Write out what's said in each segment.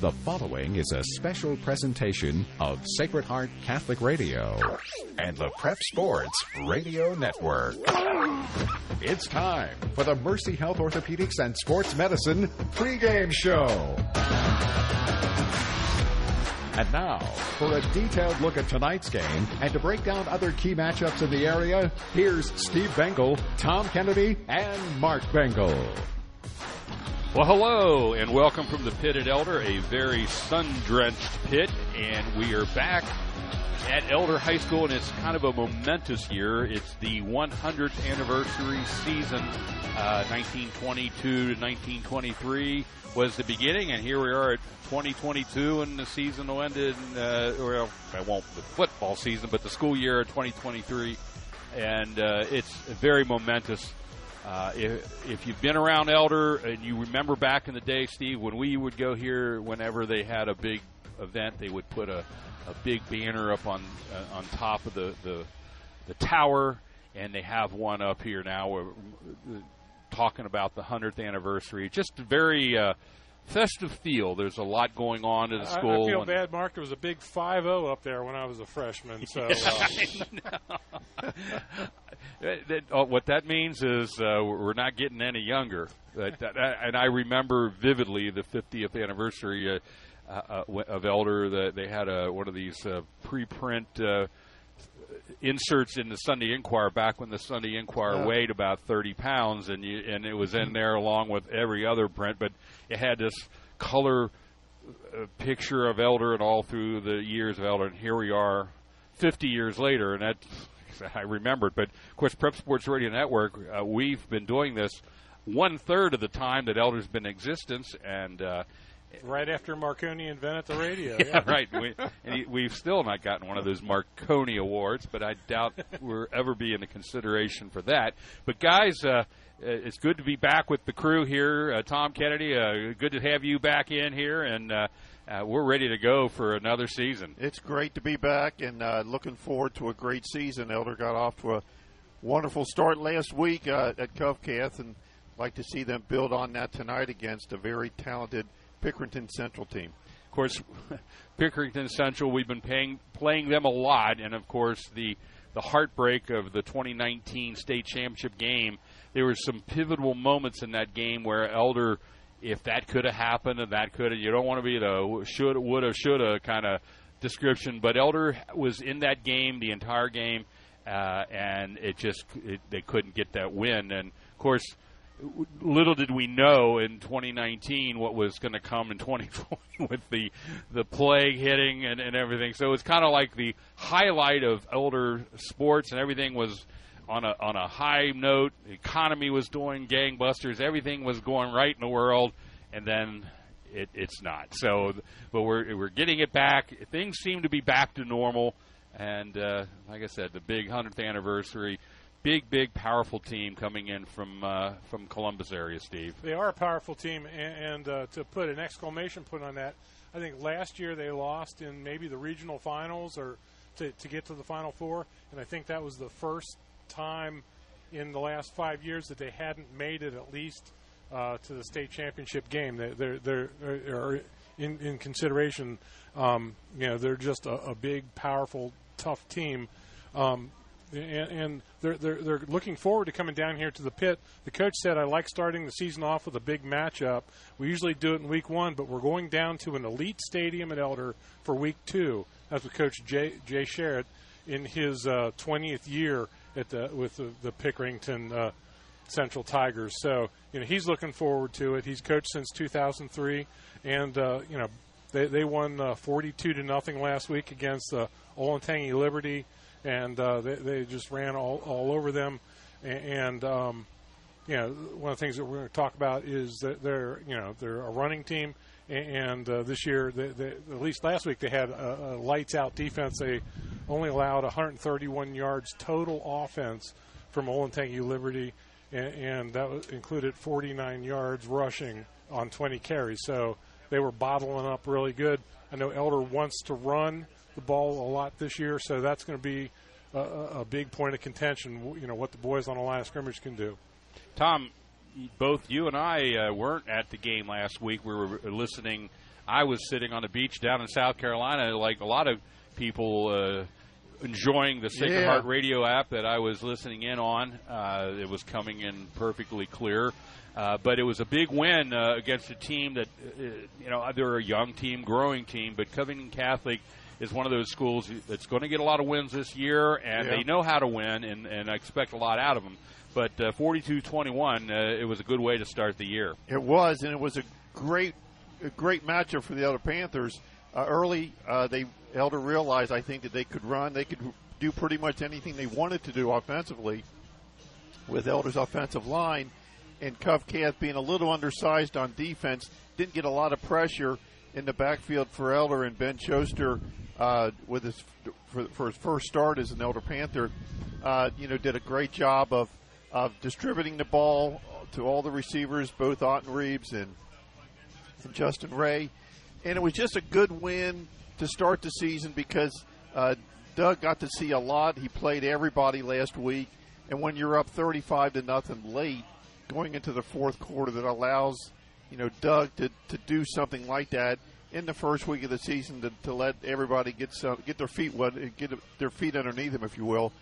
The following is a special presentation of Sacred Heart Catholic Radio and the Prep Sports Radio Network. It's time for the Mercy Health Orthopedics and Sports Medicine pregame show. And now, for a detailed look at tonight's game and to break down other key matchups in the area, here's Steve Bengal, Tom Kennedy, and Mark Bengal. Well, hello, and welcome from the pit at Elder, a very sun drenched pit, and we are back at Elder High School, and it's kind of a momentous year. It's the 100th anniversary season, uh, 1922 to 1923 was the beginning, and here we are at 2022, and the season will end in, uh, well, I won't the football season, but the school year of 2023, and uh, it's very momentous. Uh, if, if you've been around Elder and you remember back in the day, Steve, when we would go here, whenever they had a big event, they would put a, a big banner up on uh, on top of the, the the tower, and they have one up here now. Uh, talking about the hundredth anniversary. Just very uh, festive feel. There's a lot going on at the school. I, I feel bad, Mark. There was a big five zero up there when I was a freshman. So. Uh. that, uh, what that means is uh, we're not getting any younger. and I remember vividly the 50th anniversary uh, uh, uh of Elder. That they had a, one of these uh, pre-print inserts in the Sunday Inquirer back when the Sunday Inquirer weighed about 30 pounds, and you, and it was in there along with every other print, but it had this color uh, picture of Elder and all through the years of Elder, and here we are 50 years later, and that I remembered. But of course, Prep Sports Radio Network, uh, we've been doing this one third of the time that Elder's been in existence, and uh, right after Marconi invented the radio. yeah, yeah, right. We, and we've still not gotten one of those Marconi awards, but I doubt we'll ever be in the consideration for that. But guys, uh, it's good to be back with the crew here. Uh, Tom Kennedy, uh, good to have you back in here, and uh, uh, we're ready to go for another season. It's great to be back, and uh, looking forward to a great season. Elder got off to a wonderful start last week uh, at Covcath, and like to see them build on that tonight against a very talented Pickerington Central team. Of course, Pickerington Central, we've been paying, playing them a lot, and of course the the heartbreak of the 2019 state championship game. There were some pivotal moments in that game where Elder, if that could have happened and that could have, you don't want to be the should, woulda, shoulda kind of description, but Elder was in that game the entire game, uh, and it just it, they couldn't get that win. And of course, little did we know in 2019 what was going to come in 2020 with the the plague hitting and, and everything. So it's kind of like the highlight of elder sports, and everything was on a on a high note. The economy was doing gangbusters. Everything was going right in the world, and then it, it's not. So, but we're we're getting it back. Things seem to be back to normal, and uh, like I said, the big hundredth anniversary big, big, powerful team coming in from uh, from Columbus area, Steve. They are a powerful team, and, and uh, to put an exclamation point on that, I think last year they lost in maybe the regional finals or to, to get to the Final Four, and I think that was the first time in the last five years that they hadn't made it at least uh, to the state championship game. They, they're they're, they're in, in consideration. Um, you know, they're just a, a big, powerful, tough team. Um, and, and they're, they're they're looking forward to coming down here to the pit. The coach said, "I like starting the season off with a big matchup. We usually do it in week one, but we're going down to an elite stadium at Elder for week two. That's what Coach Jay Jay Sharrett in his uh, 20th year at the with the, the Pickerington uh, Central Tigers. So you know he's looking forward to it. He's coached since 2003, and uh, you know they they won uh, 42 to nothing last week against uh, Olentangy Liberty and uh, they, they just ran all, all over them. And, and um, you know, one of the things that we're going to talk about is that they're you know they're a running team, and uh, this year, they, they, at least last week, they had a, a lights out defense. They only allowed 131 yards total offense from Olentangy Liberty, and, and that was, included 49 yards rushing on 20 carries. So they were bottling up really good. I know Elder wants to run the ball a lot this year, so that's going to be a, a, big point of contention. You know what the boys on the line of scrimmage can do. Tom, both you and I uh, weren't at the game last week. We were listening. I was sitting on the beach down in South Carolina, like a lot of people. Uh, enjoying the Sacred Yeah. Heart radio app that I was listening in on. Uh, it was coming in perfectly clear. Uh, but it was a big win uh, against a team that, uh, you know, they're a young team, growing team, but Covington Catholic is one of those schools that's going to get a lot of wins this year, and Yeah. they know how to win, and, and I expect a lot out of them. But uh, 42-21, uh, it was a good way to start the year. It was, and it was a great, a great matchup for the Elder Panthers. Uh, early, they Elder realized, I think, that they could run. They could do pretty much anything they wanted to do offensively with Elder's offensive line. And Covcath being a little undersized on defense, didn't get a lot of pressure in the backfield for Elder. And Ben Schuster, uh, with his for, for his first start as an Elder Panther, uh, you know, did a great job of of distributing the ball to all the receivers, both Otten Reeves and, and Justin Ray. And it was just a good win to start the season because uh, Doug got to see a lot. He played everybody last week, and when you're up 35 to nothing late, going into the fourth quarter, that allows you know Doug to, to do something like that in the first week of the season to, to let everybody get some, get their feet wet, get their feet underneath them, if you will,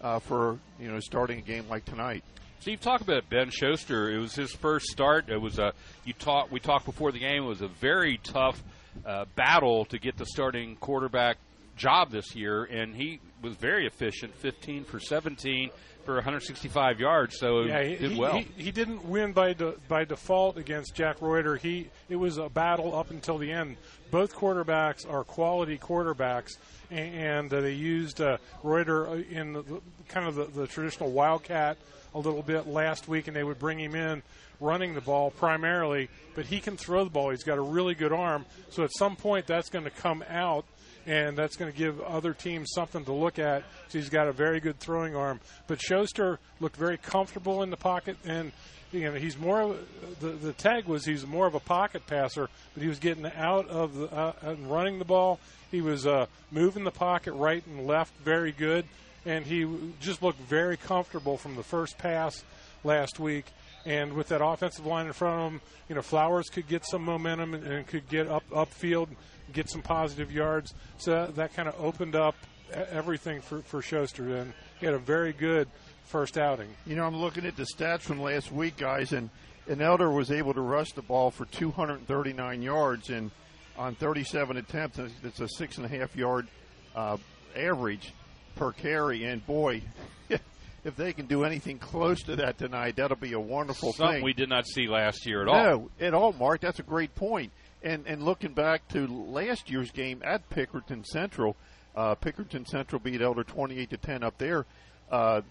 uh, for you know starting a game like tonight. Steve, talk about Ben Schuster. It was his first start. It was a you talked. We talked before the game. It was a very tough uh, battle to get the starting quarterback job this year, and he was very efficient. 15 for 17 for 165 yards. So Yeah, he did well. He, he didn't win by de, by default against Jack Reuter. He it was a battle up until the end. Both quarterbacks are quality quarterbacks, and, and uh, they used uh, Reuter in the, the, kind of the, the traditional wildcat a little bit last week, and they would bring him in running the ball primarily. But he can throw the ball. He's got a really good arm. So at some point, that's going to come out and that's going to give other teams something to look at. So he's got a very good throwing arm. But Schuster looked very comfortable in the pocket, and you know he's more. The the tag was he's more of a pocket passer, but he was getting out of the uh, and running the ball. He was uh, moving the pocket right and left very good, and he just looked very comfortable from the first pass last week. And with that offensive line in front of him, you know Flowers could get some momentum and, and could get up upfield get some positive yards. So that, that kind of opened up everything for, for Schuster, and he had a very good first outing. You know, I'm looking at the stats from last week, guys, and, and Elder was able to rush the ball for 239 yards and on 37 attempts. It's a six and a half yard uh, average per carry. And boy, if they can do anything close to that tonight, that'll be a wonderful Something thing. we did not see last year at all. No, at all, Mark. That's a great point. And and looking back to last year's game at Pickerton Central, uh, Pickerton Central beat Elder 28 to 10 up there. Uh,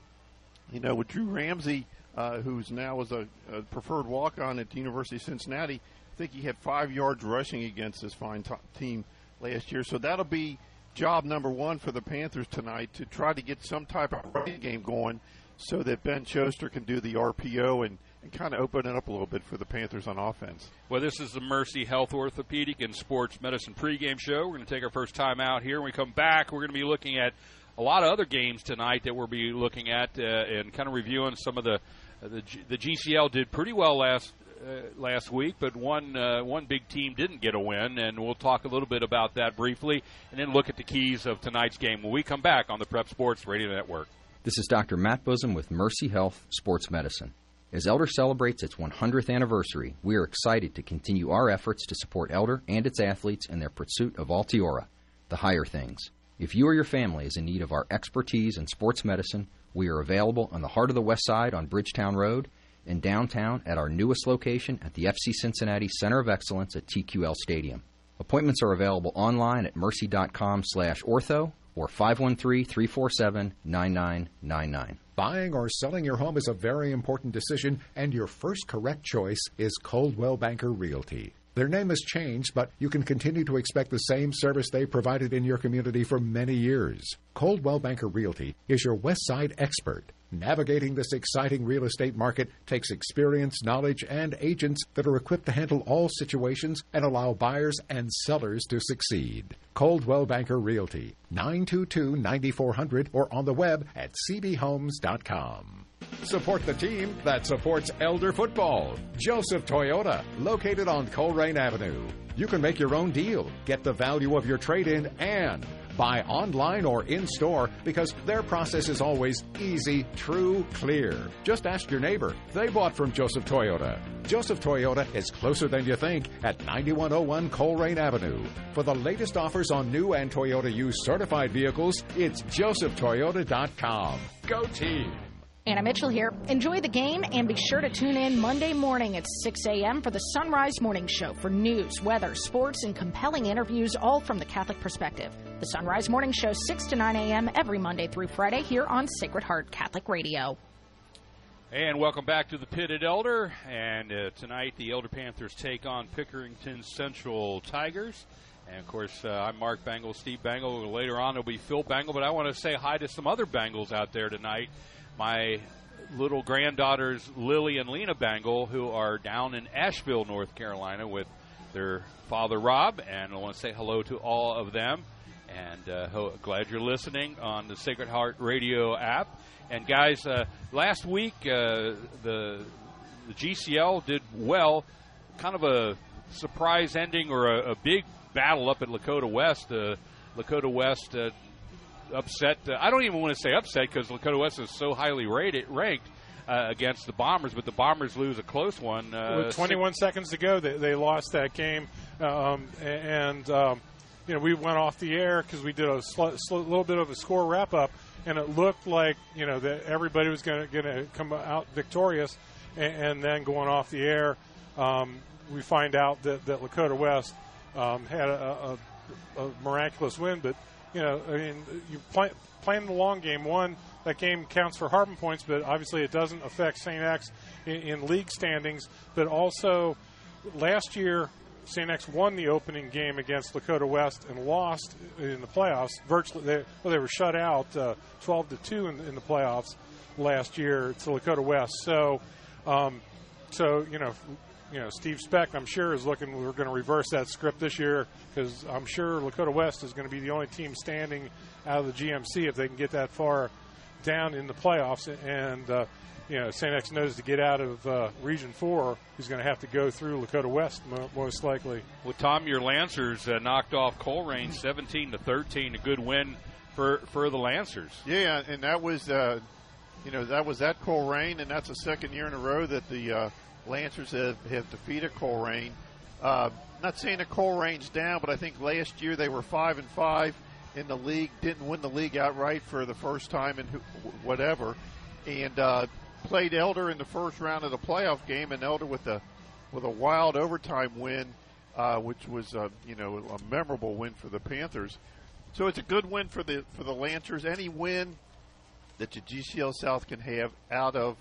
you know, with Drew Ramsey, uh, who's now is a, a preferred walk-on at the University of Cincinnati, I think he had five yards rushing against this fine t- team last year. So that'll be job number one for the Panthers tonight to try to get some type of running game going, so that Ben Schuster can do the RPO and, and kind of open it up a little bit for the Panthers on offense. Well, this is the Mercy Health Orthopedic and Sports Medicine pregame show. We're going to take our first time out here. When we come back, we're going to be looking at a lot of other games tonight that we'll be looking at uh, and kind of reviewing some of the uh, the, G- the GCL did pretty well last uh, last week, but one uh, one big team didn't get a win, and we'll talk a little bit about that briefly, and then look at the keys of tonight's game when we come back on the Prep Sports Radio Network. This is Dr. Matt Bosom with Mercy Health Sports Medicine. As Elder celebrates its 100th anniversary, we are excited to continue our efforts to support Elder and its athletes in their pursuit of Altiora, the higher things. If you or your family is in need of our expertise in sports medicine, we are available on the heart of the West Side on Bridgetown Road and downtown at our newest location at the FC Cincinnati Center of Excellence at TQL Stadium. Appointments are available online at mercy.com/ortho or 513-347-9999. Buying or selling your home is a very important decision, and your first correct choice is Coldwell Banker Realty. Their name has changed, but you can continue to expect the same service they provided in your community for many years. Coldwell Banker Realty is your West Side expert. Navigating this exciting real estate market takes experience, knowledge, and agents that are equipped to handle all situations and allow buyers and sellers to succeed. Coldwell Banker Realty, 922 9400 or on the web at cbhomes.com. Support the team that supports Elder football. Joseph Toyota, located on Colerain Avenue. You can make your own deal, get the value of your trade in, and buy online or in store because their process is always easy, true, clear. Just ask your neighbor. They bought from Joseph Toyota. Joseph Toyota is closer than you think at 9101 Colerain Avenue. For the latest offers on new and Toyota used certified vehicles, it's josephtoyota.com. Go team! Anna Mitchell here. Enjoy the game and be sure to tune in Monday morning at 6 a.m. for the Sunrise Morning Show for news, weather, sports, and compelling interviews, all from the Catholic perspective. The Sunrise Morning Show, 6 to 9 a.m. every Monday through Friday here on Sacred Heart Catholic Radio. And welcome back to the Pit at Elder. And uh, tonight, the Elder Panthers take on Pickerington Central Tigers. And of course, uh, I'm Mark Bangle, Steve Bangle. Later on, it'll be Phil Bangle. But I want to say hi to some other Bangles out there tonight my little granddaughters Lily and Lena Bangle, who are down in Asheville, North Carolina, with their father Rob, and I want to say hello to all of them. And uh, ho- glad you're listening on the Sacred Heart Radio app. And guys, uh, last week uh, the the GCL did well. Kind of a surprise ending or a, a big battle up at Lakota West. Uh, Lakota West uh, upset. Uh, I don't even want to say upset because Lakota West is so highly rated, ranked uh, against the Bombers, but the Bombers lose a close one. Uh, With 21 six. seconds to go, they, they lost that game, um, and um, you know we went off the air because we did a sl- sl- little bit of a score wrap up, and it looked like you know that everybody was going to come out victorious, and, and, then going off the air, um, we find out that, that Lakota West um, had a, a, a miraculous win, but you know, I mean, you play, playing the long game. One, that game counts for Harbin points, but obviously it doesn't affect St. X in, in, league standings. But also, last year, St. X won the opening game against Lakota West and lost in the playoffs. Virtually, they, well, they were shut out uh, 12 to two in, in, the playoffs last year to Lakota West. So, um, so you know, you know, Steve Specht, I'm sure, is looking. We're going to reverse that script this year because I'm sure Lakota West is going to be the only team standing out of the GMC if they can get that far down in the playoffs. And uh, you know, St. X knows to get out of uh, Region Four, he's going to have to go through Lakota West mo- most likely. Well, Tom, your Lancers uh, knocked off Colerain 17 to 13, a good win for for the Lancers. Yeah, and that was. Uh, you know that was at Colerain, and that's the second year in a row that the uh, Lancers have, have defeated Colerain. Uh, not saying that Colerain's down, but I think last year they were five and five in the league. Didn't win the league outright for the first time in whatever, and uh, played Elder in the first round of the playoff game, and Elder with a with a wild overtime win, uh, which was uh, you know a memorable win for the Panthers. So it's a good win for the for the Lancers. Any win that the GCL South can have out of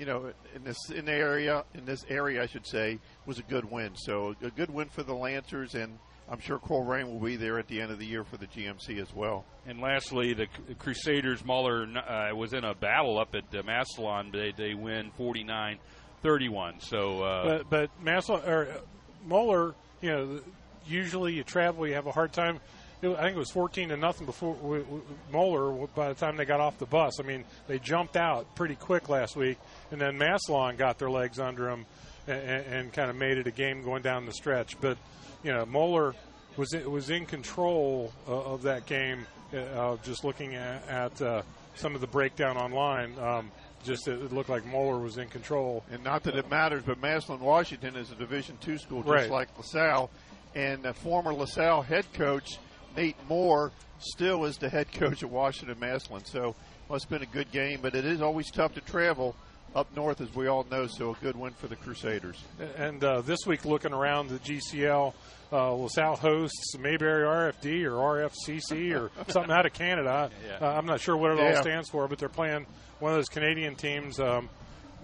you know, in this in the area in this area, I should say, was a good win. So a good win for the Lancers, and I'm sure Colerain will be there at the end of the year for the GMC as well. And lastly, the Crusaders Moeller uh, was in a battle up at uh, Massillon. They they win 49-31. So, uh, but but Massillon or uh, Moeller, you know, usually you travel, you have a hard time I think it was 14 to nothing before we, we, Moeller. By the time they got off the bus, I mean they jumped out pretty quick last week, and then Massillon got their legs under them and, and kind of made it a game going down the stretch. But you know Moeller was was in control uh, of that game. Uh, just looking at, at uh, some of the breakdown online. Um, just it looked like Moeller was in control. And not that it matters, but Massillon, Washington is a Division two school, just right. like LaSalle. And the former LaSalle head coach Nate Moore still is the head coach at Washington Massillon. So well, it's been a good game, but it is always tough to travel up north, as we all know. So a good win for the Crusaders. And uh, this week, looking around the GCL, uh, LaSalle hosts Mayberry RFD or RFCC or something out of Canada. Yeah. Uh, I'm not sure what it yeah. all stands for, but they're playing one of those Canadian teams. Um,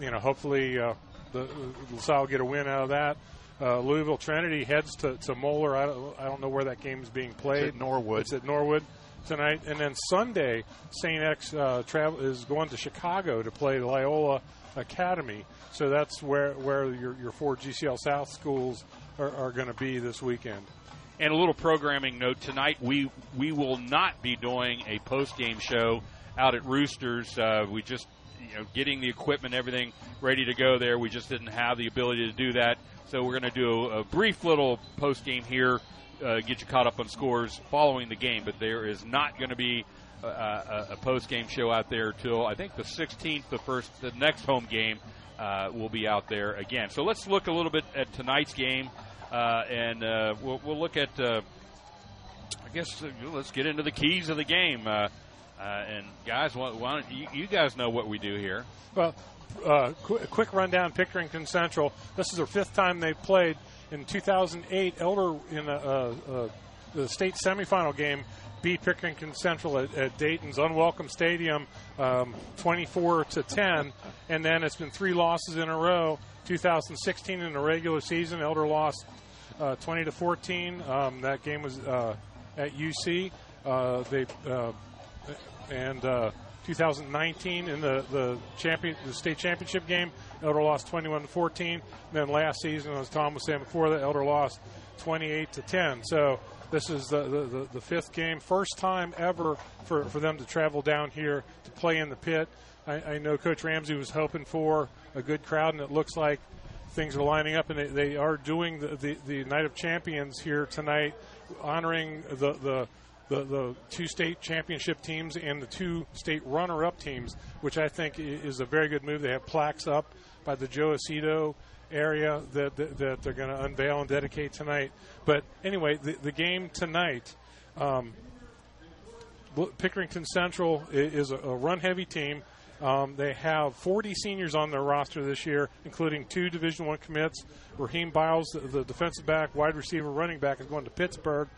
you know, hopefully uh, the LaSalle get a win out of that. Uh, Louisville Trinity heads to, to Moeller. I don't, I don't know where that game is being played. It's at Norwood. It's at Norwood tonight. And then Sunday, St. X uh, travel is going to Chicago to play Loyola Academy. So that's where, where your, your four GCL South schools are, are going to be this weekend. And a little programming note tonight: we we will not be doing a post game show out at Roosters. Uh, we just you know, getting the equipment, everything ready to go there. We just didn't have the ability to do that. So we're going to do a, brief little post game here, uh, get you caught up on scores following the game. But there is not going to be a, a, a post game show out there till I think the 16th, the first, the next home game uh, will be out there again. So let's look a little bit at tonight's game, uh, and uh, we'll, we'll look at. Uh, I guess uh, let's get into the keys of the game. And guys, why, why you, you guys know what we do here? Well, uh, qu- quick rundown: Pickerington Central. This is their fifth time they've played. In 2008, Elder in a, a, a, the state semifinal game beat Pickerington Central at, at Dayton's unwelcome stadium, um, 24 to 10, and then it's been three losses in a row. 2016 in the regular season, Elder lost uh, 20 to 14. Um, that game was uh, at UC. Uh, they uh, and uh, 2019 in the the champion the state championship game, Elder lost 21 to 14. And then last season, as Tom was saying before, that Elder lost 28 to 10. So this is the, the, the, the fifth game, first time ever for, for them to travel down here to play in the pit. I, I know Coach Ramsey was hoping for a good crowd, and it looks like things are lining up, and they, they are doing the, the, the Night of Champions here tonight, honoring the, the the, the two state championship teams and the two state runner up teams, which I think is a very good move. They have plaques up by the Joe Aceto area that, that, that they're going to unveil and dedicate tonight. But anyway, the, the game tonight, um, Pickerington Central is a, run heavy team. Um, they have 40 seniors on their roster this year, including two Division One commits. Raheem Biles, the, the, defensive back, wide receiver, running back, is going to Pittsburgh,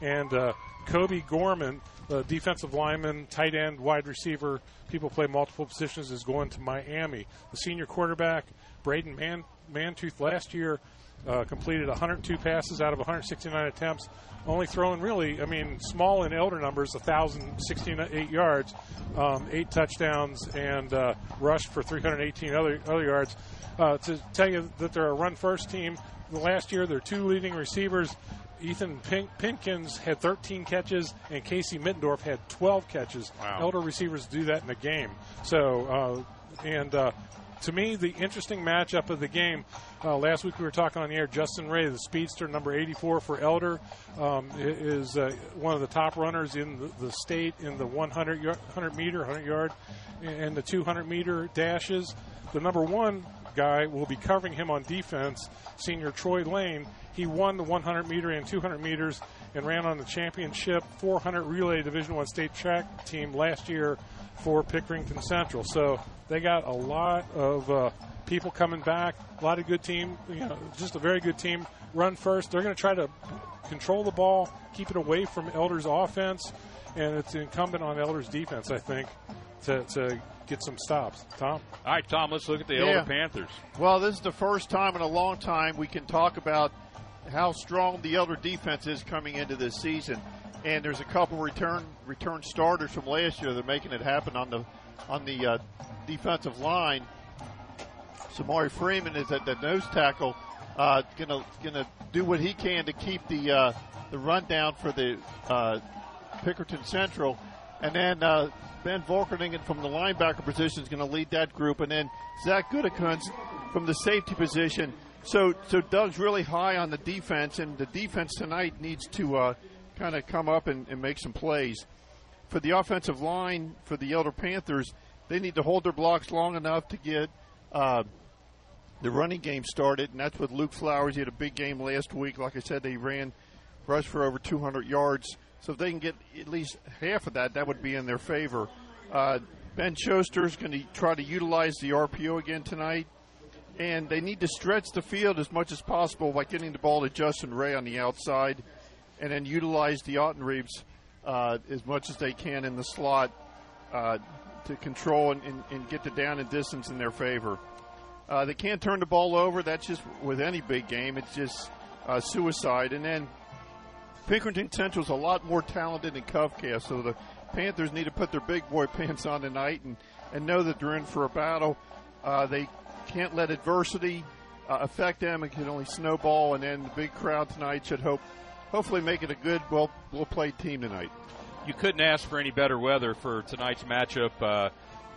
and uh, Kobe Gorman, the defensive lineman, tight end, wide receiver, people play multiple positions, is going to Miami. The senior quarterback, Braden Man- Mantooth, last year uh, completed 102 passes out of 169 attempts, only throwing really, I mean, small in elder numbers, 1,068 yards, um, eight touchdowns, and uh, rushed for 318 other, other yards. Uh, to tell you that they're a run first team, last year their two leading receivers, Ethan Pink- Pinkins had 13 catches, and Casey Mittendorf had 12 catches. Wow. Elder receivers do that in a game. So, uh, and uh, to me, the interesting matchup of the game. Uh, last week we were talking on the air. Justin Ray, the speedster, number 84 for Elder, um, is uh, one of the top runners in the, the state in the 100, yard, 100 meter, 100 yard, and the 200 meter dashes. The number one guy will be covering him on defense, senior Troy Lane. He won the 100 meter and 200 meters and ran on the championship 400 relay Division One state track team last year for Pickerington Central. So they got a lot of uh, people coming back, a lot of good team, you know, just a very good team. Run first. They're going to try to control the ball, keep it away from Elder's offense, and it's incumbent on Elder's defense, I think, to, to get some stops. Tom? All right, Tom, let's look at the Yeah. Elder Panthers. Well, this is the first time in a long time we can talk about how strong the Elder defense is coming into this season. And there's a couple return return starters from last year that are making it happen on the on the uh, defensive line. Samari Freeman is at the nose tackle, uh, gonna gonna do what he can to keep the uh, the run down for the uh, Pickerton Central, and then uh, Ben Volkerningen from the linebacker position is going to lead that group, and then Zach Goodekins from the safety position. So, so Doug's really high on the defense, and the defense tonight needs to uh, kind of come up and, and make some plays. For the offensive line, for the Elder Panthers, they need to hold their blocks long enough to get uh, the running game started, and that's with Luke Flowers. He had a big game last week. Like I said, they ran rushed for over 200 yards. So if they can get at least half of that, that would be in their favor. Uh, ben Schuster is going to try to utilize the RPO again tonight, and they need to stretch the field as much as possible by getting the ball to Justin Ray on the outside, and then utilize the Ottenreeves uh, as much as they can in the slot uh, to control and, and, and get the down and distance in their favor. Uh, they can't turn the ball over. That's just with any big game. It's just uh, suicide. And then Pinkerton Central's a lot more talented than Covcath, so the Panthers need to put their big boy pants on tonight and, and know that they're in for a battle. Uh, they can't let adversity uh, affect them. It can only snowball, and then the big crowd tonight should hope, hopefully make it a good, well, well played team tonight. You couldn't ask for any better weather for tonight's matchup. Uh,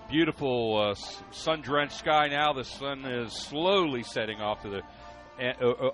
beautiful uh, sun-drenched sky now. The sun is slowly setting off to the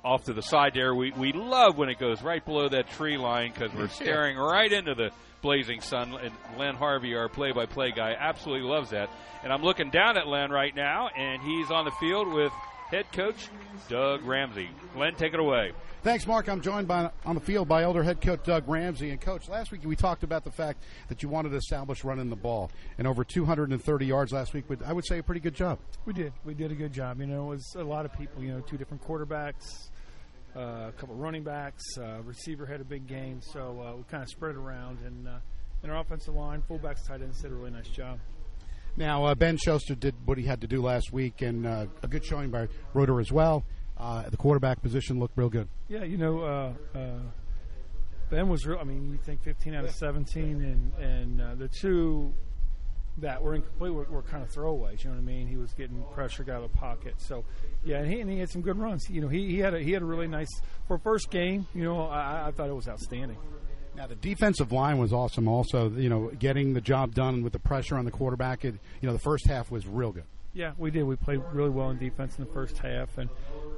off to the side there. We we love when it goes right below that tree line because we're staring right into the blazing sun. And Len Harvey, our play-by-play guy, absolutely loves that. And I'm looking down at Len right now, and he's on the field with head coach Doug Ramsey. Len, take it away. Thanks, Mark. I'm joined by on the field by Elder head coach Doug Ramsey. And coach, last week we talked about the fact that you wanted to establish running the ball, and over 230 yards last week. But I would say a pretty good job. We did. We did a good job. You know, it was a lot of people. You know, two different quarterbacks, uh, a couple running backs, uh, receiver had a big game, so uh, we kind of spread it around. And uh, in our offensive line, fullbacks, tight ends did a really nice job. Now, uh, Ben Schuster did what he had to do last week, and uh, a good showing by Roeder as well. Uh, the quarterback position looked real good. Yeah, you know, uh, uh, Ben was real. I mean, you think 15 out of 17, and and uh, the two that were incomplete were, were kind of throwaways. You know what I mean? He was getting pressure out of the pocket. So, yeah, and he, and he had some good runs. You know, he, he had a he had a really nice for first game. You know, I, I thought it was outstanding. Now the defensive line was awesome. Also, you know, getting the job done with the pressure on the quarterback. It, you know, the first half was real good. Yeah, we did. We played really well in defense in the first half, and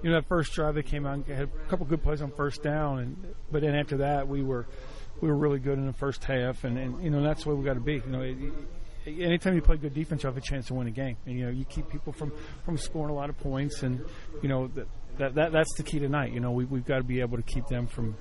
you know that first drive they came out and had a couple good plays on first down, and but then after that we were we were really good in the first half, and, and you know that's the way we got to be. You know, it, it, anytime you play good defense, you have a chance to win a game, and you know you keep people from from scoring a lot of points, and you know that that, that that's the key tonight. You know we we've got to be able to keep them from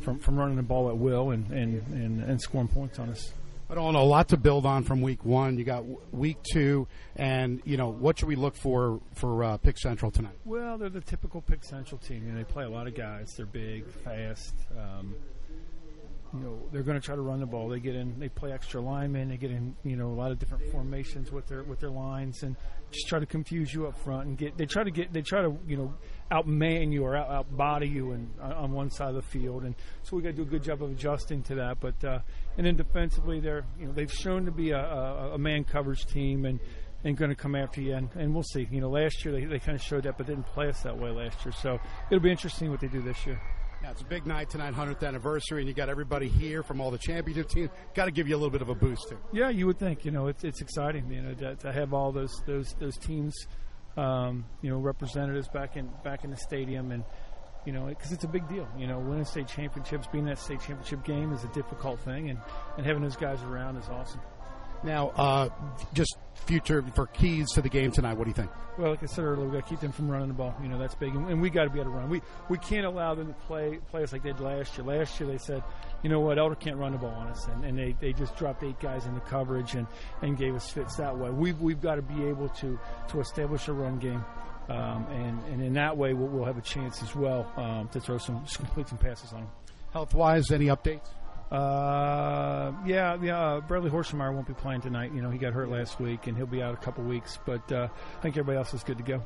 from, from running the ball at will and, and, and, and scoring points on us. I don't know a lot to build on from week one. You got week two, and you know what should we look for for uh, Pick Central tonight? Well, they're the typical Pick Central team. You know, they play a lot of guys. They're big, fast. Um, you know, they're going to try to run the ball. They get in, they play extra linemen. They get in, you know, a lot of different formations with their with their lines, and just try to confuse you up front and get. They try to get. They try to, you know, outman you or out, outbody you and on one side of the field, and so we got to do a good job of adjusting to that. But uh, and then defensively, they're you know they've shown to be a, a, a man coverage team and and going to come after you, and, and we'll see. You know, last year they, they kind of showed that, but didn't play us that way last year. So it'll be interesting what they do this year. Yeah, it's a big night tonight, 100th anniversary, and you got everybody here from all the championship teams. Got to give you a little bit of a boost too. Yeah, you would think. You know, it's it's exciting. You know, to, to have all those those those teams, um, you know, representatives back in back in the stadium, and you know, because it's a big deal. You know, winning state championships, being that state championship game is a difficult thing, and and having those guys around is awesome. Now, uh, just future for keys to the game tonight. What do you think? Well, like I said earlier, we got to keep them from running the ball. You know, that's big, and, and we got to be able to run. We we can't allow them to play play us like they did last year. Last year, they said, you know what, Elder can't run the ball on us, and, and they, they just dropped eight guys into coverage and, and gave us fits that way. We've we've got to be able to to establish a run game. Um, and, and in that way, we'll, we'll have a chance as well um, to throw some, complete some passes on them. Health wise, any updates? Uh, yeah, yeah. Uh, Bradley Horsemeyer won't be playing tonight. You know, he got hurt last week, and he'll be out a couple weeks. But uh, I think everybody else is good to go.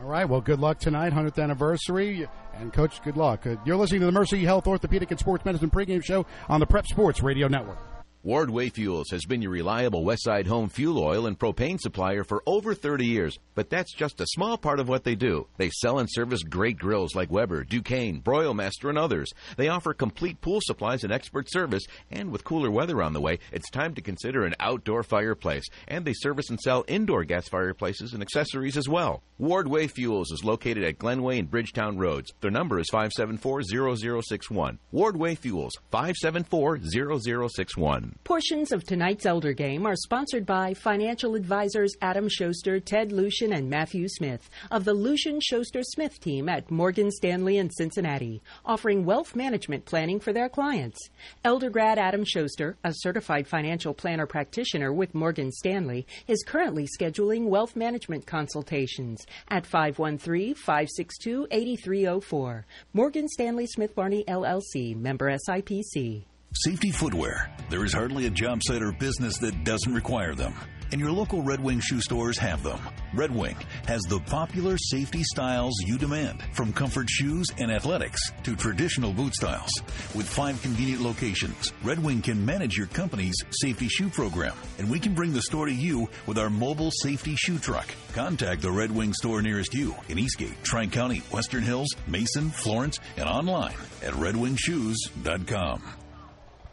All right. Well, good luck tonight, 100th anniversary. And, Coach, good luck. Uh, you're listening to the Mercy Health Orthopedic and Sports Medicine pregame show on the Prep Sports Radio Network. Wardway Fuels has been your reliable Westside home fuel oil and propane supplier for over 30 years, but that's just a small part of what they do. They sell and service great grills like Weber, Ducane, Broilmaster, and others. They offer complete pool supplies and expert service, and with cooler weather on the way, it's time to consider an outdoor fireplace. And they service and sell indoor gas fireplaces and accessories as well. Wardway Fuels is located at Glenway and Bridgetown Roads. Their number is 574-0061. Wardway Fuels, 574-0061. Portions of tonight's Elder Game are sponsored by financial advisors Adam Schuster, Ted Lucian, and Matthew Smith of the Lucian Schuster Smith team at Morgan Stanley in Cincinnati, offering wealth management planning for their clients. Elder grad Adam Schuster, a certified financial planner practitioner with Morgan Stanley, is currently scheduling wealth management consultations at 513 562 8304. Morgan Stanley Smith Barney LLC, member SIPC. Safety footwear. There is hardly a job site or business that doesn't require them. And your local Red Wing shoe stores have them. Red Wing has the popular safety styles you demand, from comfort shoes and athletics to traditional boot styles. With five convenient locations, Red Wing can manage your company's safety shoe program, and we can bring the store to you with our mobile safety shoe truck. Contact the Red Wing store nearest you in Eastgate, Tri County, Western Hills, Mason, Florence, and online at redwingshoes.com.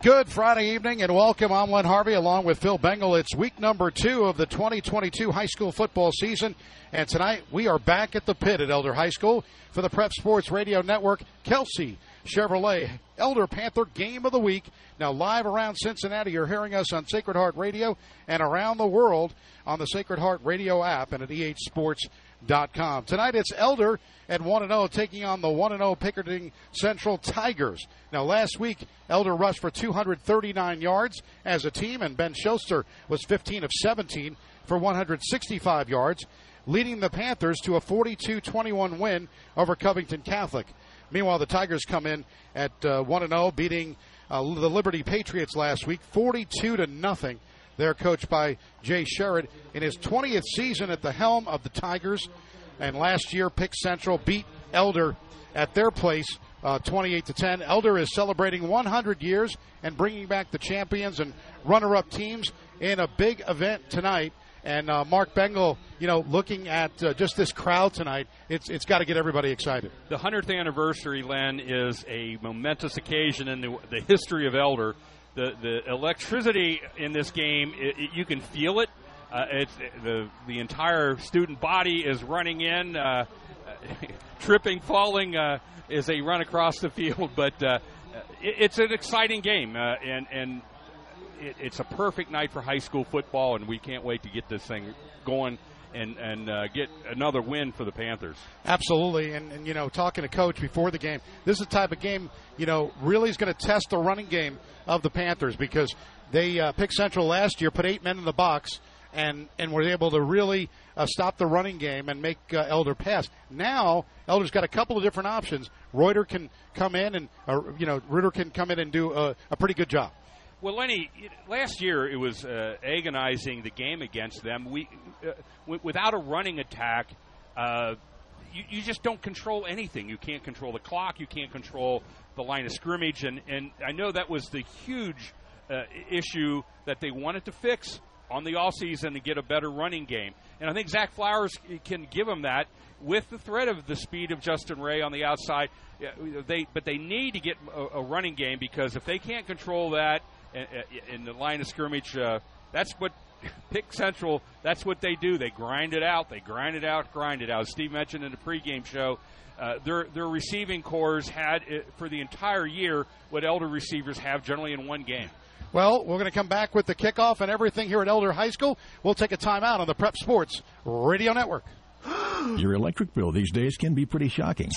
Good Friday evening and welcome. I'm Len Harvey along with Phil Bengal. It's week number two of the 2022 high school football season. And tonight we are back at the pit at Elder High School for the Prep Sports Radio Network. Kelsey Chevrolet Elder Panther Game of the Week. Now live around Cincinnati. You're hearing us on Sacred Heart Radio and around the world on the Sacred Heart Radio app and at ehsports.com. Tonight it's Elder at 1 0 taking on the 1 0 Pickering Central Tigers. Now, last week, Elder rushed for 239 yards as a team, and Ben Schuster was 15 of 17 for 165 yards, leading the Panthers to a 42 21 win over Covington Catholic. Meanwhile, the Tigers come in at uh, 1 0, beating uh, the Liberty Patriots last week 42 to nothing. They're coached by Jay Sharrett in his 20th season at the helm of the Tigers. And last year, Pick Central beat Elder at their place uh, 28 to 10. Elder is celebrating 100 years and bringing back the champions and runner-up teams in a big event tonight. And uh, Mark Bengal, you know, looking at uh, just this crowd tonight, it's it's got to get everybody excited. The 100th anniversary, Len, is a momentous occasion in the, the history of Elder. The the electricity in this game, it, it, you can feel it. Uh, it's the the entire student body is running in, uh, tripping, falling uh, as they run across the field. But uh, it, it's an exciting game, uh, and and it, it's a perfect night for high school football, and we can't wait to get this thing going and and uh, get another win for the Panthers. Absolutely, and, and you know, talking to coach before the game, this is the type of game you know really is going to test the running game of the Panthers because they uh, Pick Central last year put eight men in the box and and were able to really uh, stop the running game and make uh, Elder pass. Now Elder's got a couple of different options. Reuter can come in and uh, you know Ritter can come in and do a, a pretty good job. Well, Lenny, last year it was uh, agonizing the game against them. We, uh, w- without a running attack, uh, you, you, just don't control anything. You can't control the clock. You can't control the line of scrimmage. And, and I know that was the huge uh, issue that they wanted to fix on the all season to get a better running game. And I think Zach Flowers can give them that with the threat of the speed of Justin Ray on the outside. They, but they need to get a, a running game because if they can't control that in, in the line of scrimmage, uh, that's what Pick Central. That's what they do. They grind it out. They grind it out. Grind it out. As Steve mentioned in the pregame show, uh, their their receiving cores had uh, for the entire year what elder receivers have generally in one game. Well, we're going to come back with the kickoff and everything here at Elder High School. We'll take a timeout on the Prep Sports Radio Network. Your electric bill these days can be pretty shocking.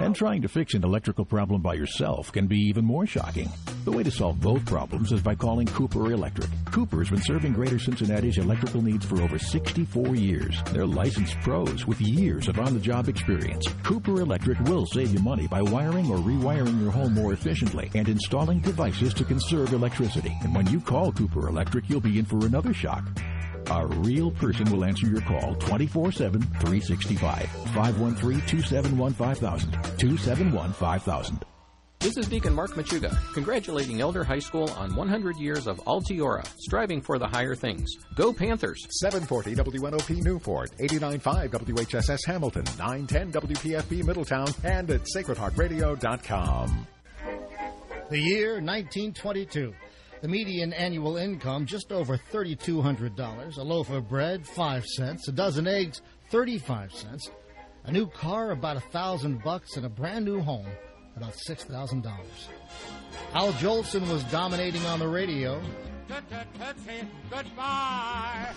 And trying to fix an electrical problem by yourself can be even more shocking. The way to solve both problems is by calling Cooper Electric. Cooper's been serving Greater Cincinnati's electrical needs for over 64 years. They're licensed pros with years of on-the-job experience. Cooper Electric will save you money by wiring or rewiring your home more efficiently and installing devices to conserve electricity. And when you call Cooper Electric, you'll be in for another shock. A real person will answer your call 24 7, 365. 513 271 5000. 271 5000. This is Deacon Mark Machuga, congratulating Elder High School on 100 years of Altiora, striving for the higher things. Go Panthers! 740 WNOP Newport, 89.5 WHSS Hamilton, 910 WPFB Middletown, and at sacredheartradio.com. The year 1922. The median annual income just over $3,200. A loaf of bread, 5 cents. A dozen eggs, 35 cents. A new car, about a thousand bucks, and a brand new home, about $6,000. Al Jolson was dominating on the radio. Goodbye.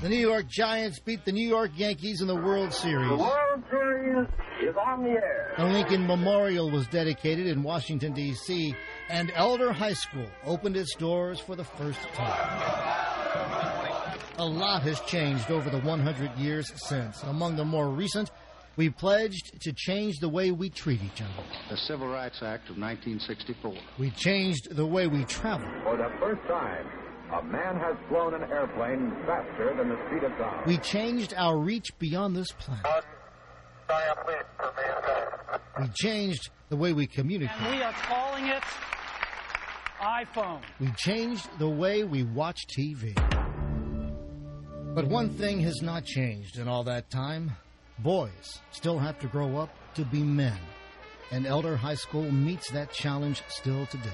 The New York Giants beat the New York Yankees in the World Series. The World Series is on the air. The Lincoln Memorial was dedicated in Washington, D.C., and Elder High School opened its doors for the first time. A lot has changed over the 100 years since. Among the more recent, we pledged to change the way we treat each other. The Civil Rights Act of 1964. We changed the way we travel. For the first time, a man has flown an airplane faster than the speed of sound. We changed our reach beyond this planet. We changed the way we communicate. And we are calling it iPhone. We changed the way we watch TV. But one thing has not changed in all that time. Boys still have to grow up to be men. And Elder High School meets that challenge still today.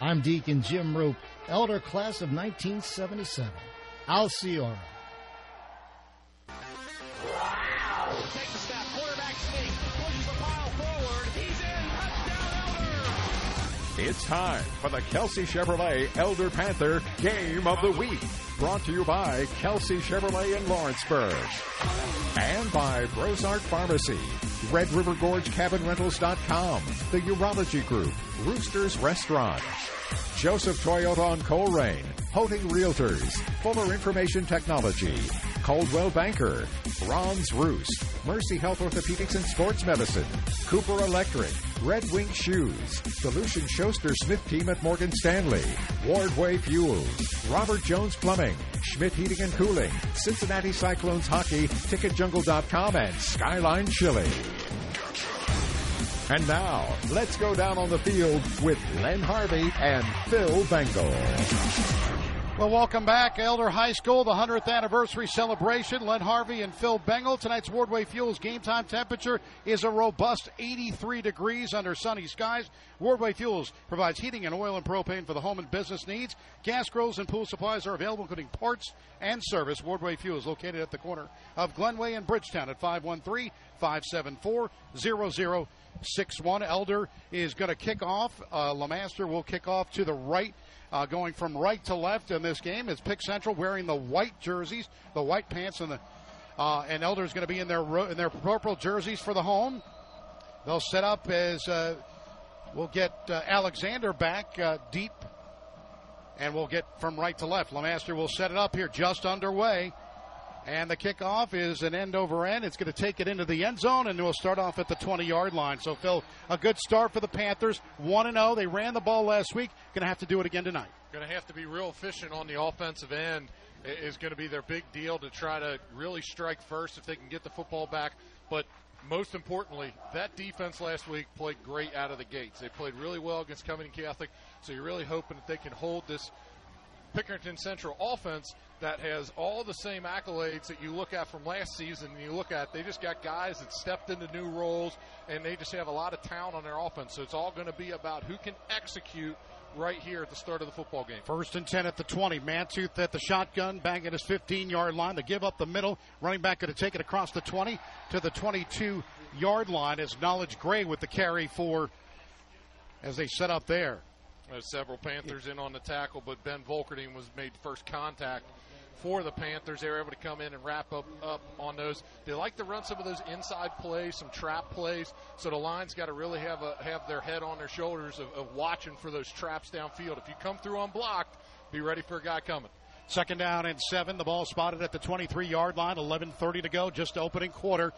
I'm Deacon Jim Roop, Elder Class of 1977. Altiora. Takes a step, quarterback sneak, pushes the pile forward. He's in, touchdown Elder! It's time for the Kelsey Chevrolet Elder Panther Game of the Week. Brought to you by Kelsey Chevrolet in Lawrenceburg. And by Brosart Pharmacy, Red River Gorge Cabin Rentals.com, the Urology Group, Roosters Restaurant, Joseph Toyota on Colerain, Holding Realtors, Fuller Information Technology, Coldwell Banker, Ron's Roost, Mercy Health Orthopedics and Sports Medicine, Cooper Electric, Red Wing Shoes, Lucian Schuster Smith Team at Morgan Stanley, Wardway Fuels, Robert Jones Plumbing, Schmidt Heating and Cooling, Cincinnati Cyclones Hockey, TicketJungle.com, and Skyline Chili. And now, let's go down on the field with Len Harvey and Phil Bengal. Well, welcome back, Elder High School, the 100th anniversary celebration. Len Harvey and Phil Bengal. Tonight's Wardway Fuels game time temperature is a robust 83 degrees under sunny skies. Wardway Fuels provides heating and oil and propane for the home and business needs. Gas grills and pool supplies are available, including parts and service. Wardway Fuels located at the corner of Glenway and Bridgetown at 513 574 0061. Elder is going to kick off. Uh, Lemaster will kick off to the right. Uh, going from right to left in this game is Pick Central wearing the white jerseys, the white pants, and the uh, and Elder is going to be in their ro- in their purple jerseys for the home. They'll set up as uh, we'll get uh, Alexander back uh, deep, and we'll get from right to left. Lamaster will set it up here, just underway. And the kickoff is an end over end. It's going to take it into the end zone, and we'll start off at the 20 yard line. So, Phil, a good start for the Panthers. 1 0. They ran the ball last week. Going to have to do it again tonight. Going to have to be real efficient on the offensive end, is going to be their big deal to try to really strike first if they can get the football back. But most importantly, that defense last week played great out of the gates. They played really well against Covington Catholic, so you're really hoping that they can hold this Pickerington Central offense that has all the same accolades that you look at from last season. And you look at, they just got guys that stepped into new roles, and they just have a lot of talent on their offense. So it's all going to be about who can execute right here at the start of the football game. First and 10 at the 20. Mantooth at the shotgun, bang at his 15 yard line. The give up the middle. Running back going to take it across the 20 to the 22 yard line as Knowledge Gray with the carry for as they set up there. There's several Panthers in on the tackle, but Ben Volkerding was made first contact for the Panthers. They were able to come in and wrap up, up on those. They like to run some of those inside plays, some trap plays. So the line's got to really have a, have their head on their shoulders of, of watching for those traps downfield. If you come through unblocked, be ready for a guy coming. Second down and seven. The ball spotted at the 23 yard line. 11:30 to go. Just opening quarter.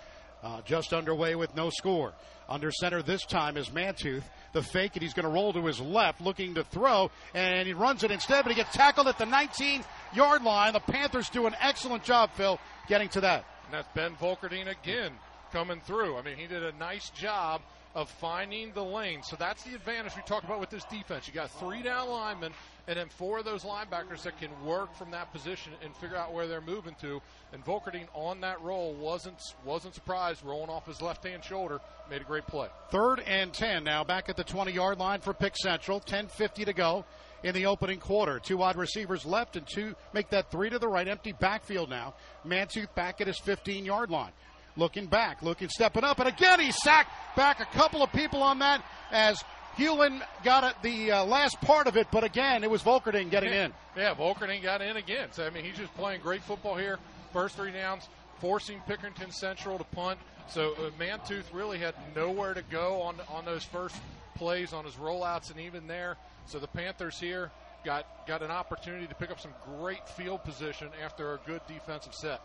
Uh, just underway with no score. Under center this time is Mantooth. The fake, and he's going to roll to his left, looking to throw, and he runs it instead, but he gets tackled at the 19 yard line. The Panthers do an excellent job, Phil, getting to that. And that's Ben Volkerding again coming through. I mean, he did a nice job of finding the lane. So that's the advantage we talked about with this defense. You got three down linemen and then four of those linebackers that can work from that position and figure out where they're moving to. And Volkerding on that roll wasn't wasn't surprised, rolling off his left hand shoulder, made a great play. Third and ten now back at the 20 yard line for Pick Central. 10:50 to go in the opening quarter. Two wide receivers left and two make that three to the right. Empty backfield now. Mantooth back at his 15 yard line. Looking back, looking, stepping up, and again he sacked back a couple of people on that as Hewlin got it, the uh, last part of it, but again, it was Volkerding getting yeah. in. Yeah, Volkerding got in again. So, I mean, he's just playing great football here. First three downs, forcing Pickerington Central to punt. So, uh, Mantooth really had nowhere to go on, on those first plays, on his rollouts, and even there. So, the Panthers here got, got an opportunity to pick up some great field position after a good defensive set.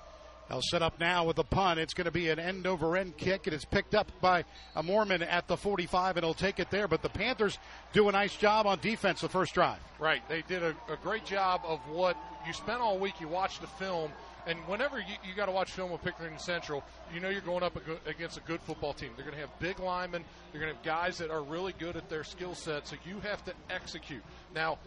They'll set up now with a punt. It's going to be an end over end kick. It is picked up by a Mormon at the 45, and he'll take it there. But the Panthers do a nice job on defense the first drive. Right. They did a, a great job of what you spent all week. You watched the film, and whenever you, you got to watch film with Pickering Central, you know you're going up against a good football team. They're going to have big linemen. They're going to have guys that are really good at their skill set. So you have to execute. Now,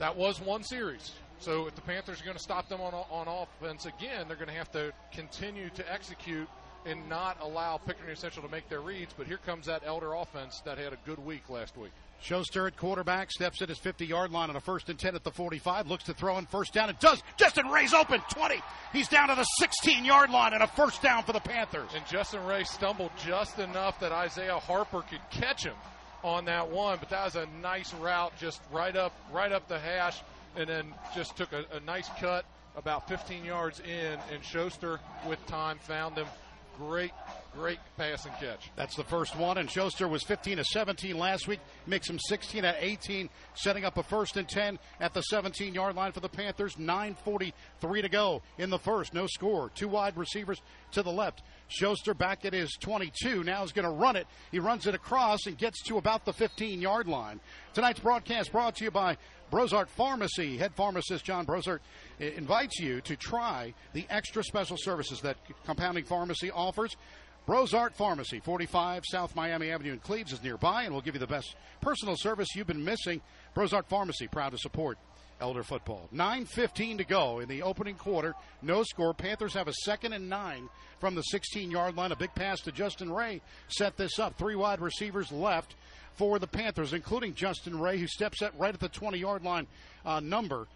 that was one series. So if the Panthers are going to stop them on on offense again, they're going to have to continue to execute and not allow Pickering Central to make their reads. But here comes that Elder offense that had a good week last week. Schuster at quarterback, steps at his 50 yard line on a first and 10 at the 45, looks to throw in first down and does. Justin Ray's open, 20. He's down to the 16 yard line and a first down for the Panthers. And Justin Ray stumbled just enough that Isaiah Harper could catch him on that one, but that was a nice route just right up right up the hash and then just took a, a nice cut about 15 yards in and Schuster with time found them great Great pass and catch. That's the first one, and Schuster was 15 to 17 last week. Makes him 16 at 18, setting up a first and 10 at the 17 yard line for the Panthers. 9.43 to go in the first. No score. Two wide receivers to the left. Schuster back at his 22. Now is going to run it. He runs it across and gets to about the 15 yard line. Tonight's broadcast brought to you by Brosart Pharmacy. Head pharmacist John Brosart eh, invites you to try the extra special services that Compounding Pharmacy offers. Brosart Pharmacy, 45 South Miami Avenue in Cleves is nearby and will give you the best personal service you've been missing. Brosart Pharmacy, proud to support Elder football. 9.15 to go in the opening quarter. No score. Panthers have a second and nine from the 16 yard line. A big pass to Justin Ray set this up. Three wide receivers left for the Panthers, including Justin Ray, who steps up right at the 20 yard line uh, number.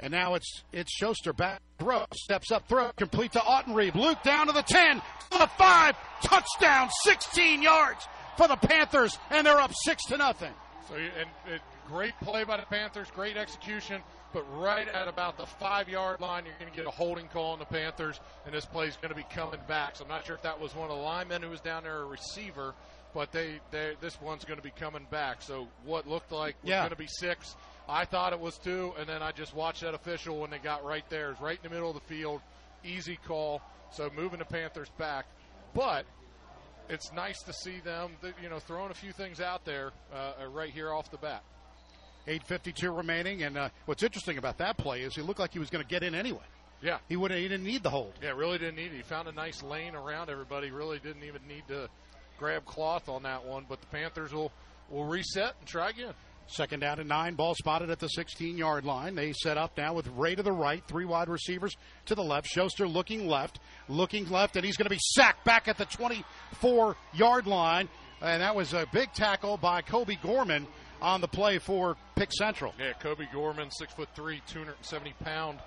And now it's it's Schuster back throw steps up throw complete to Autenrieb. Luke down to the ten to the five touchdown, 16 yards for the Panthers, and they're up six to nothing. So and, and great play by the Panthers, great execution. But right at about the five yard line, you're going to get a holding call on the Panthers, and this play is going to be coming back. So I'm not sure if that was one of the linemen who was down there, a receiver, but they, they this one's going to be coming back. So what looked like was Yeah. going to be six I thought it was two, and then I just watched that official when they got right there. It's right in the middle of the field. Easy call. So moving the Panthers back. But it's nice to see them, you know, throwing a few things out there uh, right here off the bat. 8.52 remaining, and uh, what's interesting about that play is he looked like he was going to get in anyway. Yeah. He wouldn't. he didn't need the hold. Yeah, really didn't need it. He found a nice lane around everybody. Really didn't even need to grab cloth on that one. But the Panthers will will reset and try again. Second down and nine, ball spotted at the 16 yard line. They set up now with Ray to the right, three wide receivers to the left. Schuster looking left, looking left, and he's going to be sacked back at the 24 yard line. And that was a big tackle by Kobe Gorman on the play for Pick Central. Yeah, Kobe Gorman, six foot three, 270 pound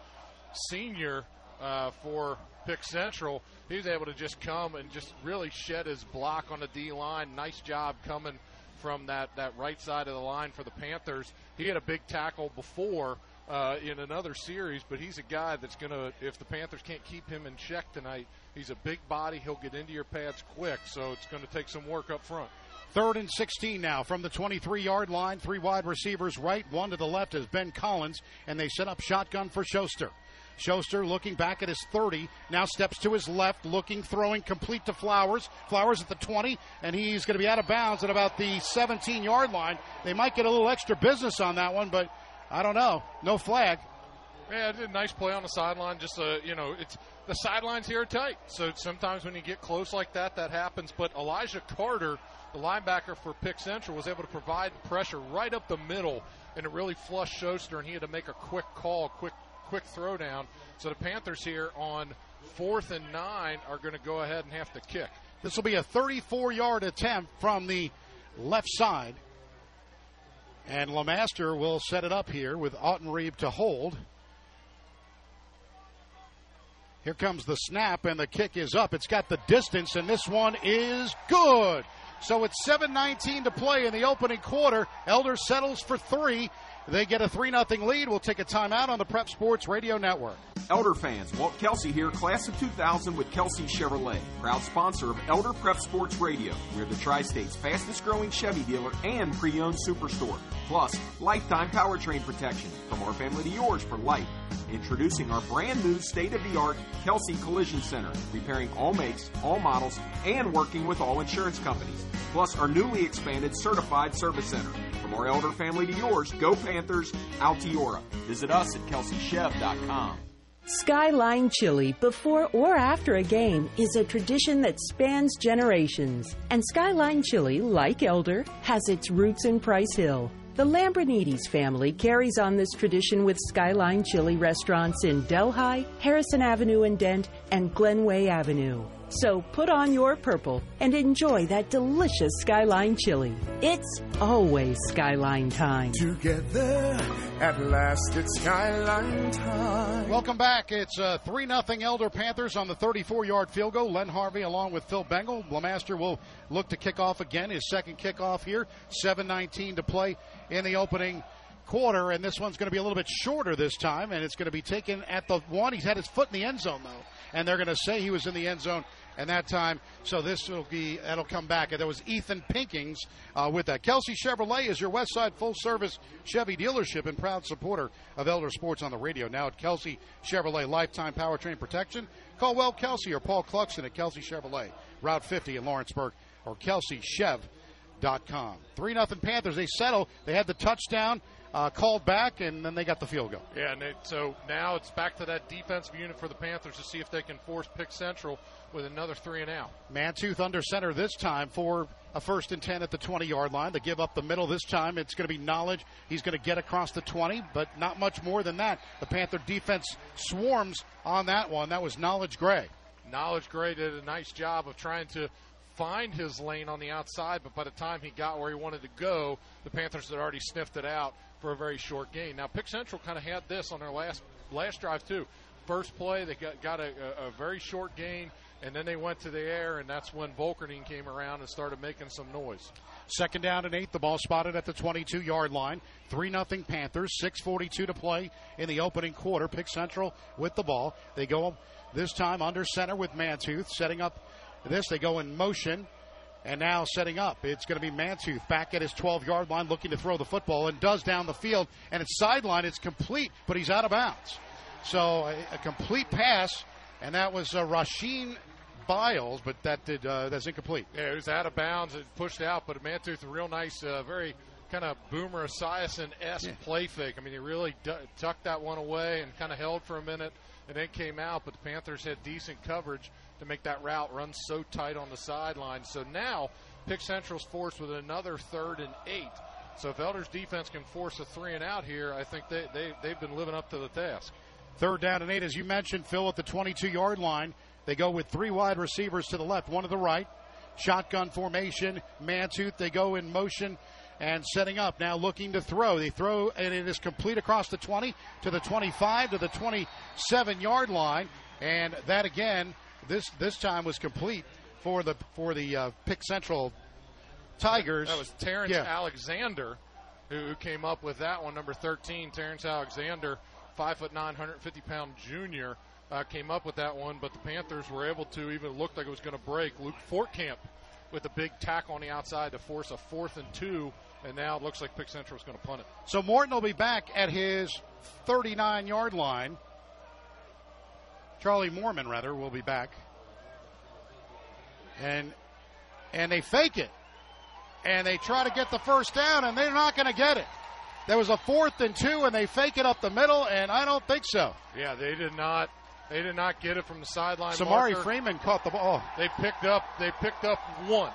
senior uh, for Pick Central. He was able to just come and just really shed his block on the D line. Nice job coming from that, that right side of the line for the Panthers. He had a big tackle before uh, in another series, but he's a guy that's going to, if the Panthers can't keep him in check tonight, he's a big body. He'll get into your pads quick, so it's going to take some work up front. Third and 16 now from the 23 yard line. Three wide receivers right, one to the left is Ben Collins, and they set up shotgun for Schuster. Schuster looking back at his 30, now steps to his left, looking, throwing complete to Flowers. Flowers at the 20, and he's going to be out of bounds at about the 17 yard line. They might get a little extra business on that one, but I don't know. No flag. Yeah, it did a nice play on the sideline. Just uh, you know, it's the sidelines here are tight, so sometimes when you get close like that, that happens. But Elijah Carter, the linebacker for Pick Central, was able to provide pressure right up the middle, and it really flushed Schuster, and he had to make a quick call, quick quick throwdown. So the Panthers here on fourth and nine are going to go ahead and have to kick. This will be a 34 yard attempt from the left side. And Lamaster will set it up here with Autenrieb to hold. Here comes the snap, and the kick is up. It's got the distance, and this one is good. So it's 7.19 to play in the opening quarter. Elder settles for three. They get a 3 0 lead. We'll take a timeout on the Prep Sports Radio Network. Elder fans, Walt Kelsey here, class of 2000 with Kelsey Chevrolet, proud sponsor of Elder Prep Sports Radio. We're the Tri State's fastest growing Chevy dealer and pre owned superstore. Plus, lifetime powertrain protection from our family to yours for life. Introducing our brand new state of the art Kelsey Collision Center, repairing all makes, all models, and working with all insurance companies. Plus, our newly expanded certified service center. From our elder family to yours, go Panthers, Altiora. Visit us at kelseychev.com. Skyline Chili before or after a game is a tradition that spans generations. And Skyline Chili, like Elder, has its roots in Price Hill. The Lambrinides family carries on this tradition with Skyline Chili restaurants in Delhi, Harrison Avenue and Dent, and Glenway Avenue. So put on your purple and enjoy that delicious Skyline chili. It's always Skyline time. Together, at last, it's Skyline time. Welcome back. It's uh, 3 0 Elder Panthers on the 34 yard field goal. Len Harvey along with Phil Bengal. Lamaster will look to kick off again, his second kickoff here. 7.19 to play in the opening quarter, and this one's going to be a little bit shorter this time, and it's going to be taken at the one. He's had his foot in the end zone, though, and they're going to say he was in the end zone and that time. So this will be that'll come back. And there was Ethan Pinkins uh, with that. Kelsey Chevrolet is your West Side full service Chevy dealership and proud supporter of Elder Sports on the radio. Now at Kelsey Chevrolet lifetime powertrain protection. Call Walt Kelsey or Paul Cluxton at Kelsey Chevrolet, Route 50 in Lawrenceburg, or KelseyChev.com. 3 nothing Panthers. They settle. They had the touchdown uh, called back, and then they got the field goal. Yeah, and it, so now it's back to that defensive unit for the Panthers to see if they can force Pick Central with another three and out. Mantooth under center this time for a first and 10 at the 20 yard line. They give up the middle this time. It's going to be knowledge. He's going to get across the 20, but not much more than that. The Panther defense swarms on that one. That was Knowledge Gray. Knowledge Gray did a nice job of trying to find his lane on the outside, but by the time he got where he wanted to go, the Panthers had already sniffed it out for a very short gain. Now, Pick Central kind of had this on their last last drive too. First play, they got, got a, a, very short gain, and then they went to the air, and that's when Volkerding came around and started making some noise. Second down and eight. The ball spotted at the 22 yard line. 3 0 Panthers. 6.42 to play in the opening quarter. Pick Central with the ball. They go this time under center with Mantooth. Setting up this, they go in motion. And now setting up, it's going to be Mantooth back at his 12 yard line looking to throw the football and does down the field. And it's sideline, it's complete, but he's out of bounds. So a, a complete pass, and that was uh, Rasheen Biles, but that did uh, that's incomplete. Yeah, it was out of bounds. It pushed out, but Mantooth, a real nice, uh, very kind of Boomer Esiason esque yeah. play fake. I mean, he really d- tucked that one away and kind of held for a minute and then came out, but the Panthers had decent coverage to make that route run so tight on the sideline. So now Pick Central's forced with another third and eight. So if Elder's defense can force a three and out here, I think they, they, they've been living up to the task. Third down and eight, as you mentioned, Phil, at the 22 yard line. They go with three wide receivers to the left, one to the right. Shotgun formation, Mantooth. They go in motion and setting up. Now looking to throw. They throw, and it is complete across the 20 to the 25 to the 27 yard line. And that again this this time was complete for the for the uh, Pick Central Tigers. That was Terrence yeah. Alexander who came up with that one, number 13. Terrence Alexander, five foot nine, 150 pound junior, uh, came up with that one. But the Panthers were able to even look like it was going to break. Luke Fortcamp with a big tack on the outside to force a fourth and two. And now it looks like Pick Central is going to punt it. So Morton will be back at his 39 yard line. Charlie Mormon, rather, will be back. And and they fake it. And they try to get the first down, and they're not going to get it. There was a fourth and two, and they fake it up the middle, and I don't think so. Yeah, they did not. They did not get it from the sideline. Samari marker. Freeman caught the ball. Oh. They picked up. They picked up one.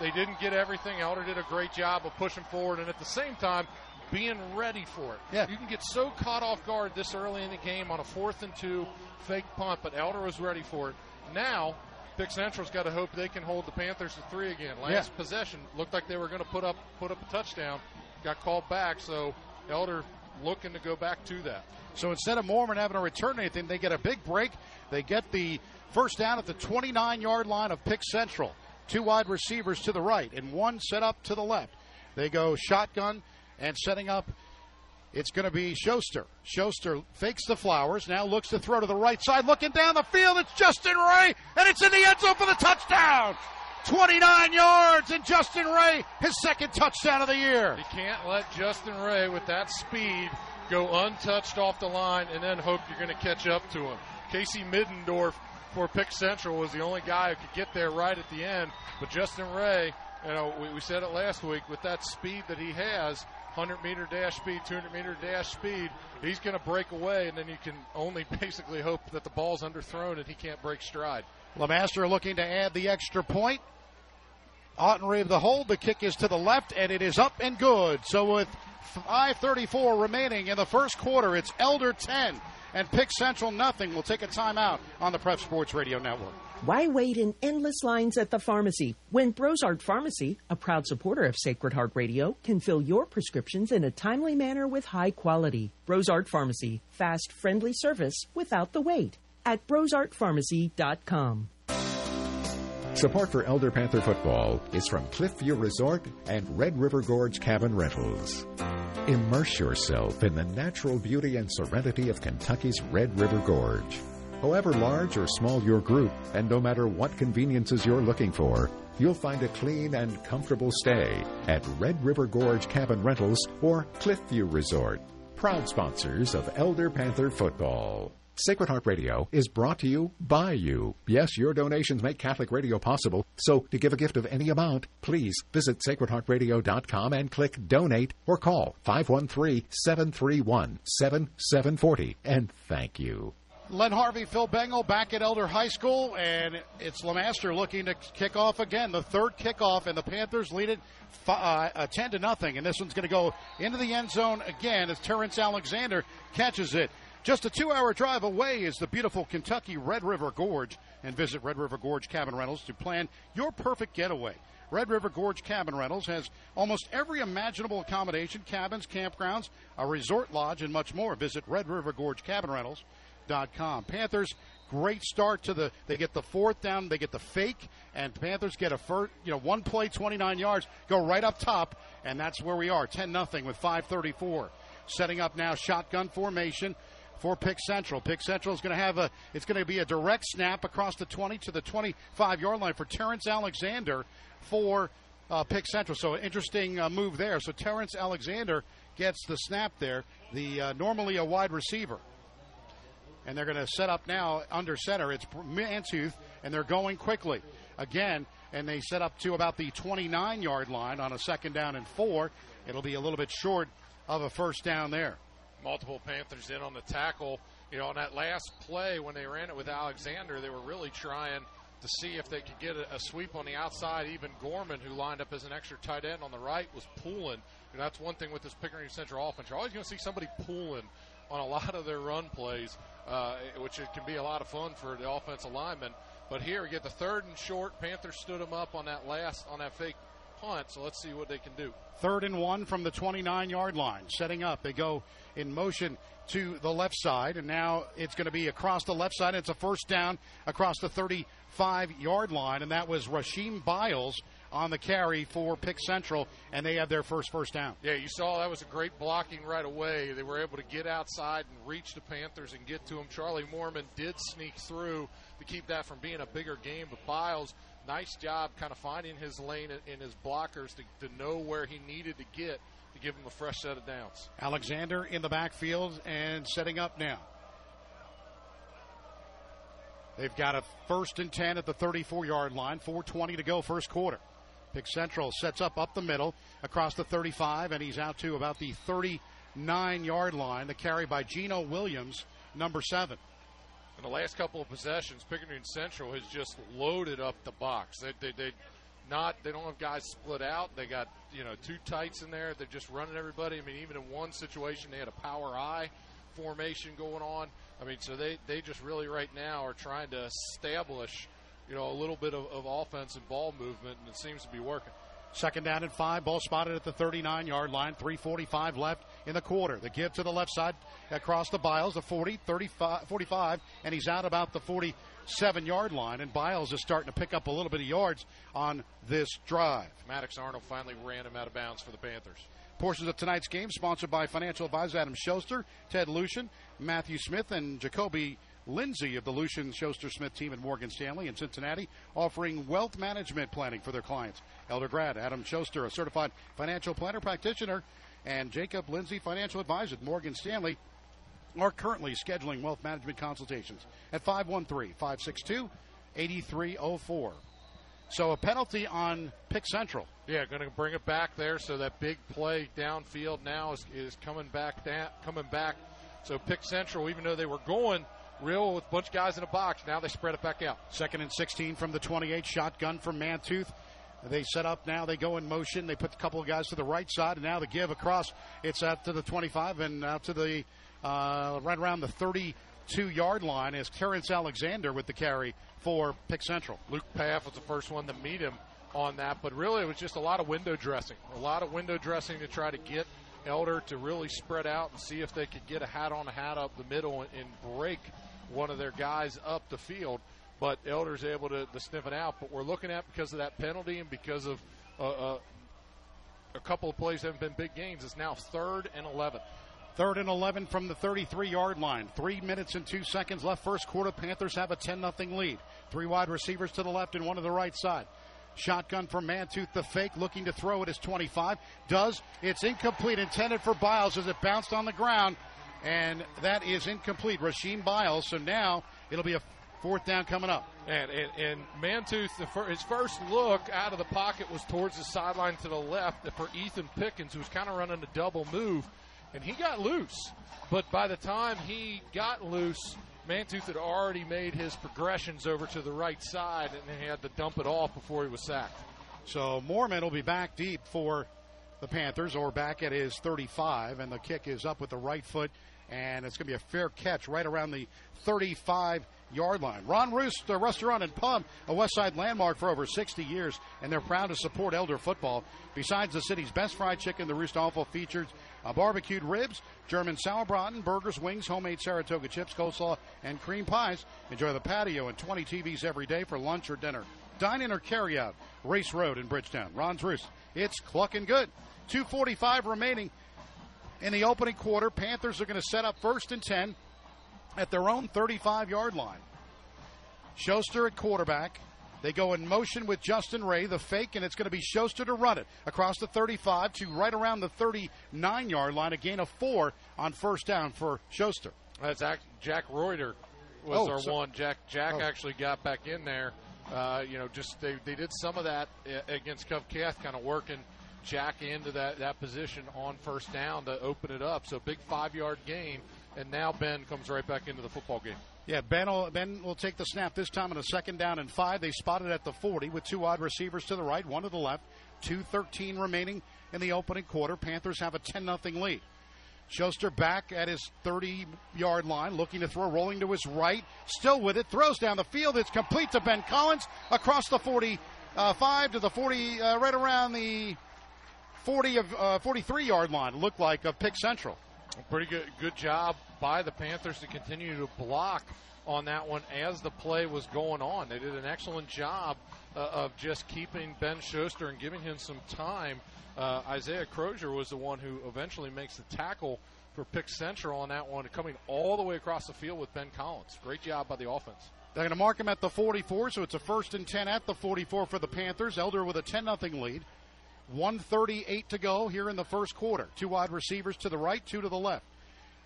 They didn't get everything. Elder did a great job of pushing forward, and at the same time, being ready for it. Yeah. You can get so caught off guard this early in the game on a fourth and two fake punt, but Elder was ready for it. Now, Pick Central's got to hope they can hold the Panthers to three again. Last yeah. possession looked like they were going to put up put up a touchdown, got called back. So Elder looking to go back to that. So instead of Mormon having to return anything, they get a big break. They get the first down at the 29 yard line of Pick Central. Two wide receivers to the right and one set up to the left. They go shotgun and setting up. It's going to be Schuster. Schuster fakes the flowers, now looks to throw to the right side, looking down the field. It's Justin Ray, and it's in the end zone for the touchdown. 29 yards, and Justin Ray, his second touchdown of the year. You can't let Justin Ray, with that speed, go untouched off the line and then hope you're going to catch up to him. Casey Middendorf for Pick Central was the only guy who could get there right at the end, but Justin Ray, you know, we, we said it last week, with that speed that he has, 100 meter dash speed, 200 meter dash speed, he's going to break away, and then you can only basically hope that the ball's underthrown and he can't break stride. Lamaster looking to add the extra point. Ottenreeb the hold. The kick is to the left, and it is up and good. So with 5:34 remaining in the first quarter, it's Elder 10 and Pick Central nothing. We'll take a timeout on the Prep Sports Radio Network. Why wait in endless lines at the pharmacy when Brosart Pharmacy, a proud supporter of Sacred Heart Radio, can fill your prescriptions in a timely manner with high quality? Brosart Pharmacy, fast, friendly service without the wait at brosartpharmacy.com. Support for Elder Panther football is from Cliffview Resort and Red River Gorge Cabin Rentals. Immerse yourself in the natural beauty and serenity of Kentucky's Red River Gorge. However large or small your group, and no matter what conveniences you're looking for, you'll find a clean and comfortable stay at Red River Gorge Cabin Rentals or Cliffview Resort. Proud sponsors of Elder Panther football. Sacred Heart Radio is brought to you by you. Yes, your donations make Catholic radio possible. So, to give a gift of any amount, please visit sacredheartradio.com and click donate or call 513-731-7740 and thank you. Len Harvey, Phil Bengal back at Elder High School, and it's Lamaster looking to kick off again. The third kickoff, and the Panthers lead it uh, uh, 10 to nothing. And this one's going to go into the end zone again as Terrence Alexander catches it. Just a two hour drive away is the beautiful Kentucky Red River Gorge. And visit Red River Gorge Cabin Rentals to plan your perfect getaway. Red River Gorge Cabin Rentals has almost every imaginable accommodation cabins, campgrounds, a resort lodge, and much more. Visit Red River Gorge Cabin Rentals. Panthers, great start to the. They get the fourth down, they get the fake, and Panthers get a first, you know, one play, 29 yards, go right up top, and that's where we are, 10 nothing with 5:34. Setting up now, shotgun formation for Pick Central. Pick Central is going to have a. It's going to be a direct snap across the 20 to the 25 yard line for Terrence Alexander for uh, Pick Central. So interesting uh, move there. So Terrence Alexander gets the snap there. The uh, normally a wide receiver and they're going to set up now under center. It's Mantooth, and they're going quickly again, and they set up to about the 29 yard line on a second down and four. It'll be a little bit short of a first down there. Multiple Panthers in on the tackle. You know, on that last play when they ran it with Alexander, they were really trying to see if they could get a, sweep on the outside. Even Gorman, who lined up as an extra tight end on the right, was pulling. And that's one thing with this Pickering Central offense. You're always going to see somebody pulling on a lot of their run plays, uh, which it can be a lot of fun for the offensive lineman. But here, get the third and short. Panthers stood them up on that last on that fake punt. So let's see what they can do. Third and one from the 29 yard line. Setting up. They go in motion to the left side, and now it's going to be across the left side. It's a first down across the 35 yard line, and that was Rasheem Biles on the carry for Pick Central, and they have their first first down. Yeah, you saw that was a great blocking right away. They were able to get outside and reach the Panthers and get to them. Charlie Mormon did sneak through to keep that from being a bigger game, but Biles, nice job kind of finding his lane in his blockers to, to know where he needed to get to give him a fresh set of downs. Alexander in the backfield and setting up now. They've got a first and 10 at the 34 yard line, 4.20 to go, first quarter. Pick Central sets up up the middle across the 35, and he's out to about the 39 yard line. The carry by Geno Williams, number seven. In the last couple of possessions, Pickering Central has just loaded up the box. They, they, they not they don't have guys split out. They got you know two tights in there. They're just running everybody. I mean, even in one situation, they had a power I formation going on. I mean, so they they just really right now are trying to establish you know, a little bit of, of offense and ball movement, and it seems to be working. Second down and five. Ball spotted at the 39 yard line. 3.45 left in the quarter. The give to the left side across the Biles, the 40, 35, 45, and he's out about the 47 yard line. And Biles is starting to pick up a little bit of yards on this drive. Maddox Arnold finally ran him out of bounds for the Panthers. Portions of tonight's game sponsored by financial advisor Adam Schuster, Ted Lucian, Matthew Smith, and Jacoby Lindsay of the Lucian Schuster Smith team at Morgan Stanley in Cincinnati, offering wealth management planning for their clients. Elder grad Adam Schuster, a certified financial planner practitioner, and Jacob Lindsay, financial advisor at Morgan Stanley, are currently scheduling wealth management consultations at 513 562 8304. So a penalty on Pick Central. Yeah, going to bring it back there. So that big play downfield now is, is coming back. Down, coming back. So Pick Central, even though they were going real with a bunch of guys in a box. Now they spread it back out. Second and 16 from the 28 shotgun from Mantooth. They set up now. They go in motion. They put a couple of guys to the right side, and now the give across. It's out to the 25 and out to the uh, right around the 32 yard line as Terrence Alexander with the carry for Pick Central. Luke Paff was the first one to meet him on that, but really it was just a lot of window dressing. A lot of window dressing to try to get Elder to really spread out and see if they could get a hat on a hat up the middle and, and break one of their guys up the field. But Elder's able to, to sniff it out. But we're looking at because of that penalty and because of uh, uh, a couple of plays haven't been big gains. It's now third and 11. Third and 11 from the 33 yard line. Three minutes and two seconds left. First quarter. Panthers have a 10 0 lead. Three wide receivers to the left and one to the right side. Shotgun from Mantooth, the fake, looking to throw it is 25. Does. It's incomplete, intended for Biles as it bounced on the ground, and that is incomplete. Rasheem Biles, so now it'll be a fourth down coming up. And, and, and Mantooth, fir- his first look out of the pocket was towards the sideline to the left for Ethan Pickens, who was kind of running a double move, and he got loose. But by the time he got loose, Mantooth had already made his progressions over to the right side, and he had to dump it off before he was sacked. So Moorman will be back deep for the Panthers, or back at his 35, and the kick is up with the right foot, and it's going to be a fair catch right around the 35 yard line. Ron Roost uh, Restaurant and Pub, a West Side landmark for over 60 years, and they're proud to support Elder football. Besides the city's best fried chicken, the Roost also features uh, barbecued ribs, German sauerbraten, burgers, wings, homemade Saratoga chips, coleslaw, and cream pies. Enjoy the patio and 20 TVs every day for lunch or dinner. Dine in or carry out. Race Road in Bridgetown. Ron's Roost. It's clucking good. 245 remaining in the opening quarter. Panthers are going to set up first and 10 at their own 35 yard line. Schuster at quarterback. They go in motion with Justin Ray, the fake, and it's going to be Schuster to run it across the 35 to right around the 39 yard line. A gain of four on first down for Schuster. That's Jack Reuter was Oh, our so- one. Jack Jack Oh. actually got back in there. Uh, you know, just they, they did some of that against Covcath, kind of working Jack into that, that position on first down to open it up. So big five yard gain, and now Ben comes right back into the football game. Yeah, Ben will, ben will take the snap this time on a second down and five. They spotted at the 40 with two wide receivers to the right, one to the left. 2.13 remaining in the opening quarter. Panthers have a 10 0 lead. Schuster back at his 30 yard line, looking to throw, rolling to his right, still with it, throws down the field. It's complete to Ben Collins across the 45 to the 40, uh, right around the 40 of uh, 43 yard line. Looked like of Pick Central. Pretty good good job by the Panthers to continue to block on that one as the play was going on. They did an excellent job uh, of just keeping Ben Schuster and giving him some time. Uh, Isaiah Crozier was the one who eventually makes the tackle for Pick Central on that one, coming all the way across the field with Ben Collins. Great job by the offense. They're going to mark him at the 44, so it's a first and 10 at the 44 for the Panthers. Elder with a 10 0 lead. 138 to go here in the first quarter. Two wide receivers to the right, two to the left.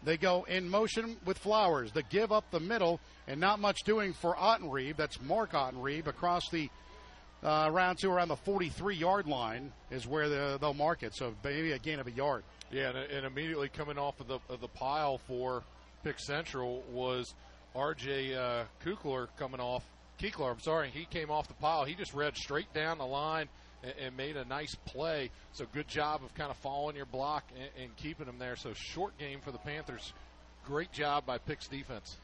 They go in motion with Flowers. The give up the middle, and not much doing for Ottenreeb. That's Mark Ottenreeb across the uh, round two around the 43 yard line is where the, they'll mark it. So maybe a gain of a yard. Yeah, and, and immediately coming off of the of the pile for Pick Central was R.J. Uh, Kukler coming off. Keekler, I'm sorry, he came off the pile. He just read straight down the line and, and made a nice play. So good job of kind of following your block and, and keeping him there. So short game for the Panthers. Great job by Pick's defense.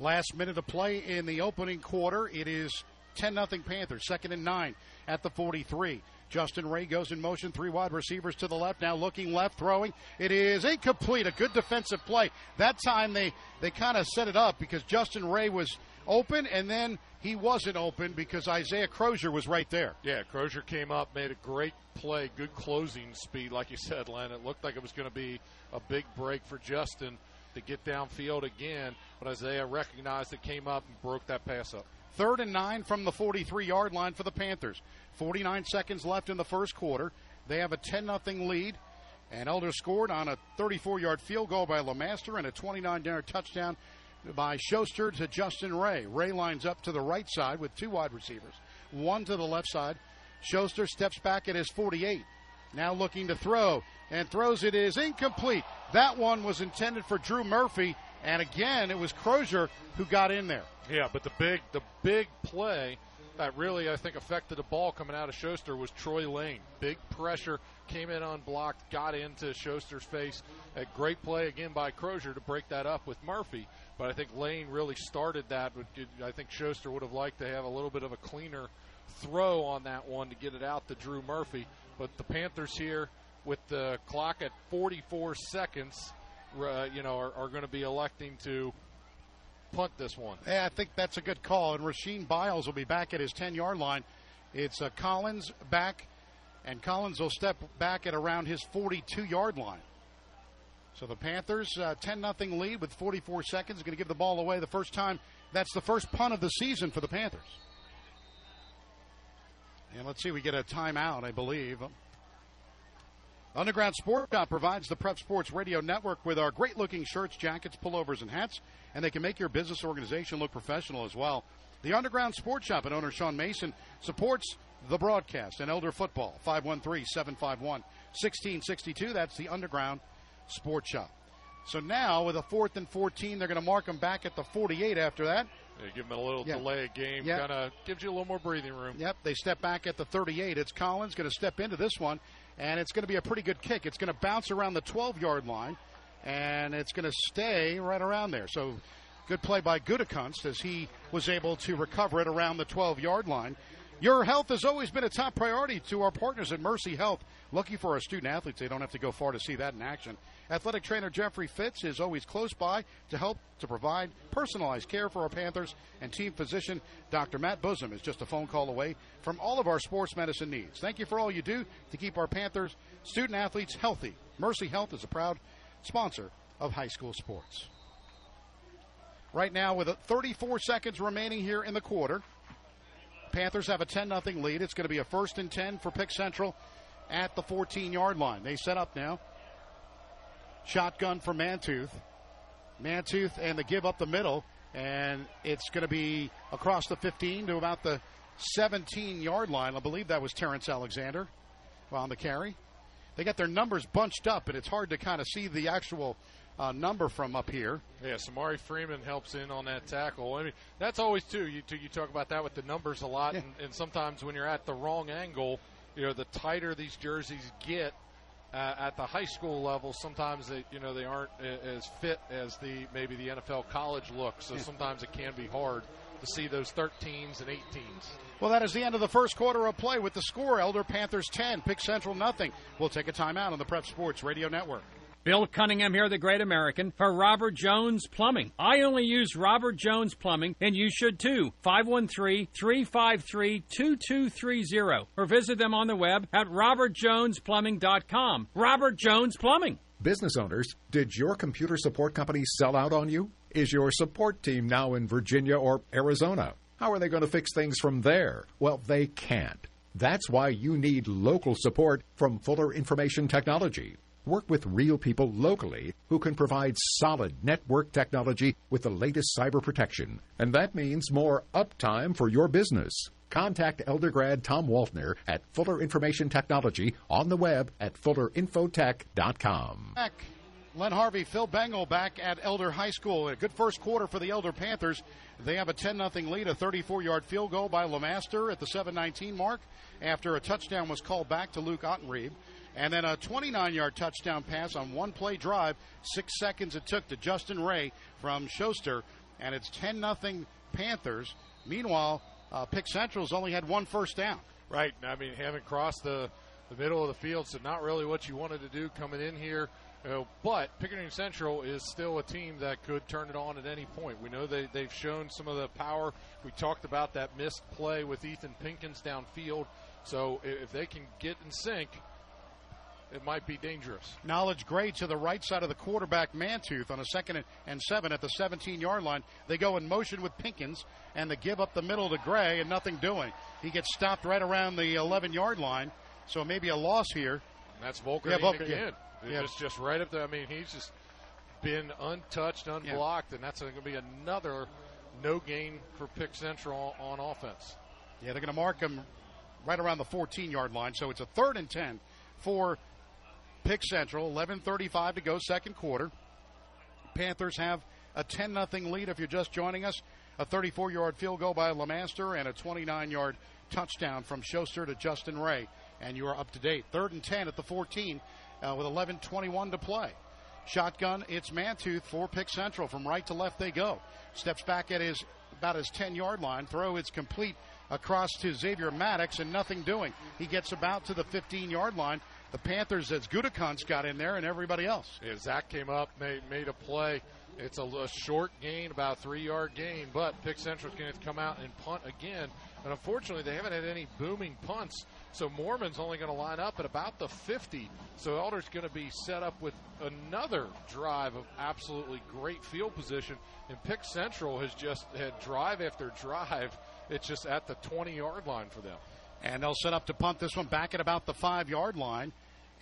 Last minute of play in the opening quarter. It is 10 0 Panthers, second and nine at the 43. Justin Ray goes in motion, three wide receivers to the left, now looking left, throwing. It is incomplete, a good defensive play. That time they, they kind of set it up because Justin Ray was open, and then he wasn't open because Isaiah Crozier was right there. Yeah, Crozier came up, made a great play, good closing speed, like you said, Len. It looked like it was going to be a big break for Justin to get downfield again, but Isaiah recognized it, came up, and broke that pass up. Third and nine from the 43 yard line for the Panthers. 49 seconds left in the first quarter. They have a 10 0 lead. And Elder scored on a 34 yard field goal by Lamaster and a 29 yard touchdown by Schuster to Justin Ray. Ray lines up to the right side with two wide receivers, one to the left side. Schuster steps back at his 48. Now looking to throw and throws it is incomplete. That one was intended for Drew Murphy. And again, it was Crozier who got in there. Yeah, but the big the big play that really I think affected the ball coming out of Schuster was Troy Lane. Big pressure, came in unblocked, got into Schuster's face. A great play again by Crozier to break that up with Murphy. But I think Lane really started that. I think Schuster would have liked to have a little bit of a cleaner throw on that one to get it out to Drew Murphy. But the Panthers here, with the clock at 44 seconds, uh, you know, are, are going to be electing to punt this one. Yeah, I think that's a good call. And Rasheen Biles will be back at his 10 yard line. It's uh, Collins back, and Collins will step back at around his 42 yard line. So the Panthers, uh, 10 uh, 0 lead with 44 seconds, going to give the ball away the first time. That's the first punt of the season for the Panthers. And let's see, we get a timeout, I believe. Underground Sport Shop provides the Prep Sports Radio Network with our great looking shirts, jackets, pullovers, and hats, and they can make your business organization look professional as well. The Underground Sports Shop and owner Sean Mason supports the broadcast and Elder Football, 513 751 1662. That's the Underground Sports Shop. So now, with a fourth and 14, they're going to mark them back at the 48 after that. Yeah, give them a little yeah. delay game. Yep. Kind of gives you a little more breathing room. Yep. They step back at the 38. It's Collins going to step into this one and it's going to be a pretty good kick. It's going to bounce around the 12 yard line, and it's going to stay right around there. So good play by Gutekunst as he was able to recover it around the 12 yard line. Your health has always been a top priority to our partners at Mercy Health. Lucky for our student athletes, they don't have to go far to see that in action. Athletic trainer Jeffrey Fitz is always close by to help to provide personalized care for our Panthers, and team physician Dr. Matt Busam is just a phone call away from all of our sports medicine needs. Thank you for all you do to keep our Panthers student athletes healthy. Mercy Health is a proud sponsor of high school sports. Right now, with 34 seconds remaining here in the quarter, Panthers have a 10 0 lead. It's going to be a first and 10 for Pick Central at the 14 yard line. They set up now. Shotgun for Mantooth. Mantooth and the give up the middle. And it's going to be across the 15 to about the 17 yard line. I believe that was Terrence Alexander on the carry. They got their numbers bunched up, and it's hard to kind of see the actual uh, number from up here. Yeah, Samari Freeman helps in on that tackle. I mean, that's always too. You you talk about that with the numbers a lot, yeah. and, and, sometimes when you're at the wrong angle, you know, the tighter these jerseys get. Uh, at the high school level, sometimes they, you know, they aren't as fit as the maybe the NFL college look. So sometimes it can be hard to see those 13s and 18s. Well, that is the end of the first quarter of play with the score: Elder Panthers 10, Pick Central nothing. We'll take a timeout on the Prep Sports Radio Network. Bill Cunningham here, the Great American, for Robert Jones Plumbing. I only use Robert Jones Plumbing, and you should too. 513 353 2230. Or visit them on the web at robertjonesplumbing.com. Robert Jones Plumbing. Business owners, did your computer support company sell out on you? Is your support team now in Virginia or Arizona? How are they going to fix things from there? Well, they can't. That's why you need local support from Fuller Information Technology. Work with real people locally who can provide solid network technology with the latest cyber protection. And that means more uptime for your business. Contact Eldergrad Tom Waltner at Fuller Information Technology on the web at fullerinfotech.com. Back. Len Harvey, Phil Bengal back at Elder High School. A good first quarter for the Elder Panthers. They have a 10 0 lead, a 34 yard field goal by Lamaster at the 719 mark after a touchdown was called back to Luke Ottenreeb. And then a 29 yard touchdown pass on one play drive. Six seconds it took to Justin Ray from Schuster. And it's 10 0 Panthers. Meanwhile, uh, Pick Central's only had one first down. Right. I mean, having crossed the, the middle of the field, so not really what you wanted to do coming in here. Know, but Pickering Central is still a team that could turn it on at any point. We know they, they've shown some of the power. We talked about that missed play with Ethan Pinkins downfield. So if they can get in sync, it might be dangerous. Knowledge Gray to the right side of the quarterback Mantooth on a second and seven at the 17 yard line. They go in motion with Pinkins and they give up the middle to Gray and nothing doing. He gets stopped right around the 11 yard line, so maybe a loss here. And that's Volker yeah, Volker, again. Yeah. Just, just right up there. I mean, he's just been untouched, unblocked, yeah. and that's going to be another no gain for Pick Central on offense. Yeah, they're going to mark him right around the 14 yard line, so it's a third and 10 for Pick Central, 11:35 to go, second quarter. Panthers have a 10 0 lead. If you're just joining us, a 34 yard field goal by Lamaster and a 29 yard touchdown from Schuster to Justin Ray. And you are up to date. Third and 10 at the 14 uh, with 11.21 to play. Shotgun, it's Mantooth for Pick Central. From right to left they go. Steps back at his about his 10 yard line. Throw is complete across to Xavier Maddox and nothing doing. He gets about to the 15 yard line. The Panthers, as Gutekunst got in there, and everybody else. Yeah, Zach came up, made, made a play. It's a, a short gain, about three yard gain, but Pick Central's going to come out and punt again. And unfortunately, they haven't had any booming punts. So Mormon's only going to line up at about the 50. So Elder's going to be set up with another drive of absolutely great field position. And Pick Central has just had drive after drive. It's just at the 20 yard line for them. And they'll set up to punt this one back at about the five yard line.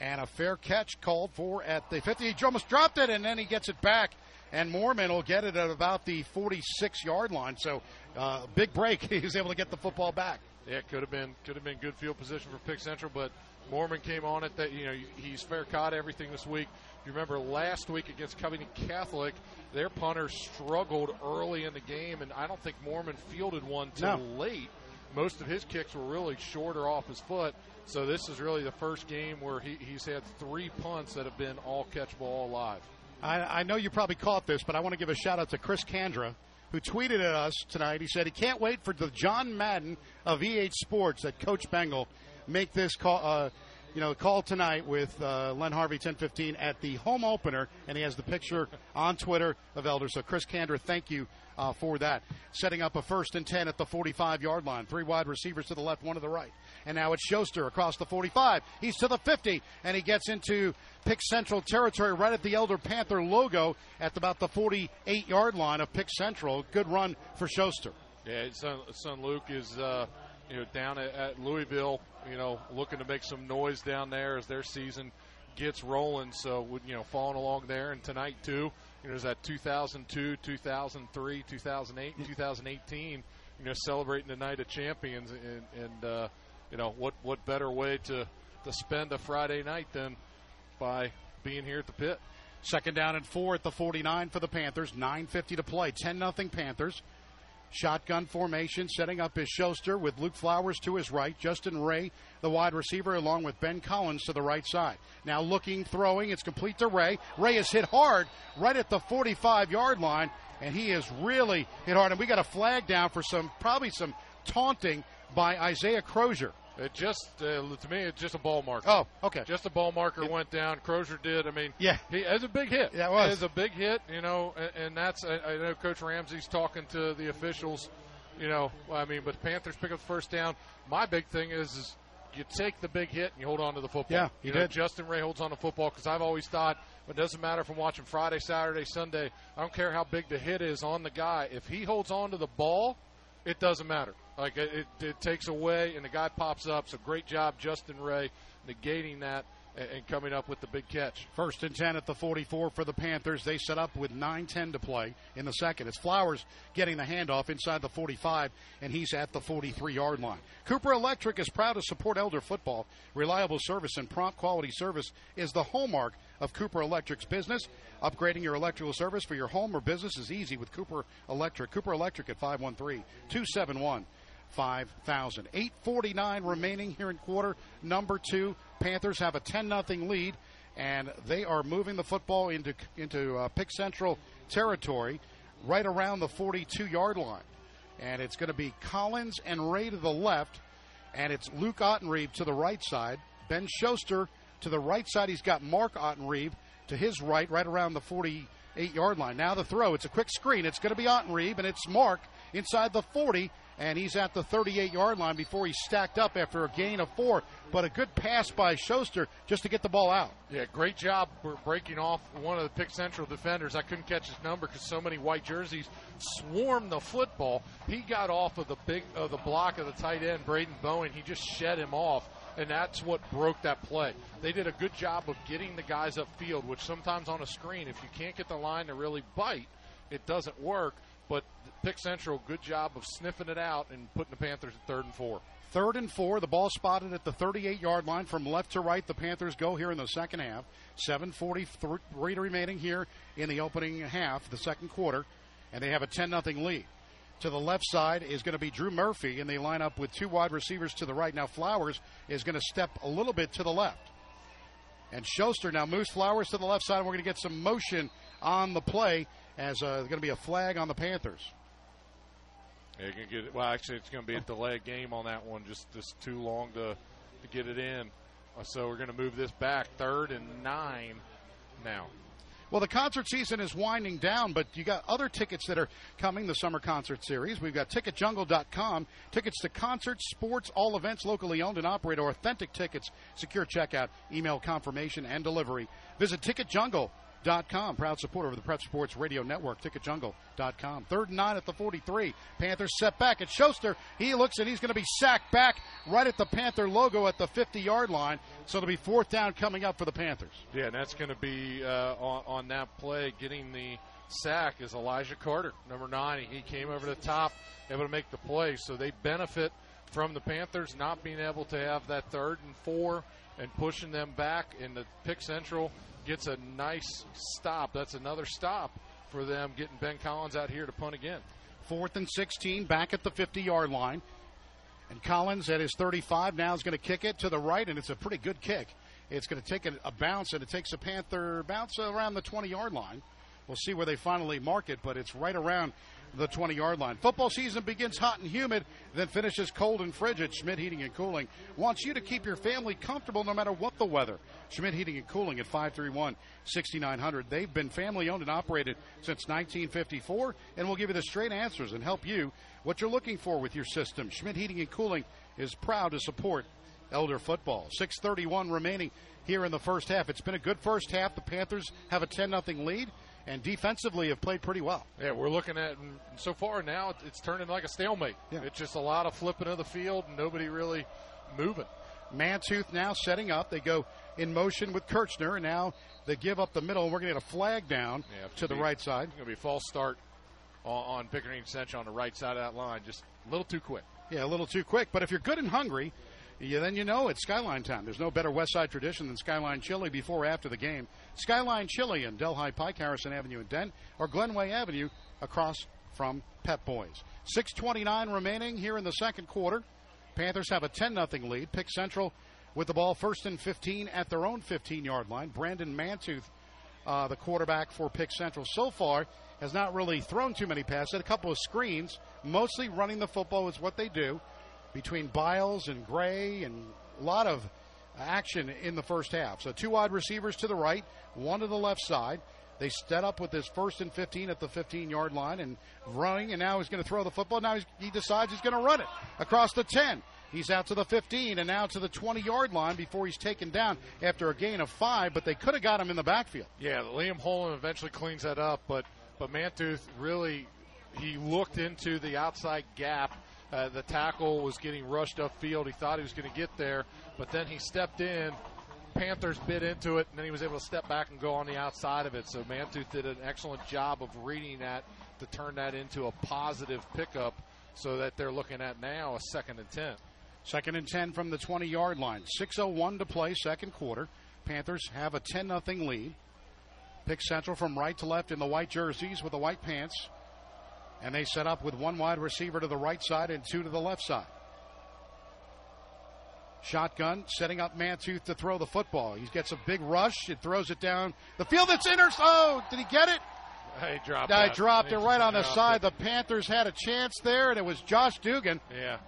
And a fair catch called for at the 50. He almost dropped it, and then he gets it back. And Mormon will get it at about the 46 yard line. So, uh, big break. he was able to get the football back. Yeah, it could have been could have been good field position for Pick Central, but Mormon came on it. That you know he's fair caught everything this week. You remember last week against Covington Catholic, their punter struggled early in the game, and I don't think Mormon fielded one till No. late. Most of his kicks were really shorter off his foot. So this is really the first game where he, he's had three punts that have been all catchable, all live. I, I know you probably caught this, but I want to give a shout out to Chris Kandra, who tweeted at us tonight. He said he can't wait for the John Madden of EH Sports that Coach Bengal make this call. Uh, you know, call tonight with uh, Len Harvey 1015 at the home opener, and he has the picture on Twitter of Elder. So, Chris Kandra, thank you uh, for that. Setting up a first and 10 at the 45 yard line. Three wide receivers to the left, one to the right. And now it's Schuster across the 45. He's to the 50, and he gets into Pick Central territory right at the Elder Panther logo at about the 48 yard line of Pick Central. Good run for Schuster. Yeah, son, son Luke is uh, you know down at, at Louisville, you know, looking to make some noise down there as their season gets rolling. So you know following along there, and tonight too. You know, there's that 2002, 2003, 2008, 2018. You know, celebrating the night of champions, and, and uh, you know what what better way to to spend a Friday night than by being here at the pit. Second down and four at the 49 for the Panthers. 9.50 to play. 10 nothing Panthers. Shotgun formation, setting up his Schuster with Luke Flowers to his right, Justin Ray, the wide receiver, along with Ben Collins to the right side. Now looking, throwing, it's complete to Ray. Ray is hit hard right at the 45 yard line, and he is really hit hard. And we got a flag down for some, probably some taunting by Isaiah Crozier. It just uh, to me, it's just a ball marker. Oh, okay. Just a ball marker went down. Crozier did. I mean, Yeah. he it was a big hit. Yeah, it was. It was a big hit. You know, and, and that's I, I know Coach Ramsey's talking to the officials. You know, I mean, but the Panthers pick up the first down. My big thing is, is you take the big hit and you hold on to the football. Yeah, he you know, did. Justin Ray holds on to football because I've always thought it doesn't matter if I'm watching Friday, Saturday, Sunday. I don't care how big the hit is on the guy. If he holds on to the ball, it doesn't matter. Like it, it, takes away, and the guy pops up. So great job, Justin Ray, negating that and, and coming up with the big catch. First and 10 at the 44 for the Panthers. They set up with 9 10 to play in the second. It's Flowers getting the handoff inside the 45, and he's at the 43 yard line. Cooper Electric is proud to support Elder football. Reliable service and prompt quality service is the hallmark of Cooper Electric's business. Upgrading your electrical service for your home or business is easy with Cooper Electric. Cooper Electric at 513 271 5000. 849 remaining here in quarter number two. Panthers have a 10 0 lead, and they are moving the football into, into uh, Pick Central territory right around the 42 yard line. And it's going to be Collins and Ray to the left, and it's Luke Ottenreeb to the right side. Ben Schuster to the right side. He's got Mark Ottenreeb to his right, right around the 48 yard line. Now the throw. It's a quick screen. It's going to be Ottenreeb, and it's Mark inside the 40, and he's at the 38 yard line before he's stacked up after a gain of four. But a good pass by Schuster just to get the ball out. Yeah, great job for breaking off one of the Pick Central defenders. I couldn't catch his number because so many white jerseys swarmed the football. He got off of the big of the block of the tight end, Braden Bowen. He just shed him off, and that's what broke that play. They did a good job of getting the guys upfield, which sometimes on a screen, if you can't get the line to really bite, it doesn't work. But Pick Central, good job of sniffing it out and putting the Panthers at third and four. Third and four. The ball spotted at the 38 yard line from left to right. The Panthers go here in the second half. 7.43 remaining here in the opening half, the second quarter, and they have a 10 0 lead. to the left side is going to be Drew Murphy, and they line up with two wide receivers to the right. Now Flowers is going to step a little bit to the left. And Schuster now moves Flowers to the left side, we're going to get some motion on the play as uh, going to be a flag on the Panthers. Get it. Well, actually, it's going to be a delayed game on that one. Just just too long to to get it in. Uh, so we're going to move this back third and nine now. Well, the concert season is winding down, but you got other tickets that are coming, the summer concert series. We've got ticketjungle.com, tickets to concerts, sports, all events locally owned and operated, authentic tickets, secure checkout, email confirmation, and delivery. Visit ticketjungle.com ticketjungle.com. Proud supporter of the Prep Sports Radio Network. Ticketjungle.com. Third and nine at the 43. Panthers set back at Schuster. He looks and he's going to be sacked back right at the Panther logo at the 50 yard line. So it'll be fourth down coming up for the Panthers. Yeah, and that's going to be uh, on, on that play. Getting the sack is Elijah Carter, number nine. He came over the top, able to make the play. So they benefit from the Panthers not being able to have that third and four and pushing them back in the pick central gets a nice stop. That's another stop for them getting Ben Collins out here to punt again. Fourth and 16, back at the 50 yard line. And Collins at his 35 now is going to kick it to the right, and it's a pretty good kick. It's going to take a, a bounce, and it takes a Panther bounce around the 20 yard line. We'll see where they finally mark it, but it's right around the 20 yard line. Football season begins hot and humid, then finishes cold and frigid. Schmidt Heating and Cooling wants you to keep your family comfortable no matter what the weather. Schmidt Heating and Cooling at 531 6900. They've been family owned and operated since 1954 and will give you the straight answers and help you what you're looking for with your system. Schmidt Heating and Cooling is proud to support Elder football. 631 remaining here in the first half. It's been a good first half. The Panthers have a 10 0 lead and defensively have played pretty well. Yeah, we're looking at so far now it's turning like a stalemate. Yeah. It's just a lot of flipping of the field and nobody really moving. Mantooth now setting up. They go in motion with Kirchner, and now they give up the middle, and we're going to get a flag down yeah, to the right side. It's going to be a false start on, on Pickerington Central on the right side of that line. Just a little too quick. Yeah, a little too quick. But if you're good and hungry, yeah, then you know it's Skyline time. There's no better West Side tradition than Skyline Chili before or after the game. Skyline Chili in Delhi Pike, Harrison Avenue in Dent, or Glenway Avenue across from Pep Boys. 6.29 remaining here in the second quarter. Panthers have a 10 0 lead. Pick Central with the ball first and 15 at their own 15 yard line. Brandon Mantooth, uh, the quarterback for Pick Central, so far has not really thrown too many passes. A couple of screens, mostly running the football is what they do between Biles and Gray and a lot of action in the first half. So two wide receivers to the right, one to the left side. They set up with his first and 15 at the 15 yard line and running, and now he's going to throw the football. Now he decides he's going to run it across the 10. He's out to the 15 and now to the 20 yard line before he's taken down after a gain of five, but they could have got him in the backfield. Yeah, Liam Holland eventually cleans that up, but, but Mantooth really, he looked into the outside gap uh, the tackle was getting rushed upfield. He thought he was going to get there, but then he stepped in. Panthers bit into it, and then he was able to step back and go on the outside of it. So Mantooth did an excellent job of reading that to turn that into a positive pickup so that they're looking at now a second and 10. Second and 10 from the 20 yard line. 6.01 to play, second quarter. Panthers have a 10 0 lead. Pick Central from right to left in the white jerseys with the white pants. And they set up with one wide receiver to the right side and two to the left side. Shotgun setting up Mantooth to throw the football. He gets a big rush. It throws it down the field. It's inter. Oh, did he get it? He dropped. I dropped it right on the side. It. The Panthers had a chance there, and it was Josh Dugan. Yeah,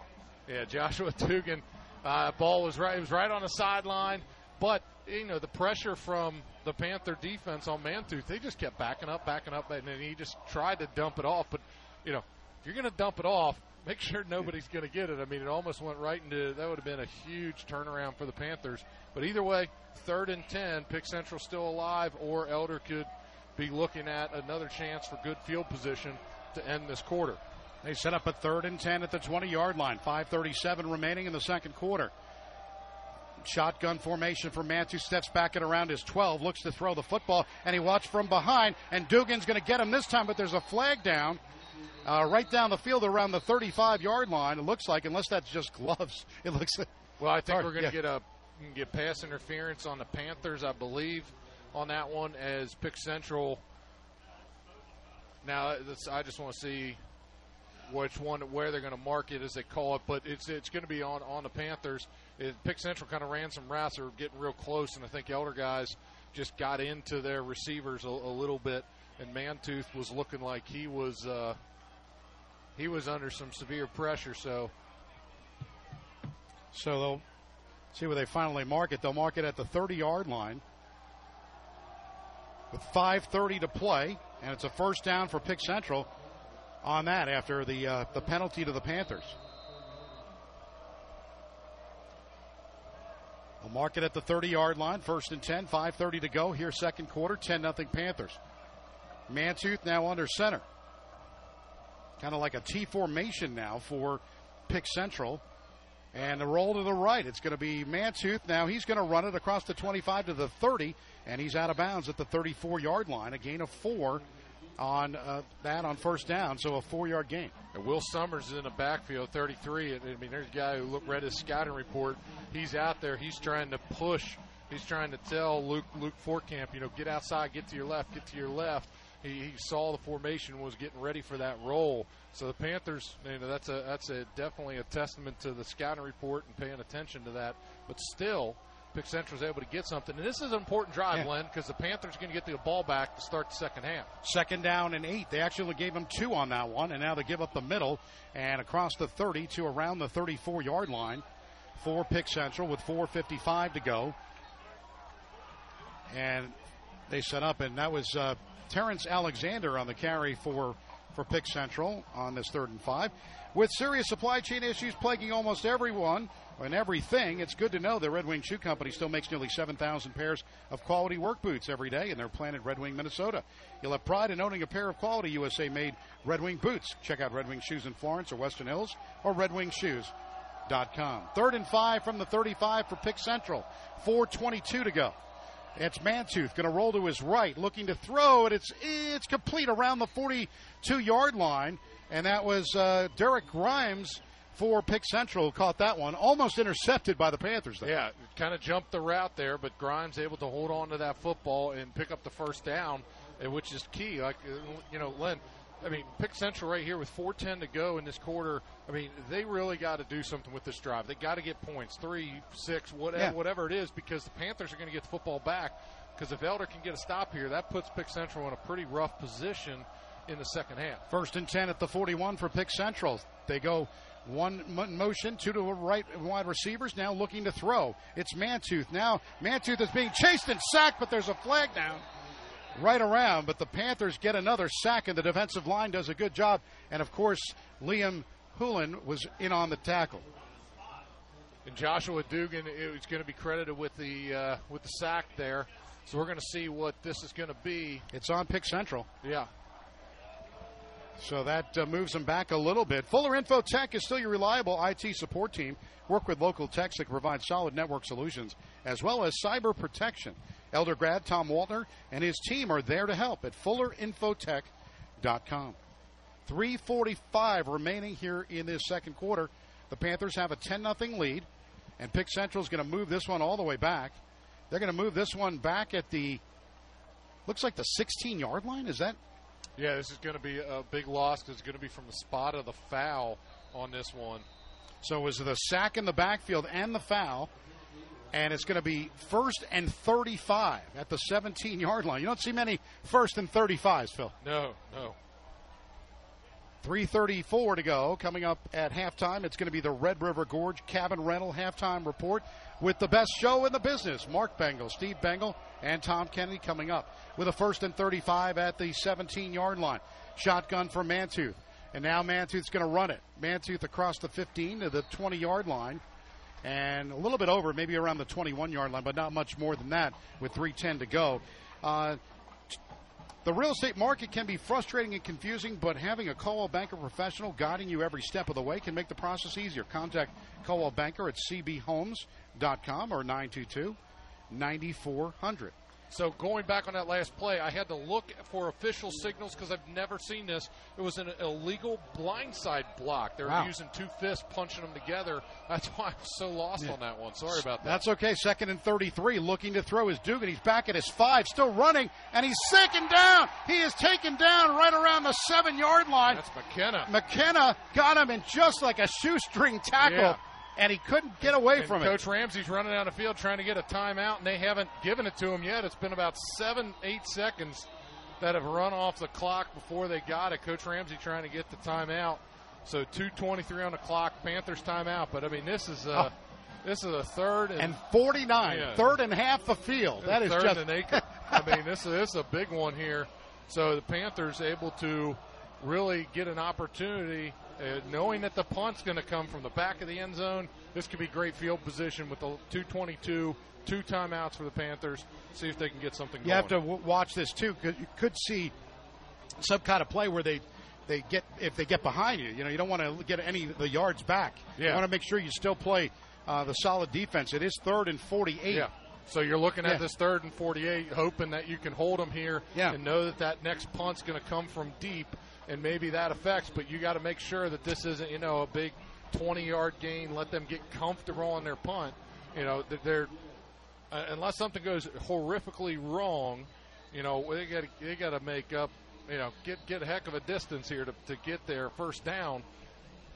yeah, Joshua Dugan. Uh, ball was right. It was right on the sideline, but you know the pressure from the Panther defense on Mantooth, they just kept backing up, backing up, and then he just tried to dump it off. But you know, if you're going to dump it off, make sure nobody's going to get it. I mean, it almost went right into that would have been a huge turnaround for the Panthers. But either way, third and ten, Pick Central still alive, or Elder could be looking at another chance for good field position to end this quarter. They set up a third and ten at the 20 yard line. 5:37 remaining in the second quarter. Shotgun formation for Mantooth steps back at around his 12, looks to throw the football, and he watched from behind. And Dugan's going to get him this time, but there's a flag down uh, right down the field around the 35 yard line. It looks like, unless that's just gloves, it looks. Well, I think hard. we're going to yeah. get a get pass interference on the Panthers, I believe, on that one as Pick Central. Now, I just want to see which one where they're going to mark it as they call it, but it's it's going to be on on the Panthers. It, Pick Central kind of ran some routes were getting real close, and I think Elder guys just got into their receivers a, a little bit, and Mantooth was looking like he was uh, he was under some severe pressure. So So they'll see where they finally mark it. They'll mark it at the 30 yard line with 5:30 to play, and it's a first down for Pick Central on that after the uh, the penalty to the Panthers. They'll mark it at the 30 yard line, first and 10, 5:30 to go here, second quarter, 10 nothing Panthers. Mantooth now under center, kind of like a T formation now for Pick Central. And the roll to the right. It's going to be Mantooth. Now he's going to run it across the 25 to the 30, and he's out of bounds at the 34 yard line. A gain of four on uh, that on first down, so a four yard gain. And Will Summers is in the backfield, 33. I mean, there's a guy who looked, read his scouting report. He's out there. He's trying to push. He's trying to tell Luke Luke Fortcamp, you know, get outside, get to your left, get to your left. He, he saw the formation was getting ready for that roll. So the Panthers, you know, that's a that's a definitely a testament to the scouting report and paying attention to that. But still, Pick Central's able to get something. And this is an important drive, Yeah. Len, because the Panthers are going to get the ball back to start the second half. Second down and eight. They actually gave them two on that one, and now they give up the middle and across the 30 to around the 34 yard line for Pick Central with 4.55 to go. And they set up, and that was uh, Terrence Alexander on the carry for, for Pick Central on this third and five. With serious supply chain issues plaguing almost everyone and everything, it's good to know the Red Wing Shoe Company still makes nearly 7,000 pairs of quality work boots every day in their plant in Red Wing, Minnesota. You'll have pride in owning a pair of quality USA made Red Wing boots. Check out Red Wing Shoes in Florence or Western Hills or redwingshoes.com. Third and five from the 35 for Pick Central. 4.22 to go. It's Mantooth going to roll to his right, looking to throw, and it's it's complete around the 42 yard line. And that was uh, Derek Grimes for Pick Central caught that one, almost intercepted by the Panthers. Though. Yeah, kind of jumped the route there, but Grimes able to hold on to that football and pick up the first down, which is key. Like uh, you know, Len. I mean, Pick Central right here with 4:10 to go in this quarter. I mean, they really got to do something with this drive. They got to get points, three, six, whatever, Yeah. whatever it is, because the Panthers are going to get the football back. Because if Elder can get a stop here, that puts Pick Central in a pretty rough position in the second half. First and 10 at the 41 for Pick Central. They go one motion, two to the right wide receivers, now looking to throw. It's Mantooth. Now, Mantooth is being chased and sacked, but there's a flag down right around. But the Panthers get another sack, and the defensive line does a good job. And of course, Liam Hoolan was in on the tackle. And Joshua Dugan is going to be credited with the uh, with the sack there. So we're going to see what this is going to be. It's on Pick Central. Yeah. So that uh, moves them back a little bit. Fuller Info Tech is still your reliable IT support team. Work with local techs that provide solid network solutions as well as cyber protection. Elder grad Tom Waltner and his team are there to help at fullerinfotech.com. 345 remaining here in this second quarter. The Panthers have a 10 0 lead, and Pick Central is going to move this one all the way back. They're going to move this one back at the looks like the 16 yard line. Is that Yeah, this is going to be a big loss because it's going to be from the spot of the foul on this one. So it was the sack in the backfield and the foul. And it's going to be first and 35 at the 17 yard line. You don't see many first and 35s, Phil. No, no. 334 to go. Coming up at halftime, it's going to be the Red River Gorge Cabin Rental halftime report with the best show in the business. Mark Bengal, Steve Bengal, and Tom Kennedy coming up with a first and 35 at the 17 yard line. Shotgun for Mantooth. And now Mantooth's going to run it. Mantooth across the 15 to the 20 yard line. And a little bit over, maybe around the 21 yard line, but not much more than that with 310 to go. Uh, the real estate market can be frustrating and confusing, but having a Coldwell Banker professional guiding you every step of the way can make the process easier. Contact Coldwell Banker at cbhomes.com or 922 9400. So going back on that last play, I had to look for official signals because I've never seen this. It was an illegal blindside block. They were Wow. using two fists, punching them together. That's why I was so lost Yeah. on that one. Sorry about that. That's okay. Second and 33, looking to throw is Dugan. He's back at his five, still running, and he's taken down. He is taken down right around the seven yard line. That's McKenna. McKenna got him in just like a shoestring tackle, Yeah. And he couldn't get away And from Coach it. Coach Ramsey's running down the field trying to get a timeout, and they haven't given it to him yet. It's been about seven, eight seconds that have run off the clock before they got it. Coach Ramsey trying to get the timeout. So 2:23 on the clock. Panthers timeout. But I mean, this is uh, Oh. this is a third and, And 49, Yeah. third and half the field. That is just an acre. I mean, this is, this is a big one here. So the Panthers able to really get an opportunity, uh, knowing that the punt's going to come from the back of the end zone. This could be great field position with the 222, two timeouts for the Panthers. See if they can get something. You going. have to w- watch this too because you could see some kind of play where they they get if they get behind you. You know, you don't want to get any of the yards back. You want to make sure you still play uh, the solid defense. It is third and forty-eight. Yeah. So you're looking Yeah. at this third and 48, hoping that you can hold them here Yeah. and know that that next punt's going to come from deep, and maybe that affects. But you got to make sure that this isn't, you know, a big 20-yard gain. Let them get comfortable on their punt. You know, they're uh, unless something goes horrifically wrong, you know, they got they got to make up, you know, get get a heck of a distance here to, to get their first down.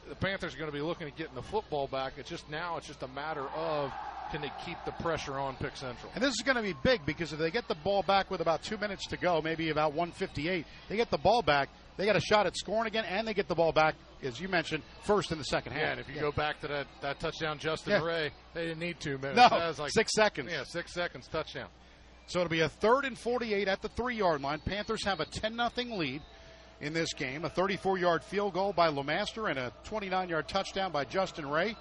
The Panthers are going to be looking at getting the football back. It's just now, it's just a matter of can they keep the pressure on Pick Central. And this is going to be big because if they get the ball back with about two minutes to go, maybe about 158, they get the ball back. They got a shot at scoring again, and they get the ball back, as you mentioned, first in the second half. Yeah, and if you go back to that, that touchdown, Justin Yeah. Ray, they didn't need two minutes. No, That was like six seconds. Yeah, six seconds, touchdown. So it'll be a third and 48 at the three yard line. Panthers have a 10 0 lead in this game. A 34 yard field goal by Lemaster and a 29 yard touchdown by Justin Ray.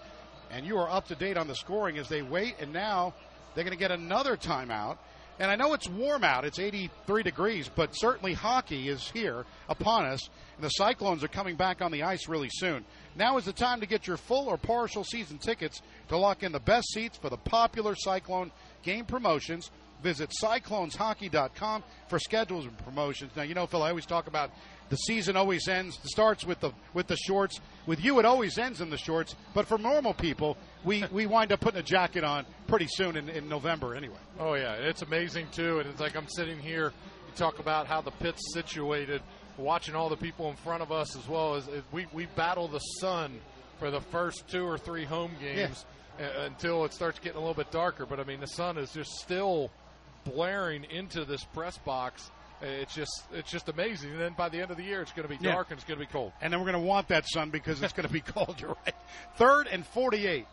And you are up to date on the scoring as they wait. And now they're going to get another timeout. And I know it's warm out, it's 83 degrees, but certainly hockey is here upon us. And the Cyclones are coming back on the ice really soon. Now is the time to get your full or partial season tickets to lock in the best seats for the popular Cyclone game promotions. Visit cycloneshockey.com for schedules and promotions. Now, you know, Phil, I always talk about the season always ends, it starts with the with the shorts. With you, it always ends in the shorts. But for normal people, we, we wind up putting a jacket on pretty soon in, in November anyway. Oh yeah, it's amazing too. And it's like I'm sitting here. You talk about how the pit's situated, watching all the people in front of us as well as we we battle the sun for the first two or three home games uh, until it starts getting a little bit darker. But I mean, the sun is just still blaring into this press box. It's just it's just amazing. And then by the end of the year, it's going to be Yeah. dark and it's going to be cold. And then we're going to want that sun because it's going to be cold. You're right. Third and 48.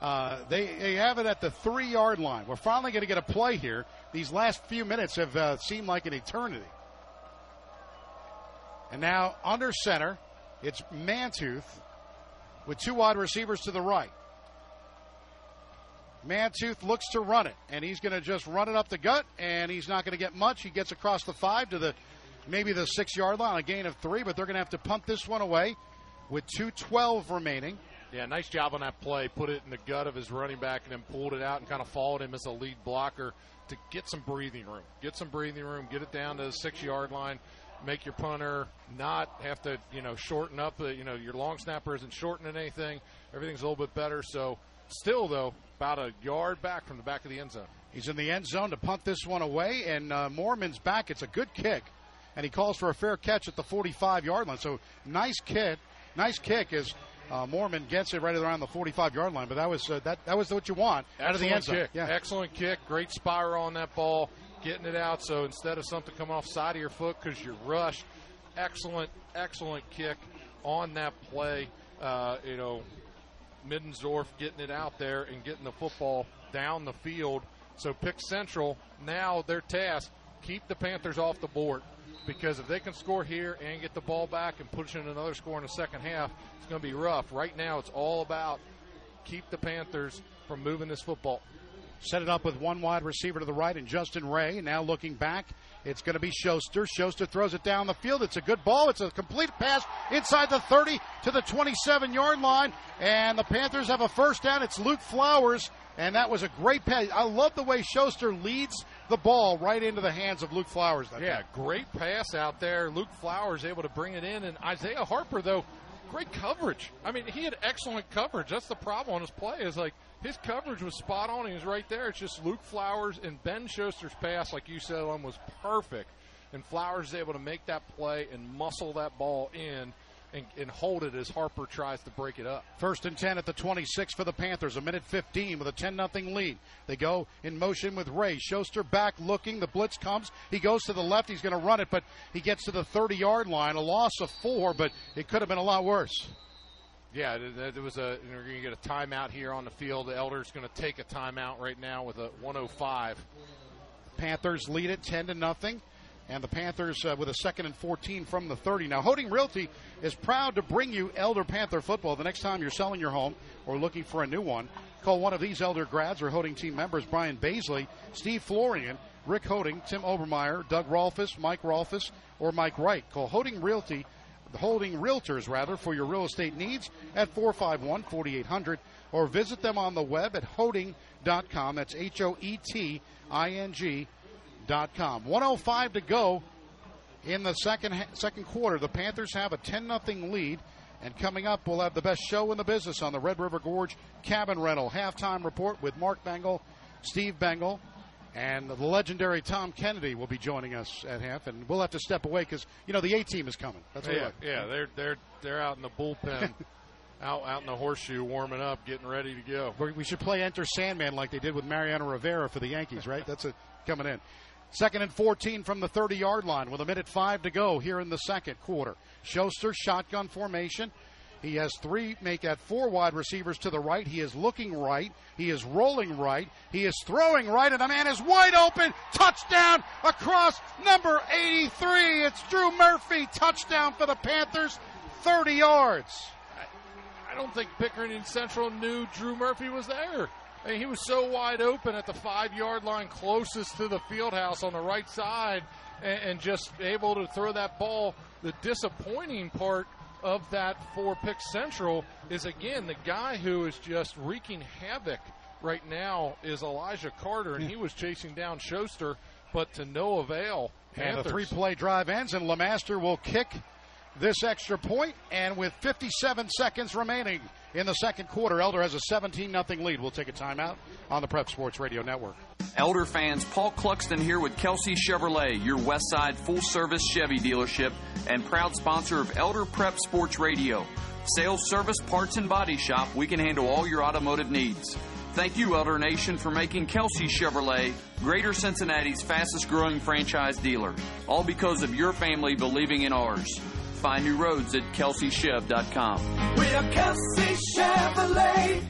Uh, they, they have it at the three yard line. We're finally going to get a play here. These last few minutes have uh, seemed like an eternity. And now under center, it's Mantooth with two wide receivers to the right. Mantooth looks to run it, and he's going to just run it up the gut, and he's not going to get much. He gets across the five to the maybe the six yard line, a gain of three, but they're going to have to punt this one away with 2.12 remaining. Yeah, nice job on that play. Put it in the gut of his running back and then pulled it out and kind of followed him as a lead blocker to get some breathing room. Get some breathing room. Get it down to the six yard line. Make your punter not have to, you know, shorten up. Uh, you know, your long snapper isn't shortening anything. Everything's a little bit better. So, still though, about a yard back from the back of the end zone. He's in the end zone to punt this one away, and uh, Mormon's back. It's a good kick, and he calls for a fair catch at the 45 yard line. So nice kick, nice kick as uh, Mormon gets it right around the 45 yard line. But that was uh, that that was what you want out of the end zone. kick. Yeah. Excellent kick. Great spiral on that ball. Getting it out. So instead of something come off side of your foot because you're rushed, excellent, excellent kick on that play. Uh, you know, Middensdorf getting it out there and getting the football down the field. So Pick Central now their task keep the Panthers off the board because if they can score here and get the ball back and push in another score in the second half, it's going to be rough. Right now, it's all about keep the Panthers from moving this football. Set it up with one wide receiver to the right and Justin Ray. Now looking back, it's going to be Schuster. Schuster throws it down the field. It's a good ball. It's a complete pass inside the 30 to the 27 yard line. And the Panthers have a first down. It's Luke Flowers. And that was a great pass. I love the way Schuster leads the ball right into the hands of Luke Flowers. Yeah, time. great pass out there. Luke Flowers able to bring it in, and Isaiah Harper though, great coverage. I mean, he had excellent coverage. That's the problem on his play is like his coverage was spot on. He was right there. It's just Luke Flowers and Ben Schuster's pass, like you said, on was perfect, and Flowers is able to make that play and muscle that ball in. And, and hold it as Harper tries to break it up. First and 10 at the 26 for the Panthers. A minute 15 with a 10 0 lead. They go in motion with Ray. Schuster back looking. The blitz comes. He goes to the left. He's going to run it, but he gets to the 30 yard line. A loss of four, but it could have been a lot worse. Yeah, there was a. You're going to get a timeout here on the field. The Elder's going to take a timeout right now with a 105. Panthers lead it 10 to nothing. And the Panthers uh, with a second and 14 from the 30. Now, Hoeting Realty is proud to bring you Elder Panther football. The next time you're selling your home or looking for a new one, call one of these Elder grads or Hoeting team members Brian Baisley, Steve Florian, Rick Hoeting, Tim Obermeyer, Doug Rolfus, Mike Rolfus, or Mike Wright. Call Hoeting Realty, Hoeting Realtors rather, for your real estate needs at 451 4800 or visit them on the web at hoeting.com. That's H O E T I N G dot com. 105 to go in the second second quarter. The Panthers have a 10 0 lead. And coming up, we'll have the best show in the business on the Red River Gorge Cabin Rental halftime report with Mark Bengal, Steve Bengal, and the legendary Tom Kennedy will be joining us at half. And we'll have to step away because you know the A team is coming. That's what yeah, yeah, they're they're they're out in the bullpen, out out in the horseshoe, warming up, getting ready to go. We- should play Enter Sandman like they did with Mariano Rivera for the Yankees, right? That's it coming in. Second and 14 from the 30 yard line with a minute five to go here in the second quarter. Schuster, shotgun formation. He has three, make that four wide receivers to the right. He is looking right. He is rolling right. He is throwing right, and the man is wide open. Touchdown across number 83. It's Drew Murphy. Touchdown for the Panthers. 30 yards. I don't think Pickerington Central knew Drew Murphy was there. I mean, he was so wide open at the five yard line closest to the field house on the right side and, and just able to throw that ball. The disappointing part of that for Pick Central is again the guy who is just wreaking havoc right now is Elijah Carter, and he was chasing down Schuster, but to no avail. And the three play drive ends, and Lamaster will kick this extra point, And with 57 seconds remaining in the second quarter, Elder has a 17 0 lead. We'll take a timeout on the Prep Sports Radio Network. Elder fans, Paul Cluxton here with Kelsey Chevrolet, your West Side full service Chevy dealership and proud sponsor of Elder Prep Sports Radio. Sales, service, parts, and body shop, we can handle all your automotive needs. Thank you, Elder Nation, for making Kelsey Chevrolet Greater Cincinnati's fastest growing franchise dealer. All because of your family believing in ours. Find new roads at kelseychev.com. We are Kelsey Chevrolet,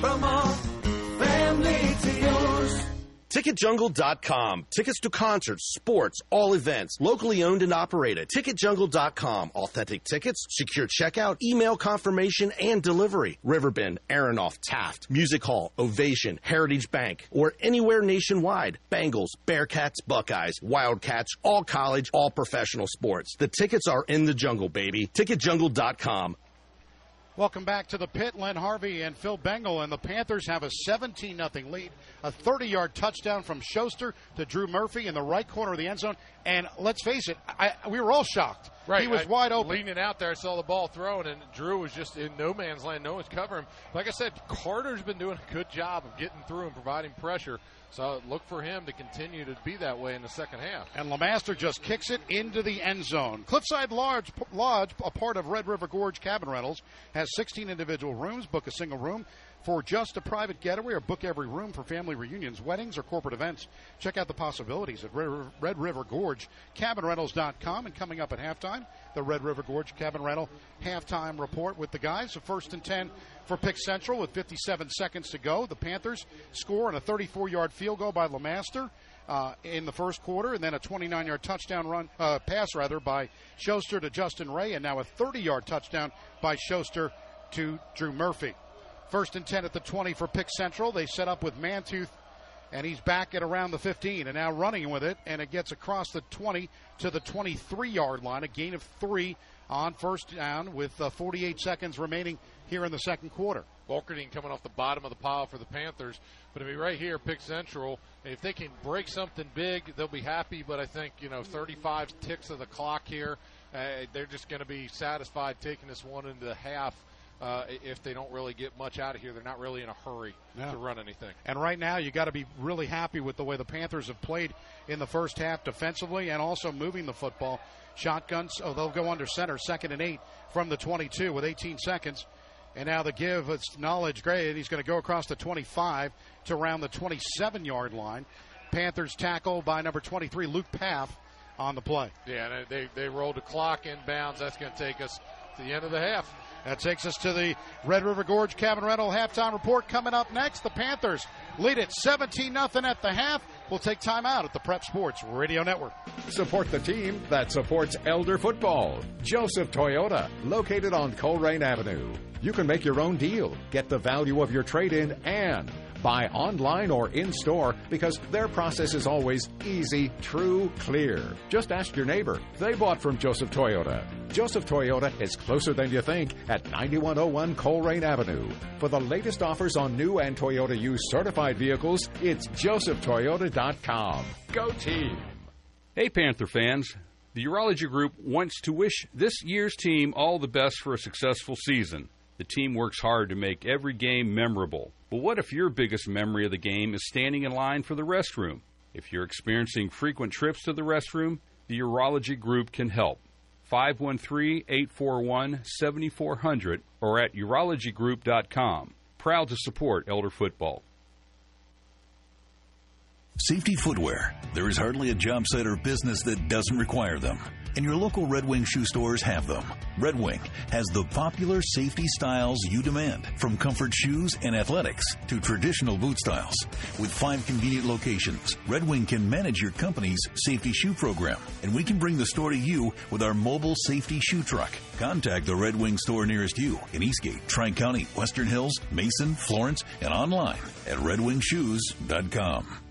from our family to yours. TicketJungle.com. Tickets to concerts, sports, all events. Locally owned and operated. TicketJungle.com. Authentic tickets, secure checkout, email confirmation, and delivery. Riverbend, Aronoff, Taft, Music Hall, Ovation, Heritage Bank, or anywhere nationwide. Bengals, Bearcats, Buckeyes, Wildcats, all college, all professional sports. The tickets are in the jungle, baby. TicketJungle.com. Welcome back to the pit. Len Harvey and Phil Bengal, and the Panthers have a 17 0 lead. A 30 yard touchdown from Schuster to Drew Murphy in the right corner of the end zone. And let's face it, I, we were all shocked. Right, He was I- wide open. Leaning out there, I saw the ball thrown, and Drew was just in no man's land. No one's covering him. Like I said, Carter's been doing a good job of getting through and providing pressure. So look for him to continue to be that way in the second half. And Lamaster just kicks it into the end zone. Cliffside Lodge, Lodge, a part of Red River Gorge Cabin Rentals, has 16 individual rooms. Book a single room for just a private getaway or book every room for family reunions, weddings, or corporate events. Check out the possibilities at Red River, Gorge CabinRentals.com. And coming up at halftime, the Red River Gorge Cabin Rental halftime report with the guys. The first and 10 for Pick Central with 57 seconds to go. The Panthers score on a 34 yard field goal by Lamaster. uh, in the first quarter, and then a 29 yard touchdown run, uh, pass rather, by Schuster to Justin Ray, and now a 30 yard touchdown by Schuster to Drew Murphy. First and 10 at the 20 for Pick Central. They set up with Mantooth, and he's back at around the 15 and now running with it, and it gets across the 20 to the 23 yard line, a gain of three on first down with uh, 48 seconds remaining here in the second quarter. Volkerding coming off the bottom of the pile for the Panthers. But I mean, right here, pick Central. If they can break something big, they'll be happy. But I think you know, 35 ticks of the clock here. Uh, they're just going to be satisfied taking this one into the half. Uh, if they don't really get much out of here, they're not really in a hurry Yeah. to run anything. And right now, you got to be really happy with the way the Panthers have played in the first half defensively and also moving the football. Shotguns, oh, they'll go under center, second and eight from the 22 with 18 seconds. And now the give, it's knowledge great. And he's going to go across the 25 to around the 27 yard line. Panthers tackle by number 23, Luke Paff, on the play. Yeah, they they rolled the clock inbounds. That's going to take us to the end of the half. That takes us to the Red River Gorge Cabin Rental halftime report coming up next. The Panthers lead it 17 0 at the half. We'll take time out at the Prep Sports Radio Network. Support the team that supports Elder football. Joseph Toyota, located on Colerain Avenue. You can make your own deal, get the value of your trade in, and buy online or in store because their process is always easy, true, clear. Just ask your neighbor. They bought from Joseph Toyota. Joseph Toyota is closer than you think at 9101 Colerain Avenue. For the latest offers on new and Toyota used certified vehicles, it's josephtoyota.com. Go team! Hey, Panther fans. The Urology Group wants to wish this year's team all the best for a successful season. The team works hard to make every game memorable. But what if your biggest memory of the game is standing in line for the restroom? If you're experiencing frequent trips to the restroom, the Urology Group can help. 513 841 7400 or at urologygroup.com. Proud to support Elder Football. Safety footwear. There is hardly a job site or business that doesn't require them. And your local Red Wing shoe stores have them. Red Wing has the popular safety styles you demand, from comfort shoes and athletics to traditional boot styles. With five convenient locations, Red Wing can manage your company's safety shoe program, and we can bring the store to you with our mobile safety shoe truck. Contact the Red Wing store nearest you in Eastgate, Tri County, Western Hills, Mason, Florence, and online at redwingshoes.com.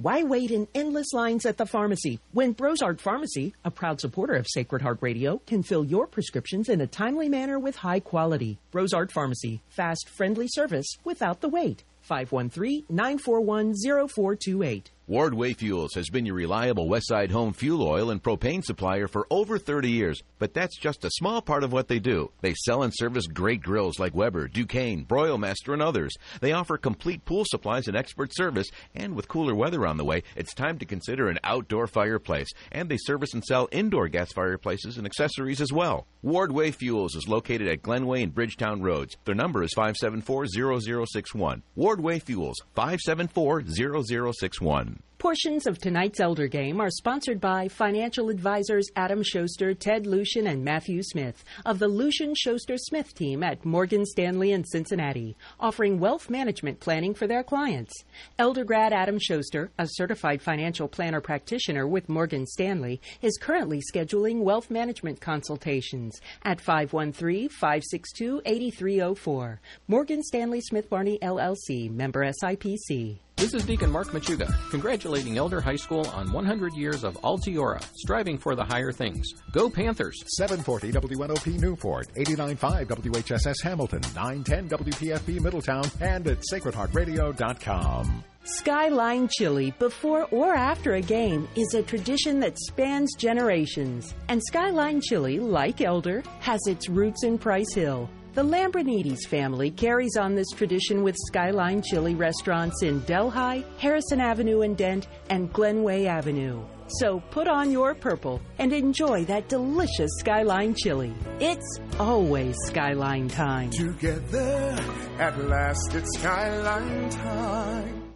Why wait in endless lines at the pharmacy when Brosart Pharmacy, a proud supporter of Sacred Heart Radio, can fill your prescriptions in a timely manner with high quality? Brosart Pharmacy, fast, friendly service without the wait. 513 941 0428. Wardway Fuels has been your reliable Westside home fuel oil and propane supplier for over 30 years, but that's just a small part of what they do. They sell and service great grills like Weber, Ducane, Broilmaster, and others. They offer complete pool supplies and expert service, and with cooler weather on the way, it's time to consider an outdoor fireplace. And they service and sell indoor gas fireplaces and accessories as well. Wardway Fuels is located at Glenway and Bridgetown Roads. Their number is 574-0061. Wardway Fuels, 574-0061. Portions of tonight's Elder Game are sponsored by financial advisors Adam Schuster, Ted Lucian, and Matthew Smith of the Lucian Schuster Smith team at Morgan Stanley in Cincinnati, offering wealth management planning for their clients. Elder grad Adam Schuster, a certified financial planner practitioner with Morgan Stanley, is currently scheduling wealth management consultations at 513 562 8304. Morgan Stanley Smith Barney LLC, member SIPC. This is Deacon Mark Machuga, congratulating Elder High School on 100 years of Altiora, striving for the higher things. Go Panthers! 740 WNOP Newport, 89.5 WHSS Hamilton, 910 WPFB Middletown, and at sacredheartradio.com. Skyline Chili before or after a game is a tradition that spans generations. And Skyline Chili, like Elder, has its roots in Price Hill. The Lambrinides family carries on this tradition with Skyline Chili restaurants in Delhi, Harrison Avenue and Dent, and Glenway Avenue. So put on your purple and enjoy that delicious Skyline Chili. It's always Skyline time. Together, at last it's skyline time.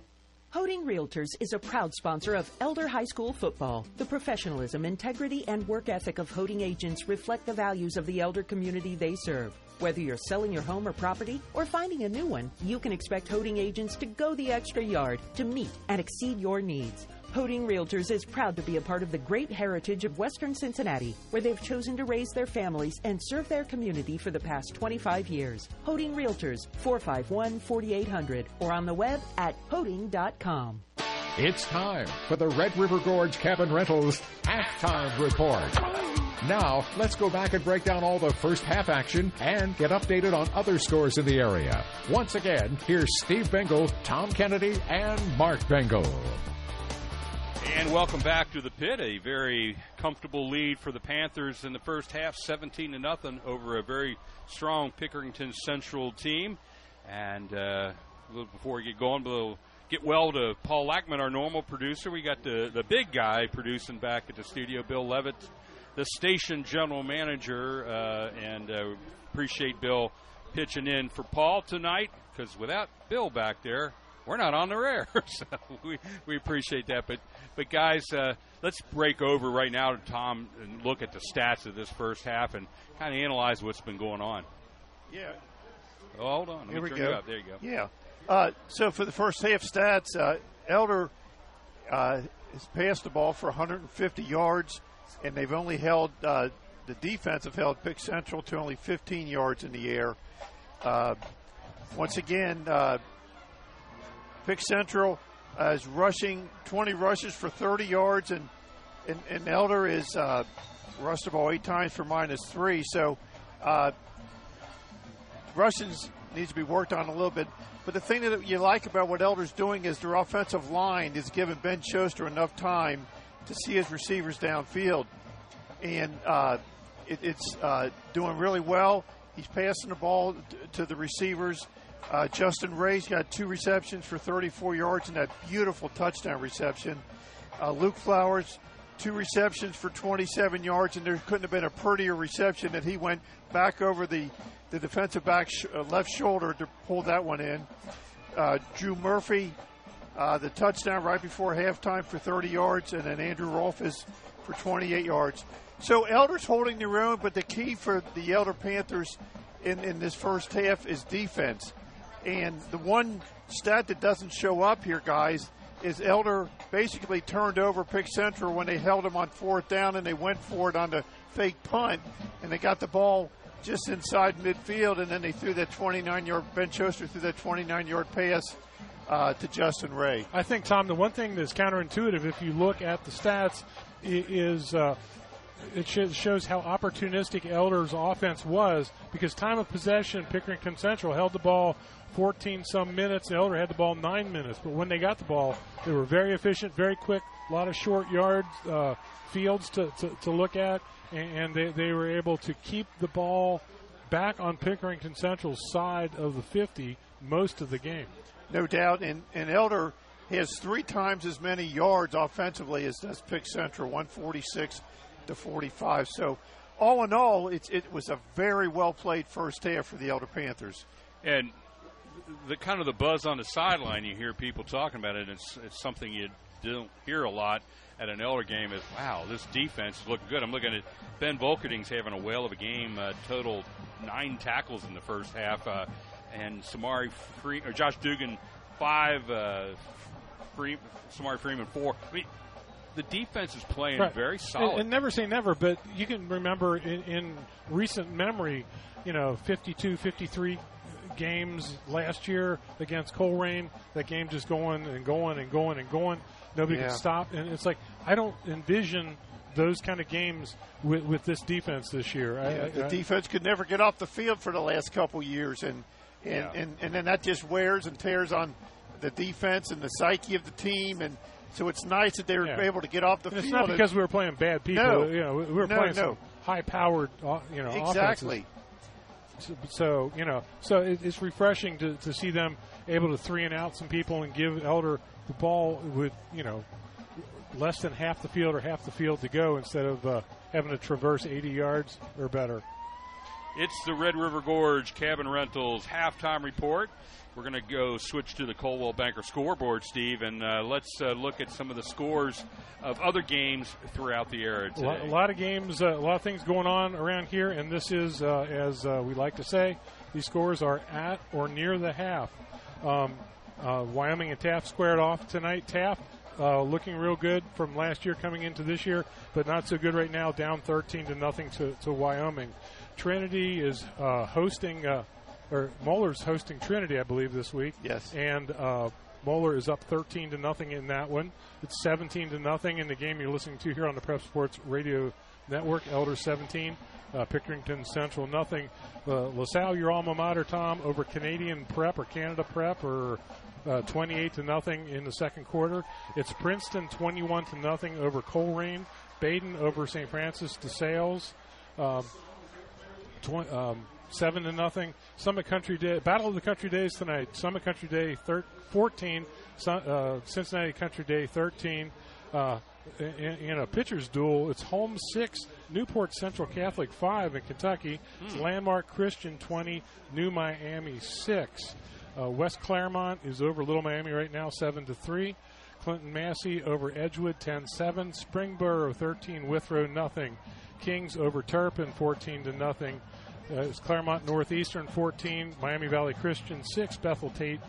Hoeting Realtors is a proud sponsor of Elder High School football. The professionalism, integrity, and work ethic of Hoeting agents reflect the values of the elder community they serve. Whether you're selling your home or property or finding a new one, you can expect Hoeting agents to go the extra yard to meet and exceed your needs. Hoeting Realtors is proud to be a part of the great heritage of Western Cincinnati, where they've chosen to raise their families and serve their community for the past 25 years. Hoeting Realtors, 451 4800, or on the web at hoeting.com. It's time for the Red River Gorge Cabin Rentals halftime report. Now, let's go back and break down all the first half action and get updated on other scores in the area. Once again, here's Steve Bengal, Tom Kennedy, and Mark Bengal. And welcome back to the pit. A very comfortable lead for the Panthers in the first half, 17 to nothing over a very strong Pickerington Central team. And uh, before we get going, we'll get well to Paul Lackman, our normal producer. We got the the big guy producing back at the studio, Bill Levitt, the station general manager, uh, and uh, appreciate Bill pitching in for Paul tonight because without Bill back there, we're not on the air. so we, we appreciate that. But but guys, uh, let's break over right now to Tom and look at the stats of this first half and kind of analyze what's been going on. Yeah. Oh, hold on. Let Here me we turn go. you up. There you go. Yeah. Uh, so for the first half stats, uh, Elder uh, has passed the ball for 150 yards, and they've only held uh, the defense have held Pick Central to only 15 yards in the air. Uh, once again, uh, Pick Central uh, is rushing 20 rushes for 30 yards, and and, and Elder is uh, rushed the ball eight times for minus three. So uh, Russians needs to be worked on a little bit. But the thing that you like about what Elder's doing is their offensive line is giving Ben Schuster enough time to see his receivers downfield, and uh, it, it's uh, doing really well. He's passing the ball t- to the receivers. Uh, Justin Ray's got two receptions for 34 yards and that beautiful touchdown reception. Uh, Luke Flowers, two receptions for 27 yards, and there couldn't have been a prettier reception that he went back over the, the defensive back sh- uh, left shoulder to pull that one in. Uh, Drew Murphy, uh, the touchdown right before halftime for 30 yards, and then Andrew Rolfes for 28 yards. So Elder's holding their own, but the key for the Elder Panthers in, in this first half is defense. And the one stat that doesn't show up here, guys, is Elder basically turned over Pick Central when they held him on fourth down and they went for it on the fake punt and they got the ball just inside midfield and then they threw that 29 yard Ben Schuster threw that 29 yard pass uh, to Justin Ray. I think, Tom, the one thing that's counterintuitive, if you look at the stats, is uh, it sh- shows how opportunistic Elder's offense was because time of possession, Pickerington Central held the ball 14 some minutes. Elder had the ball nine minutes, but when they got the ball, they were very efficient, very quick, a lot of short yards, uh, fields to, to, to look at, and, and they, they were able to keep the ball back on Pickerington Central's side of the 50 most of the game. No doubt. And, and Elder has three times as many yards offensively as does Pick Central, 146 to 45. So, all in all, it's, it was a very well played first half for the Elder Panthers. And the kind of the buzz on the sideline, you hear people talking about it. It's it's something you don't hear a lot at an Elder game. Is wow, this defense is looking good. I'm looking at Ben Volkerding's having a whale of a game. Uh, total nine tackles in the first half, uh, and Samari Free or Josh Dugan five. Uh, Free, Samari Freeman four. I mean, the defense is playing Right. very And, solid. and never say never, but you can remember in, in recent memory, you know, 52, 53 games last year against Colerain. That game just going and going and going and going. Nobody Yeah. can stop. And it's like, I don't envision those kind of games with, with this defense this year. I- I- the I- defense could never get off the field for the last couple years, and and, Yeah. and and then that just wears and tears on the defense and the psyche of the team, and so it's nice that they were Yeah. able to get off the and it's field. not because we were playing bad people. No. You know, we were No, playing no. some high-powered, uh, you know, Exactly. offenses. So, so you know, so it, it's refreshing to, to see them able to three and out some people and give Elder the ball with you know less than half the field or half the field to go instead of uh, having to traverse 80 yards or better. It's the Red River Gorge Cabin Rentals halftime report. We're going to go switch to the Coldwell Banker scoreboard, Steve, and uh, let's uh, look at some of the scores of other games throughout the area A lot, today. a lot of games, uh, a lot of things going on around here, and this is, uh, as uh, we like to say, these scores are at or near the half. Um, uh, Wyoming and Taft squared off tonight. Taft uh, looking real good from last year coming into this year, but not so good right now, down 13 to nothing to, to Wyoming. Trinity is uh, hosting, uh, or Moeller's hosting Trinity, I believe, this week. Yes. And uh, Moeller is up 13 to nothing in that one. It's 17 to nothing in the game you're listening to here on the Prep Sports Radio Network. Elder 17, uh, Pickerington Central nothing. Uh, LaSalle, your alma mater, Tom, over Canadian Prep or Canada Prep or uh, 28 to nothing in the second quarter. It's Princeton 21 to nothing over Colerain. Baden over St. Francis de Sales. Um, tw- um, seven to nothing. Summit Country Day, Battle of the Country Days tonight. Summit Country Day thir- 14, uh, Cincinnati Country Day 13. Uh, in, in, a pitcher's duel, it's Holmes six, Newport Central Catholic five in Kentucky. Hmm. Landmark Christian 20, New Miami six. Uh, West Clermont is over Little Miami right now, seven to three. Clinton-Massie over Edgewood 10-7. Springboro 13, Withrow nothing. Kings over Turpin 14 to nothing. Uh, it's Clermont Northeastern 14, Miami Valley Christian 6, Bethel Tate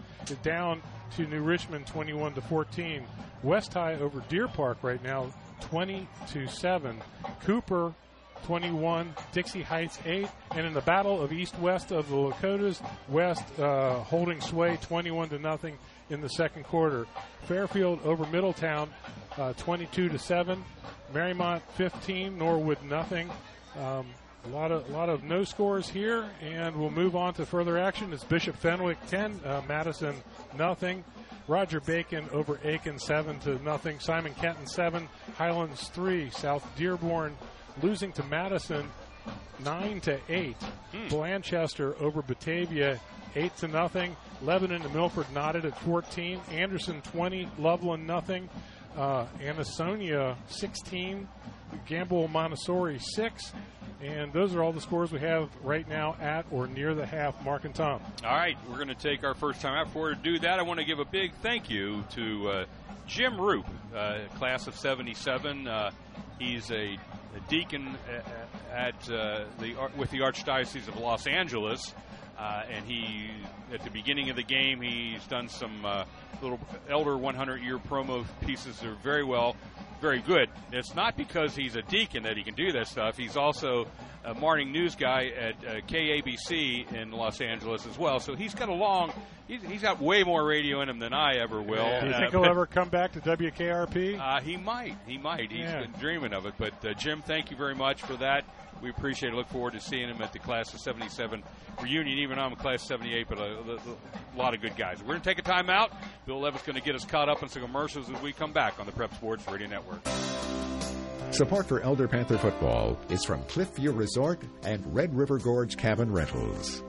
down to New Richmond 21 to 14. West High over Deer Park right now 20 to 7. Cooper 21, Dixie Heights 8, and in the battle of East West of the Lakotas, West uh, holding sway 21 to nothing in the second quarter. Fairfield over Middletown uh, 22 to 7. Marymount 15, Norwood nothing. Um, a lot of lot of no scores here, and we'll move on to further action. It's Bishop Fenwick 10, uh, Madison nothing. Roger Bacon over Aiken 7 to nothing. Simon Kenton 7, Highlands 3, South Dearborn losing to Madison 9 to 8. Blanchester over Batavia 8 to nothing. Lebanon to Milford knotted at 14. Anderson 20, Loveland nothing. Uh, Ansonia 16, Gamble Montessori 6. And those are all the scores we have right now at or near the half. Mark and Tom. All right, we're going to take our first time out. Before we do that, I want to give a big thank you to uh, Jim Roop, uh, class of 77. Uh, he's a, a deacon at, uh, the with the Archdiocese of Los Angeles. Uh, and he, at the beginning of the game, he's done some uh, little elder 100 year promo pieces that are very well, very good. It's not because he's a deacon that he can do that stuff. He's also a morning news guy at uh, KABC in Los Angeles as well. So he's got a long, he's, he's got way more radio in him than I ever will. Do you Uh, think he'll ever come back to WKRP? uh, he might. He might. He's Yeah. been dreaming of it. But uh, Jim, thank you very much for that. We appreciate it. Look forward to seeing him at the class of '77 reunion. Even though I'm a class of '78, but a, a, a lot of good guys. We're going to take a time out. Bill Levitt's going to get us caught up on some commercials as we come back on the Prep Sports Radio Network. Support for Elder Panther football is from Cliffview Resort and Red River Gorge Cabin Rentals.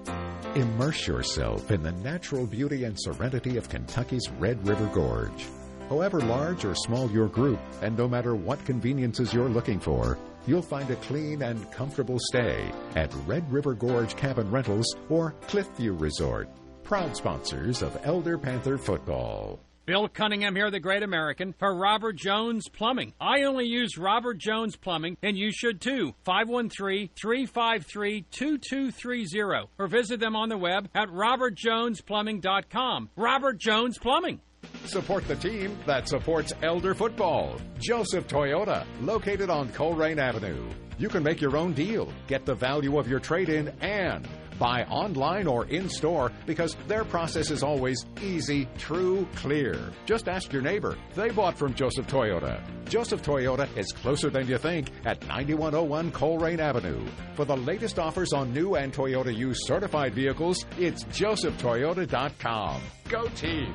Immerse yourself in the natural beauty and serenity of Kentucky's Red River Gorge. However large or small your group, and no matter what conveniences you're looking for, you'll find a clean and comfortable stay at Red River Gorge Cabin Rentals or Cliffview Resort, proud sponsors of Elder Panther football. Bill Cunningham here, the great American, for Robert Jones Plumbing. I only use Robert Jones Plumbing, and you should too. 513 353 2230. Or visit them on the web at robertjonesplumbing.com. Robert Jones Plumbing. Support the team that supports Elder football. Joseph Toyota, located on Colerain Avenue. You can make your own deal, get the value of your trade in, and buy online or in store because their process is always easy, true, clear. Just ask your neighbor. They bought from Joseph Toyota. Joseph Toyota is closer than you think at 9101 Colerain Avenue. For the latest offers on new and Toyota used certified vehicles, it's josephtoyota.com. Go team!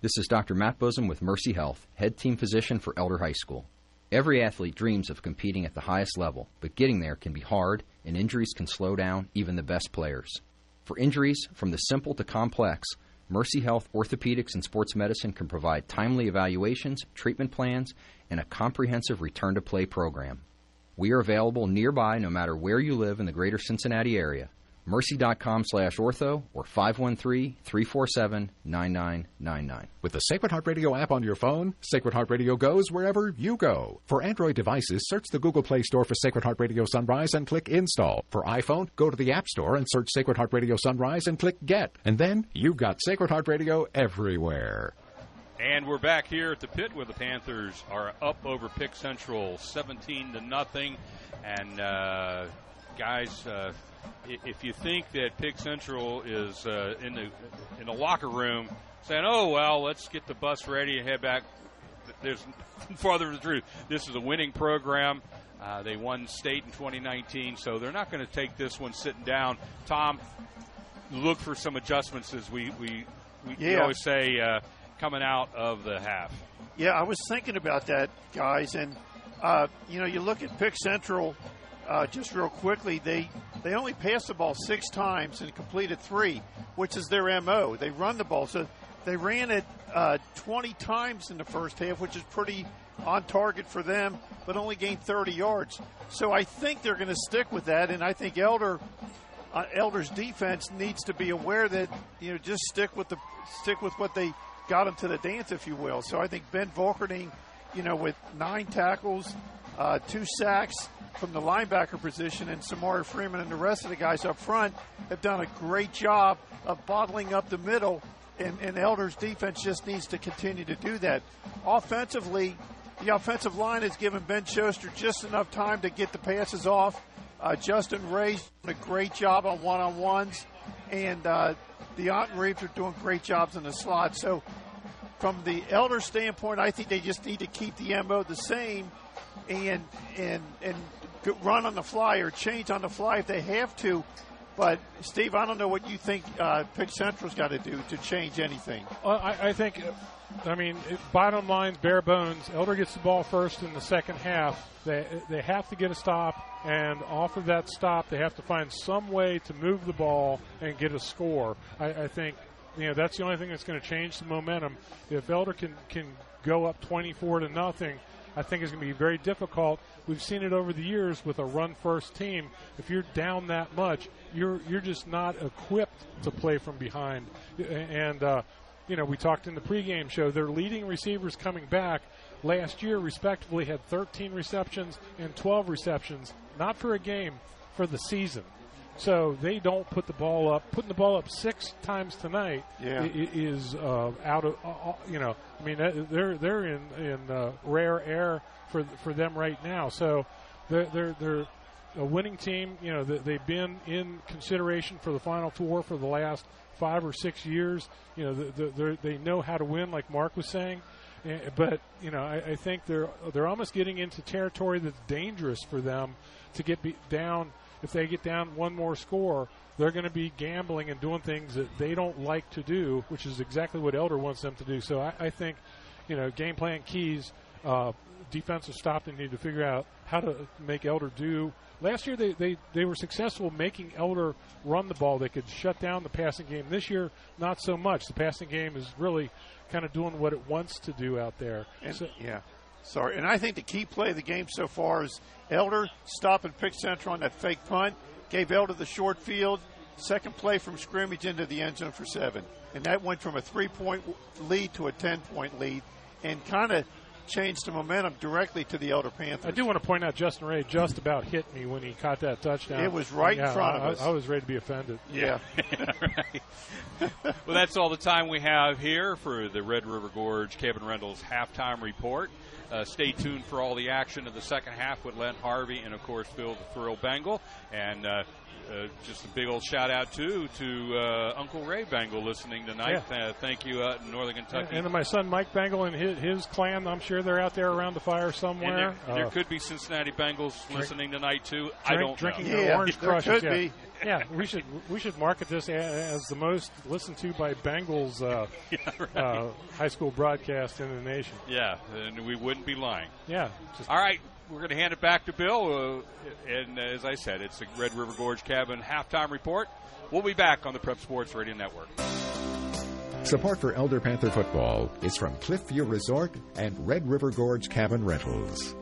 This is Dr. Matt Busam with Mercy Health, head team physician for Elder High School. Every athlete dreams of competing at the highest level, but getting there can be hard, and injuries can slow down even the best players. For injuries, from the simple to complex, Mercy Health Orthopedics and Sports Medicine can provide timely evaluations, treatment plans, and a comprehensive return to play program. We are available nearby no matter where you live in the greater Cincinnati area. Mercy.com slash ortho or 513-347-9999. With the Sacred Heart Radio app on your phone, Sacred Heart Radio goes wherever you go. For Android devices, search the Google Play Store for Sacred Heart Radio Sunrise and click Install. For iPhone, go to the App Store and search Sacred Heart Radio Sunrise and click Get. And then you've got Sacred Heart Radio everywhere. And we're back here at the pit where the Panthers are up over Pick Central, 17 to nothing. And uh, guys, uh, i- if you think that Pick Central is uh, in the in the locker room saying, "Oh well, let's get the bus ready and head back," there's farther from the truth. This is a winning program. Uh, they won state in 2019, so they're not going to take this one sitting down. Tom, look for some adjustments as we we, we, we always say uh, coming out of the half. Yeah, I was thinking about that, guys, and uh, you know, you look at Pick Central. Uh, just real quickly, they they only passed the ball six times and completed three, which is their mo. They run the ball, so they ran it uh, 20 times in the first half, which is pretty on target for them, but only gained 30 yards. So I think they're going to stick with that, and I think Elder uh, Elder's defense needs to be aware that you know just stick with the stick with what they got them to the dance, if you will. So I think Ben Volkerding, you know, with nine tackles, uh, two sacks from the linebacker position, and Samari Freeman and the rest of the guys up front have done a great job of bottling up the middle. And, and Elder's defense just needs to continue to do that. Offensively, the offensive line has given Ben Schuster just enough time to get the passes off. Uh, Justin Ray's done a great job on one on ones, and uh, the Otten Reeves are doing great jobs in the slot. So, from the Elder standpoint, I think they just need to keep the MO the same and and and run on the fly or change on the fly if they have to. But Steve, I don't know what you think uh, Pick Central's got to do to change anything. I, I think, I mean, bottom line, bare bones. Elder gets the ball first in the second half. They they have to get a stop, and off of that stop, they have to find some way to move the ball and get a score. I, I think, you know, that's the only thing that's going to change the momentum. If Elder can can go up 24 to nothing, I think it's going to be very difficult. We've seen it over the years with a run first team. If you're down that much, you're you're just not equipped to play from behind. And uh, you know, we talked in the pregame show. Their leading receivers coming back last year, respectively, had 13 receptions and 12 receptions, not for a game, for the season. So they don't put the ball up. Putting the ball up six times tonight Yeah. is uh, out of uh, uh, you know. I mean, they're they're in in uh, rare air for for them right now. So they're they're, they're a winning team. You know, they- they've been in consideration for the Final Four for the last five or six years. You know, the- the- they're, they know how to win, like Mark was saying. Eh, But you know, I, I think they're they're almost getting into territory that's dangerous for them to get be down. If they get down one more score, they're going to be gambling and doing things that they don't like to do, which is exactly what Elder wants them to do. So I, I think, you know, game plan keys, uh, defensive stop. They need to figure out how to make Elder do. Last year they, they, they were successful making Elder run the ball. They could shut down the passing game. This year, not so much. The passing game is really kind of doing what it wants to do out there. And, So- yeah. Sorry. And I think the key play of the game so far is Elder stopping Pick Central on that fake punt, gave Elder the short field, second play from scrimmage into the end zone for seven. And that went from a three point lead to a 10 point lead and kind of changed the momentum directly to the Elder Panthers. I do want to point out Justin Ray just about hit me when he caught that touchdown. It was right in Yeah, front of us. I was ready to be offended. Yeah. right. well, that's all the time we have here for the Red River Gorge Cabin Rentals halftime report. Uh, stay tuned for all the action of the second half with Len Harvey and, of course, Phil the Thrill Bengal. And uh, uh, just a big old shout out, too, to uh, Uncle Ray Bengal listening tonight. Uh, thank you, uh, Northern Kentucky. And, and my son Mike Bengal and his, his clan, I'm sure they're out there around the fire somewhere. there, there Uh, could be Cincinnati Bengals drink- listening tonight too. I don't drinking know. their orange crushes. yeah. yeah, we should we should market this as the most listened to by Bengals uh, uh, high school broadcast in the nation. Yeah, and we wouldn't be lying. Yeah. Just, All right, we're going to hand it back to Bill. Uh, and as I said, it's the Red River Gorge Cabin halftime report. We'll be back on the Prep Sports Radio Network. Support for Elder Panther football is from Cliffview Resort and Red River Gorge Cabin Rentals.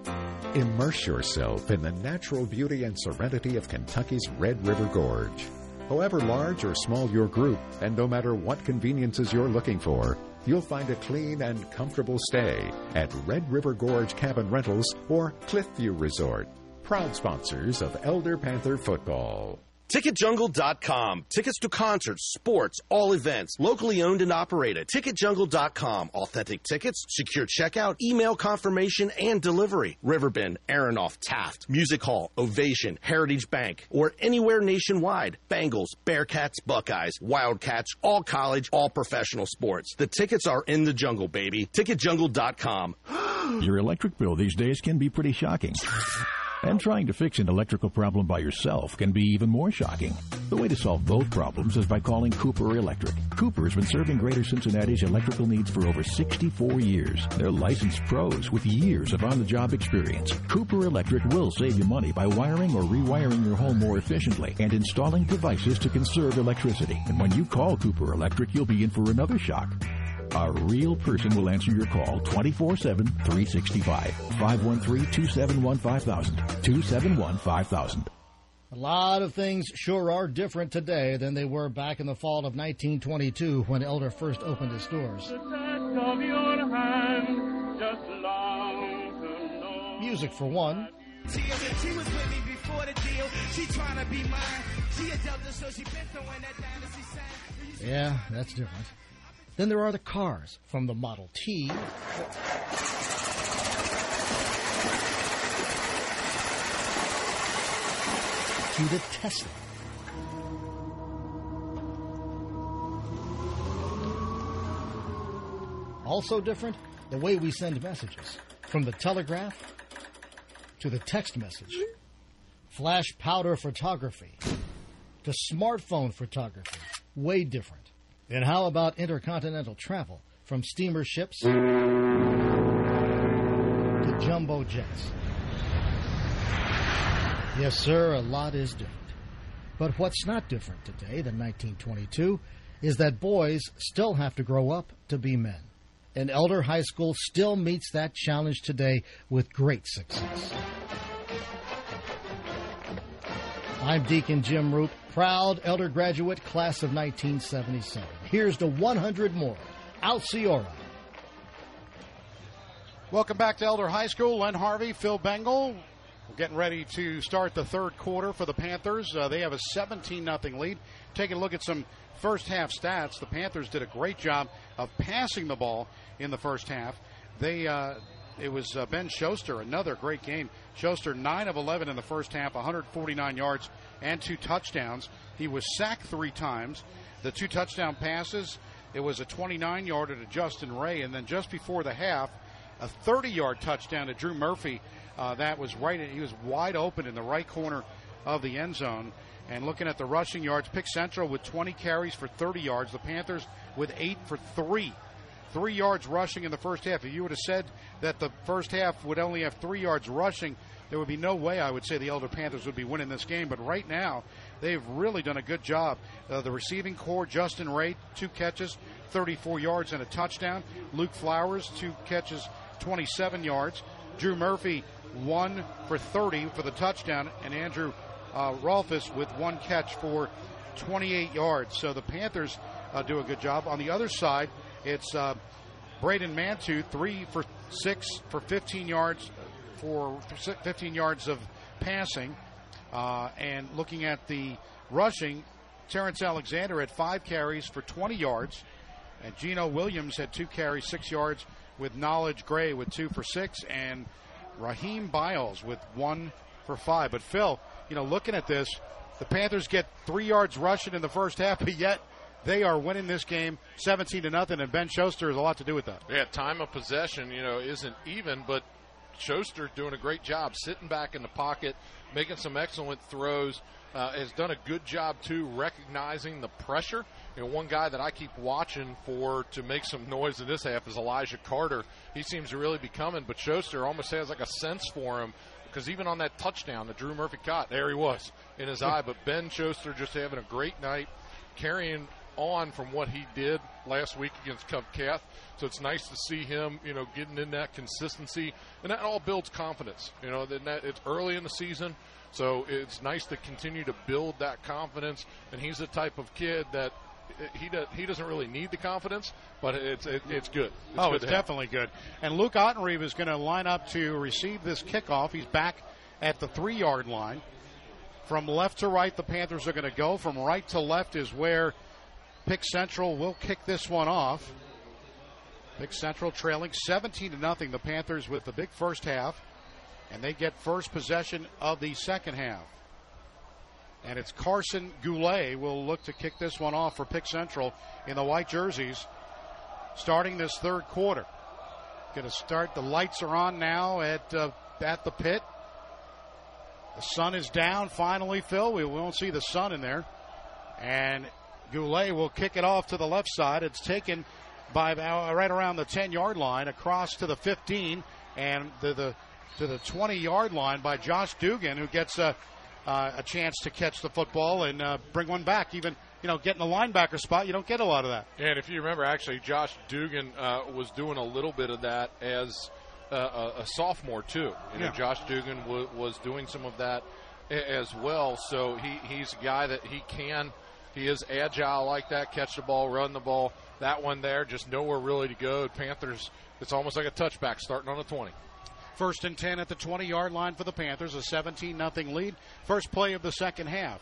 Immerse yourself in the natural beauty and serenity of Kentucky's Red River Gorge. However large or small your group, and no matter what conveniences you're looking for, you'll find a clean and comfortable stay at Red River Gorge Cabin Rentals or Cliffview Resort, proud sponsors of Elder Panther football. TicketJungle.com. Tickets to concerts, sports, all events. Locally owned and operated. TicketJungle.com. Authentic tickets, secure checkout, email confirmation, and delivery. Riverbend, Aronoff, Taft, Music Hall, Ovation, Heritage Bank, or anywhere nationwide. Bengals, Bearcats, Buckeyes, Wildcats, all college, all professional sports. The tickets are in the jungle, baby. TicketJungle.com. Your electric bill these days can be pretty shocking. And trying to fix an electrical problem by yourself can be even more shocking. The way to solve both problems is by calling Cooper Electric. Cooper's been serving Greater Cincinnati's electrical needs for over 64 years. They're licensed pros with years of on-the-job experience. Cooper Electric will save you money by wiring or rewiring your home more efficiently and installing devices to conserve electricity. And when you call Cooper Electric, you'll be in for another shock. A real person will answer your call 24 7, 365. 513 271 5000. 271 5000. A lot of things sure are different today than they were back in the fall of 1922 when Elder first opened his doors. Music for one. She was with me before the deal. She trying to be mine. She a Delta, so she been throwing that dynasty sign. Yeah, that's different. Then there are the cars, from the Model T to the Tesla. Also different, the way we send messages, from the telegraph to the text message, flash powder photography to smartphone photography. Way different. And how about intercontinental travel from steamer ships to jumbo jets? Yes, sir, a lot is different. But what's not different today than 1922 is that boys still have to grow up to be men. And Elder High School still meets that challenge today with great success. I'm Deacon Jim Roop, proud Elder graduate, class of 1977. Here's to 100 more. Altiora. Welcome back to Elder High School. Len Harvey, Phil Bengal. We're getting ready to start the third quarter for the Panthers. Uh, they have a 17 0 lead. Taking a look at some first half stats, the Panthers did a great job of passing the ball in the first half. They uh, it was uh, Ben Schuster, another great game. Schuster, 9 of 11 in the first half, 149 yards and two touchdowns. He was sacked three times. The two touchdown passes, it was a 29 yarder to Justin Ray, and then just before the half, a 30 yard touchdown to Drew Murphy. Uh, that was right, he was wide open in the right corner of the end zone. And looking at the rushing yards, Pick Central with 20 carries for 30 yards. The Panthers with eight for three three yards rushing in the first half. If you would have said that the first half would only have three yards rushing, there would be no way I would say the Elder Panthers would be winning this game. But right now, they've really done a good job. Uh, the receiving core, Justin Ray, two catches, 34 yards and a touchdown. Luke Flowers, two catches, 27 yards. Drew Murphy, one for 30 for the touchdown, and Andrew uh, Rolfes with one catch for 28 yards. So the Panthers uh, do a good job. On the other side, it's uh, Braden Mantu, three for six for 15 yards, for 15 yards of passing. Uh, and looking at the rushing, Terrence Alexander had five carries for 20 yards, and Gino Williams had two carries, six yards, with Knowledge Gray with two for six, and Raheem Biles with one for five. But Phil, you know, looking at this, the Panthers get three yards rushing in the first half, but yet they are winning this game 17 to nothing, and Ben Schuster has a lot to do with that. Yeah, time of possession, you know, isn't even, but Schuster doing a great job sitting back in the pocket, making some excellent throws. Uh, has done a good job too recognizing the pressure. You know, one guy that I keep watching for to make some noise in this half is Elijah Carter. He seems to really be coming, but Schuster almost has like a sense for him because even on that touchdown that Drew Murphy caught, there he was in his eye. But Ben Schuster just having a great night, carrying on from what he did last week against Covcath. So it's nice to see him, you know, getting in that consistency, and that all builds confidence. You know, that it's early in the season, so it's nice to continue to build that confidence. And he's the type of kid that he does, he doesn't really need the confidence, but it's it, it's good. It's oh, good it's definitely good. And Luke Ottenreeve is going to line up to receive this kickoff. He's back at the three yard line. From left to right, the Panthers are going to go. From right to left is where Pick Central will kick this one off. Pick Central trailing 17 to nothing. The Panthers with the big first half, and they get first possession of the second half. And it's Carson Goulet will look to kick this one off for Pick Central in the white jerseys, starting this third quarter. Going to start. The lights are on now at uh, at the pit. The sun is down finally, Phil. We won't see the sun in there. And Goulet will kick it off to the left side. It's taken by right around the 10 yard line across to the 15 and the, the to the 20 yard line by Josh Dugan, who gets a, uh, a chance to catch the football and uh, bring one back. Even you know, getting the linebacker spot, you don't get a lot of that. And if you remember, actually, Josh Dugan uh, was doing a little bit of that as uh, a, a, sophomore too. You know, Yeah. Josh Dugan w- was doing some of that as well. So he, he's a guy that he can. He is agile like that. Catch the ball, run the ball. That one there, just nowhere really to go. Panthers. It's almost like a touchback starting on the twenty. First and 10 at the 20 yard line for the Panthers, a 17 0 lead. First play of the second half.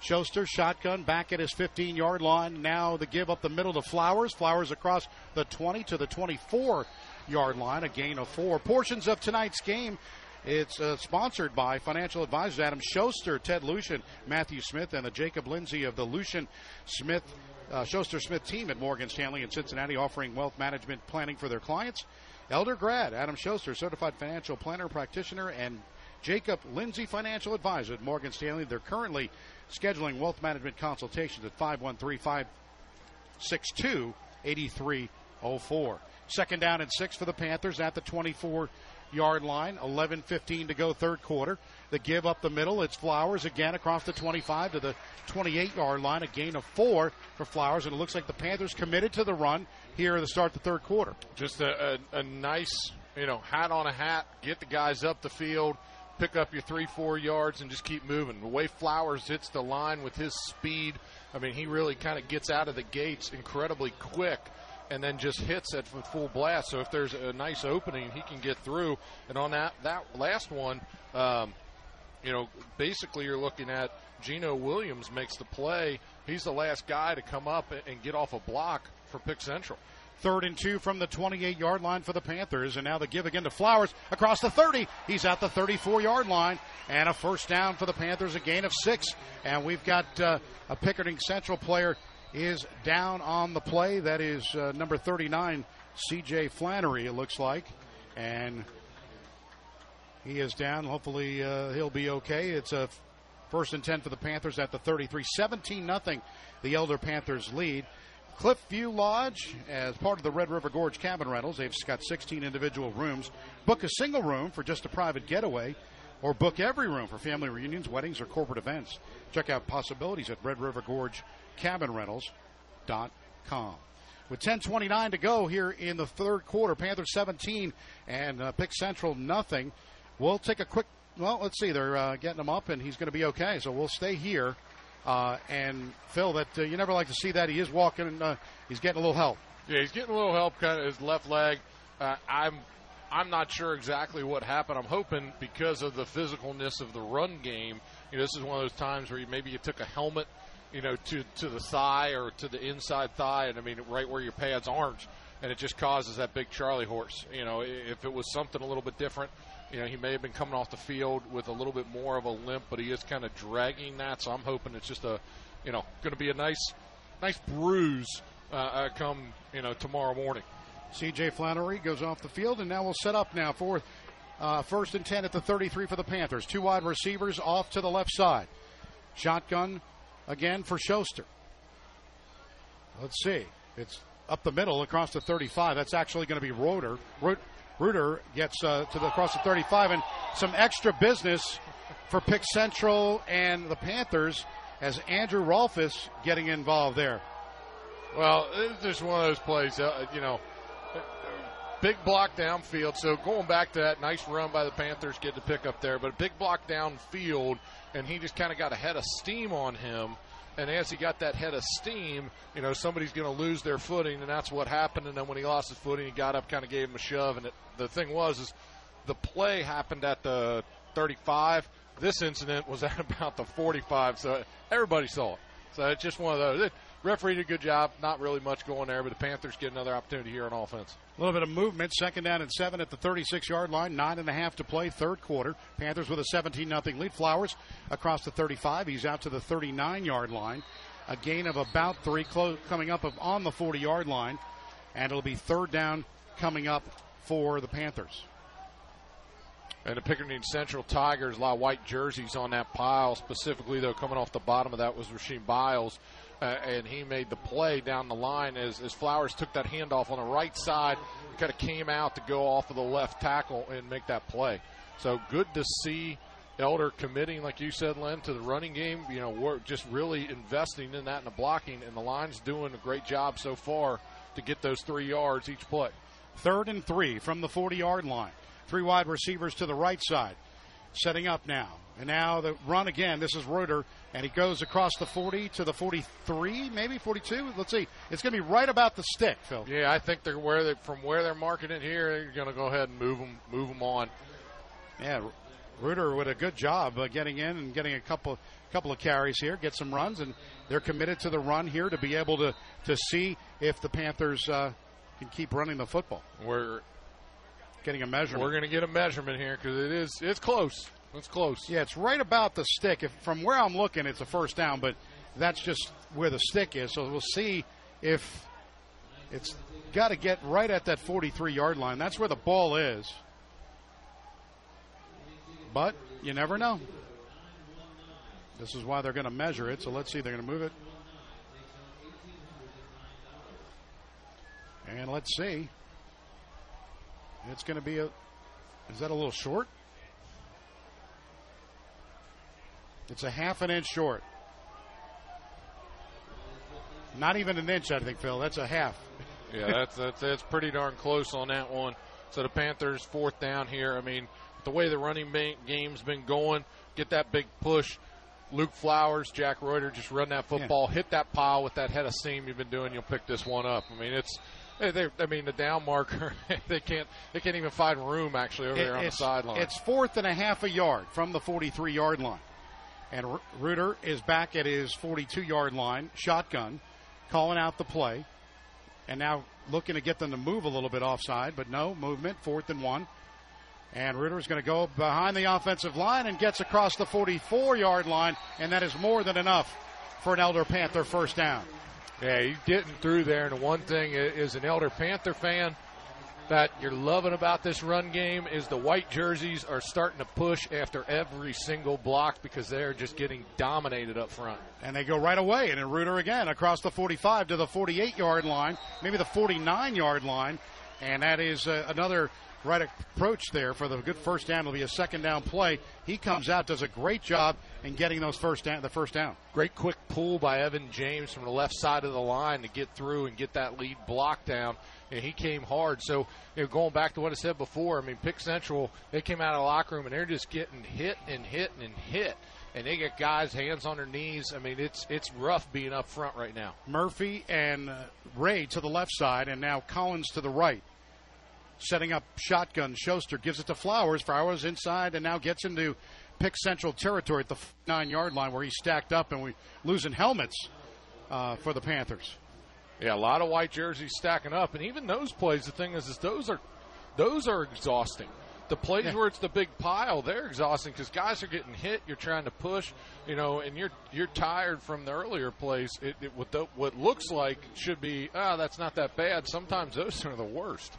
Schuster shotgun back at his 15 yard line. Now the give up the middle to Flowers. Flowers across the 20 to the 24 yard line, a gain of four. Portions of tonight's game. It's uh, sponsored by financial advisors Adam Schuster, Ted Lucian, Matthew Smith, and the Jacob Lindsay of the Lucian Smith uh, Smith team at Morgan Stanley in Cincinnati, offering wealth management planning for their clients. Elder grad Adam Schuster, certified financial planner practitioner, and Jacob Lindsay, financial advisor at Morgan Stanley. They're currently scheduling wealth management consultations at 513 562 8304. Second down and six for the Panthers at the 24 yard line. 11 15 to go, third quarter. The give up the middle. It's Flowers again across the 25 to the 28 yard line. A gain of four for Flowers, and it looks like the Panthers committed to the run here at the start of the third quarter. Just a, a, a nice, you know, hat on a hat. Get the guys up the field, pick up your three, four yards, and just keep moving. The way Flowers hits the line with his speed, I mean, he really kind of gets out of the gates incredibly quick. And then just hits it with full blast. So if there's a nice opening, he can get through. And on that that last one, um, you know, basically you're looking at Gino Williams makes the play. He's the last guy to come up and get off a block for Pick Central. Third and two from the 28 yard line for the Panthers. And now the give again to Flowers across the 30. He's at the 34 yard line. And a first down for the Panthers, a gain of six. And we've got uh, a Pickerington Central player is down on the play. That is uh, number 39, CJ Flannery, it looks like. And he is down. Hopefully uh, he'll be okay. It's a first and 10 for the Panthers at the 33. 17 nothing. the Elder Panthers lead. Cliffview Lodge, as part of the Red River Gorge Cabin Rentals, they've got 16 individual rooms. Book a single room for just a private getaway, or book every room for family reunions, weddings, or corporate events. Check out possibilities at Red River Gorge Cabin Rentals.com. With 10:29 to go here in the third quarter, Panthers 17 and uh, Pick Central nothing. We'll take a quick. Well, let's see. They're uh, getting him up, and he's going to be okay. So we'll stay here. Uh, and Phil, that uh, you never like to see that. He is walking. And, uh, he's getting a little help. Yeah, he's getting a little help, kind of his left leg. Uh, I'm I'm not sure exactly what happened. I'm hoping because of the physicalness of the run game. You know, this is one of those times where you, maybe you took a helmet, you know, to to the thigh or to the inside thigh, and I mean right where your pads aren't, and it just causes that big Charlie horse. You know, if it was something a little bit different, you know, he may have been coming off the field with a little bit more of a limp, but he is kind of dragging that. So I'm hoping it's just a, you know, going to be a nice, nice bruise uh, uh, come you know tomorrow morning. CJ Flannery goes off the field, and now we'll set up now for uh, first and 10 at the 33 for the Panthers. Two wide receivers off to the left side. Shotgun again for Schuster. Let's see. It's up the middle across the 35. That's actually going to be Roder. Ru- Reuter gets uh, to the across the 35, and some extra business for Pick Central and the Panthers as Andrew Rolfes getting involved there. Well, it's just one of those plays, uh, you know, big block downfield. So going back to that nice run by the Panthers, get the pick up there, but a big block downfield, and he just kind of got a head of steam on him. And as he got that head of steam, you know, somebody's going to lose their footing, and that's what happened. And then when he lost his footing, he got up, kind of gave him a shove. And it, the thing was, is the play happened at the 35. This incident was at about the 45, so everybody saw it. So it's just one of those. Referee did a good job. Not really much going there, but the Panthers get another opportunity here on offense. A little bit of movement. Second down and seven at the 36 yard line. Nine and a half to play. Third quarter. Panthers with a 17 0 lead. Flowers across the 35. He's out to the 39 yard line. A gain of about three, close, coming up of on the 40 yard line. And it'll be third down coming up for the Panthers. And the Pickerington Central Tigers, a lot of white jerseys on that pile. Specifically, though, coming off the bottom of that was Rasheem Biles, uh, and he made the play down the line as, as Flowers took that handoff on the right side, kind of came out to go off of the left tackle and make that play. So good to see Elder committing, like you said, Len, to the running game. You know, we're just really investing in that and the blocking, and the line's doing a great job so far to get those three yards each play. Third and three from the 40 yard line. Three wide receivers to the right side. Setting up now. And now the run again. This is Reuter, and he goes across the 40 to the 43, maybe 42. Let's see. It's going to be right about the stick, Phil. Yeah, I think they're where they from where they're marking it here. They're going to go ahead and move them, move them on. Yeah, Reuter with a good job uh, getting in and getting a couple couple of carries here, get some runs, and they're committed to the run here to be able to to see if the Panthers uh, can keep running the football. We're getting a measurement. We're going to get a measurement here because it is it's close. It's close. Yeah, it's right about the stick. If from where I'm looking, it's a first down, but that's just where the stick is. So we'll see if it's got to get right at that 43 yard line. That's where the ball is. But you never know. This is why they're going to measure it. So let's see. They're going to move it. And let's see. It's going to be a. Is that a little short? It's a half an inch short. Not even an inch, I think, Phil. That's a half. Yeah, that's that's that's pretty darn close on that one. So the Panthers fourth down here. I mean, the way the running game's been going, get that big push. Luke Flowers, Jack Reuter, just run that football, yeah. hit that pile with that head of steam you've been doing. You'll pick this one up. I mean, it's they, I mean, the down marker, they can't they can't even find room actually over it, there on the sideline. It's fourth and a half a yard from the 43 yard line. And Reuter is back at his 42 yard line, shotgun, calling out the play. And now looking to get them to move a little bit offside, but no movement, fourth and one. And Reuter is going to go behind the offensive line and gets across the 44 yard line, and that is more than enough for an Elder Panther first down. Yeah, he's getting through there. And one thing is an Elder Panther fan that you're loving about this run game is the white jerseys are starting to push after every single block because they're just getting dominated up front. And they go right away. And then Reuter again across the 45 to the 48 yard line, maybe the 49 yard line. And that is uh, another right approach there for the good first down. It'll be a second down play. He comes out, does a great job in getting those first down, the first down. Great quick pull by Evan James from the left side of the line to get through and get that lead block down. And he came hard. So, you know, going back to what I said before, I mean, Pick Central, they came out of the locker room and they're just getting hit and hit and hit and they get guys hands on their knees. I mean, it's it's rough being up front right now. Murphy and Ray to the left side, and now Collins to the right setting up shotgun. Schuster gives it to Flowers. Flowers inside and now gets into pick central territory at the nine yard line where he's stacked up and we losing helmets uh, for the Panthers. Yeah, a lot of white jerseys stacking up, and even those plays. The thing is, is those are those are exhausting. The plays yeah. where it's the big pile, they're exhausting because guys are getting hit. You're trying to push, you know, and you're you're tired from the earlier plays. It, it what the, what looks like should be ah, oh, that's not that bad. Sometimes those are the worst.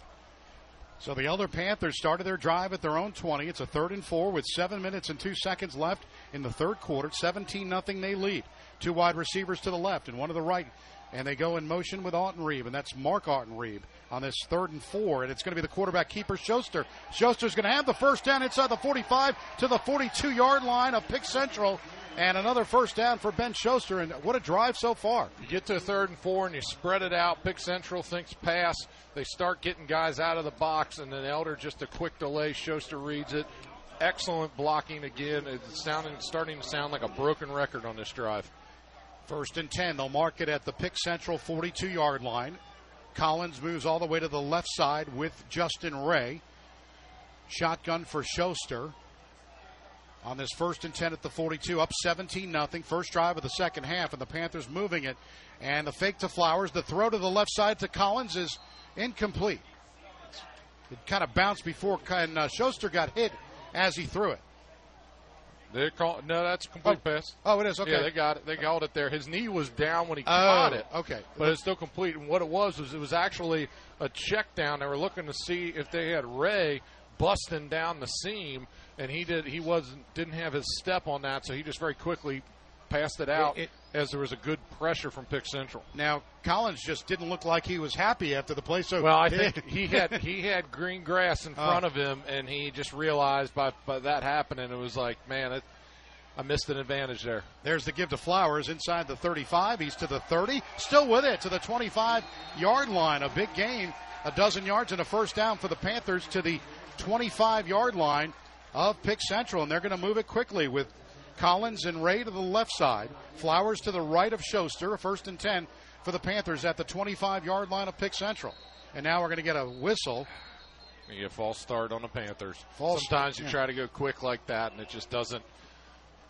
So the Elder Panthers started their drive at their own 20. It's a third and four with seven minutes and two seconds left in the third quarter. 17 nothing they lead. Two wide receivers to the left and one to the right. And they go in motion with Reeb, and that's Mark Reeb on this third and four. And it's going to be the quarterback keeper, Schuster. Schuster's going to have the first down inside the 45 to the 42 yard line of Pick Central. And another first down for Ben Schuster. And what a drive so far. You get to third and four and you spread it out. Pick Central thinks pass. They start getting guys out of the box, and then Elder just a quick delay. Schuster reads it. Excellent blocking again. It's sounding, starting to sound like a broken record on this drive. First and 10. They'll mark it at the Pick Central 42 yard line. Collins moves all the way to the left side with Justin Ray. Shotgun for Schuster on this first and 10 at the 42, up 17 nothing. First drive of the second half, and the Panthers moving it. And the fake to Flowers, the throw to the left side to Collins is incomplete. It kind of bounced before, and uh, Schuster got hit as he threw it. They call no, that's a complete oh. pass. Oh, it is okay. Yeah, they got it. They got it there. His knee was down when he oh, caught it. Okay, but it's still complete. And what it was was it was actually a check down. They were looking to see if they had Ray busting down the seam, and he did he wasn't didn't have his step on that, so he just very quickly passed it out It- it- as there was a good pressure from Pick Central. Now Collins just didn't look like he was happy after the play. So Well, I think he had he had green grass in Oh. front of him, and he just realized by by that happening, it was like, man, it, I missed an advantage there. There's the give to Flowers inside the 35. He's to the 30, still with it to the 25 yard line. A big gain, a dozen yards and a first down for the Panthers to the 25 yard line of Pick Central, and they're going to move it quickly with Collins and Ray to the left side, Flowers to the right of Schuster, first and 10 for the Panthers at the 25 yard line of Pick Central. And now we're going to get a whistle. You get a false start on the Panthers. False- Sometimes you yeah. try to go quick like that, and it just doesn't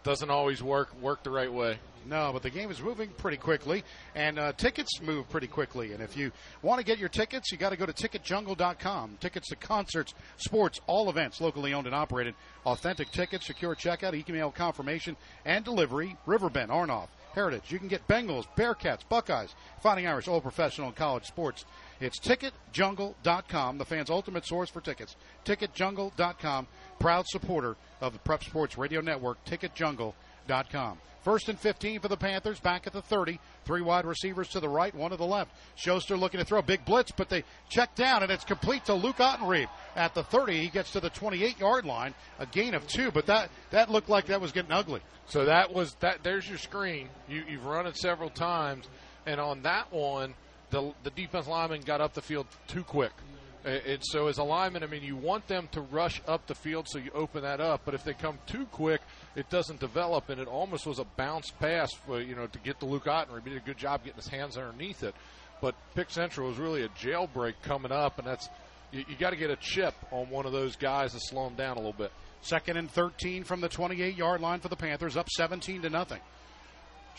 doesn't always work work the right way. No, but the game is moving pretty quickly, and uh, tickets move pretty quickly. And if you want to get your tickets, you got to go to ticketjungle.com. Tickets to concerts, sports, all events, locally owned and operated. Authentic tickets, secure checkout, email confirmation, and delivery. Riverbend, Aronoff, Heritage. You can get Bengals, Bearcats, Buckeyes, Fighting Irish, all professional and college sports. It's ticketjungle.com, the fans' ultimate source for tickets. Ticketjungle.com, proud supporter of the Prep Sports Radio Network, ticketjungle.com. First and 15 for the Panthers, back at the 30. Three wide receivers to the right, one to the left. Schuster looking to throw a big blitz, but they check down, and it's complete to Luke Ottenreeb. At the 30, he gets to the 28 yard line, a gain of two, but that, that looked like that was getting ugly. So that was that. There's your screen. You, you've run it several times, and on that one, the the defense lineman got up the field too quick. Uh, And so as a lineman, I mean, you want them to rush up the field so you open that up. But if they come too quick, it doesn't develop, and it almost was a bounce pass for you know to get to Luke Ottenreeb. He did a good job getting his hands underneath it. But Pick Central was really a jailbreak coming up, and that's you, you got to get a chip on one of those guys to slow him down a little bit. Second and 13 from the 28 yard line for the Panthers, up 17 to nothing.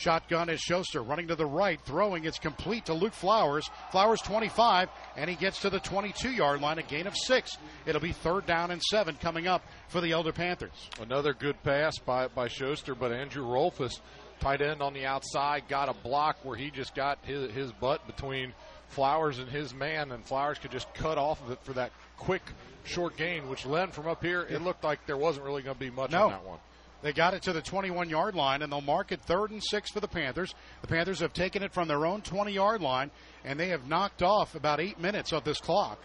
Shotgun is Schuster running to the right, throwing. It's complete to Luke Flowers. Flowers 25, and he gets to the 22 yard line, a gain of six. It'll be third down and seven coming up for the Elder Panthers. Another good pass by by Schuster, but Andrew Rolfes, tight end on the outside, got a block where he just got his, his butt between Flowers and his man, and Flowers could just cut off of it for that quick short gain. Which Len from up here, it looked like there wasn't really going to be much No. on that one. They got it to the 21 yard line, and they'll mark it third and six for the Panthers. The Panthers have taken it from their own 20 yard line, and they have knocked off about eight minutes of this clock.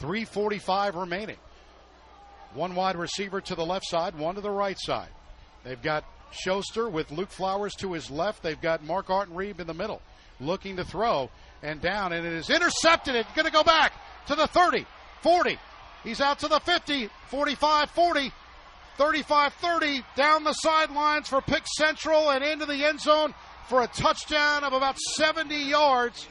3.45 remaining. One wide receiver to the left side, one to the right side. They've got Schuster with Luke Flowers to his left. They've got Mark Artenreeb in the middle, looking to throw and down, and it is intercepted. It's going to go back to the 30, 40. He's out to the 50, 45, 40. 35 30 down the sidelines for Pick Central and into the end zone for a touchdown of about 70 yards.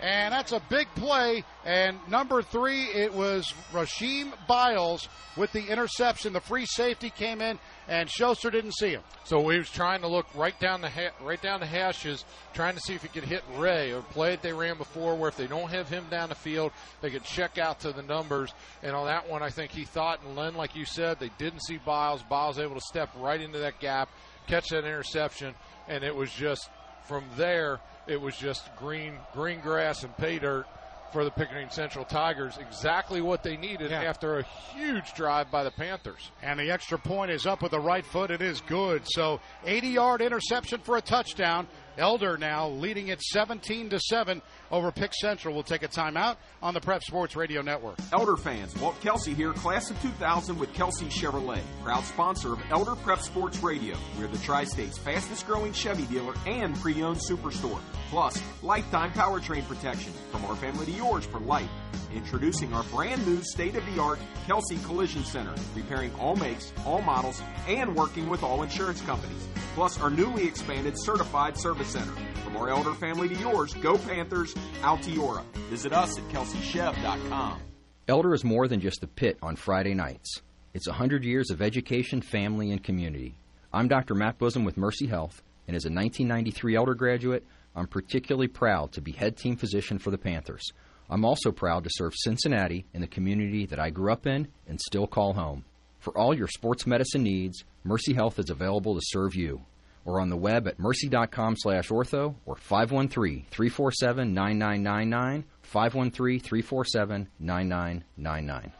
And that's a big play. And number three, it was Rasheem Biles with the interception. The free safety came in, and Schuster didn't see him. So he was trying to look right down the ha- right down the hashes, trying to see if he could hit Ray or play that they ran before, where if they don't have him down the field, they could check out to the numbers. And on that one, I think he thought, and Len, like you said, they didn't see Biles. Biles able to step right into that gap, catch that interception, and it was just from there. It was just green green grass and pay dirt for the Pickerington Central Tigers. Exactly what they needed Yeah. after a huge drive by the Panthers. And the extra point is up with the right foot. It is good. So 80 yard interception for a touchdown. Elder now leading it 17 to 7 over Pick Central. We'll take a timeout on the Prep Sports Radio Network. Elder fans, Walt Kelsey here, class of 2000 with Kelsey Chevrolet, proud sponsor of Elder Prep Sports Radio. We're the Tri State's fastest growing Chevy dealer and pre owned superstore. Plus, lifetime powertrain protection from our family to yours for life. Introducing our brand new state of the art Kelsey Collision Center, repairing all makes, all models, and working with all insurance companies. Plus, our newly expanded certified service center. From our elder family to yours, go Panthers, Altiora. Visit us at kelseychev.com. Elder is more than just a pit on Friday nights. It's 100 years of education, family, and community. I'm Dr. Matt Busam with Mercy Health, and as a 1993 Elder graduate, I'm particularly proud to be head team physician for the Panthers. I'm also proud to serve Cincinnati and the community that I grew up in and still call home. For all your sports medicine needs, Mercy Health is available to serve you. Or on the web at mercy.com slash ortho or 513-347-9999, 513-347-9999.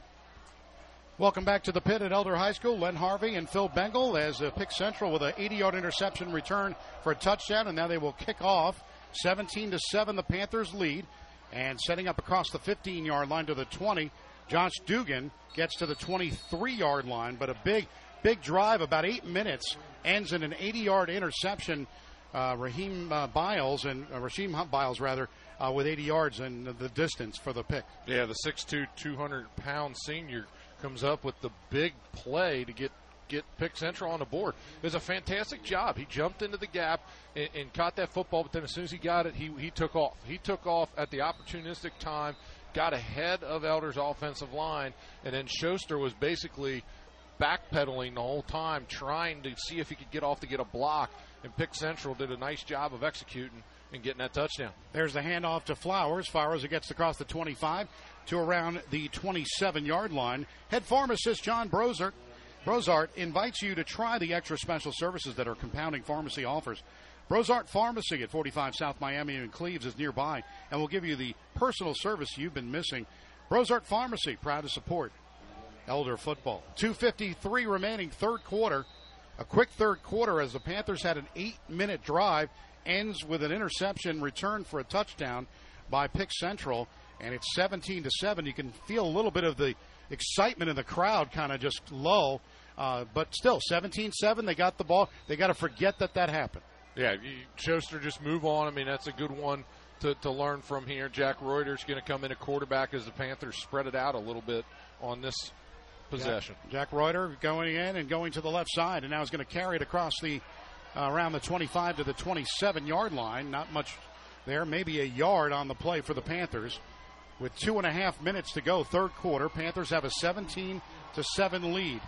Welcome back to the pit at Elder High School. Len Harvey and Phil Bengal as uh, Pick Central with an 80-yard interception return for a touchdown, and now they will kick off 17 to seven. The Panthers lead, and setting up across the 15-yard line to the 20. Josh Dugan gets to the 23-yard line, but a big, big drive, about eight minutes, ends in an 80-yard interception. Uh, Raheem uh, Biles and uh, Rasheem Biles rather uh, with 80 yards and the distance for the pick. Yeah, the 6'2", 200 pound senior comes up with the big play to get get Pick Central on the board. It was a fantastic job. He jumped into the gap and, and caught that football, but then as soon as he got it, he he took off. He took off at the opportunistic time, got ahead of Elder's offensive line, and then Schuster was basically backpedaling the whole time, trying to see if he could get off to get a block. And Pick Central did a nice job of executing and getting that touchdown. There's the handoff to Flowers. Flowers gets across the 25 to around the 27 yard line. Head pharmacist John Brosart. Brosart invites you to try the extra special services that our compounding pharmacy offers. Brosart Pharmacy at 45 South Miami and Cleves is nearby and will give you the personal service you've been missing. Brosart Pharmacy, proud to support Elder football. 253 remaining third quarter. A quick third quarter as the Panthers had an eight minute drive, ends with an interception return for a touchdown by Pick Central, and it's 17 to 7. You can feel a little bit of the excitement in the crowd kind of just low, uh, but still 17 7. They got the ball. They got to forget that that happened. Yeah, Schuster just move on. I mean, that's a good one to, to learn from here. Jack Reuter's going to come in a quarterback as the Panthers spread it out a little bit on this possession. Jack, Jack Reuter going in and going to the left side, and now is going to carry it across the uh, around the 25 to the 27 yard line. Not much there, maybe a yard on the play for the Panthers. With two and a half minutes to go, third quarter, Panthers have a 17 to seven lead.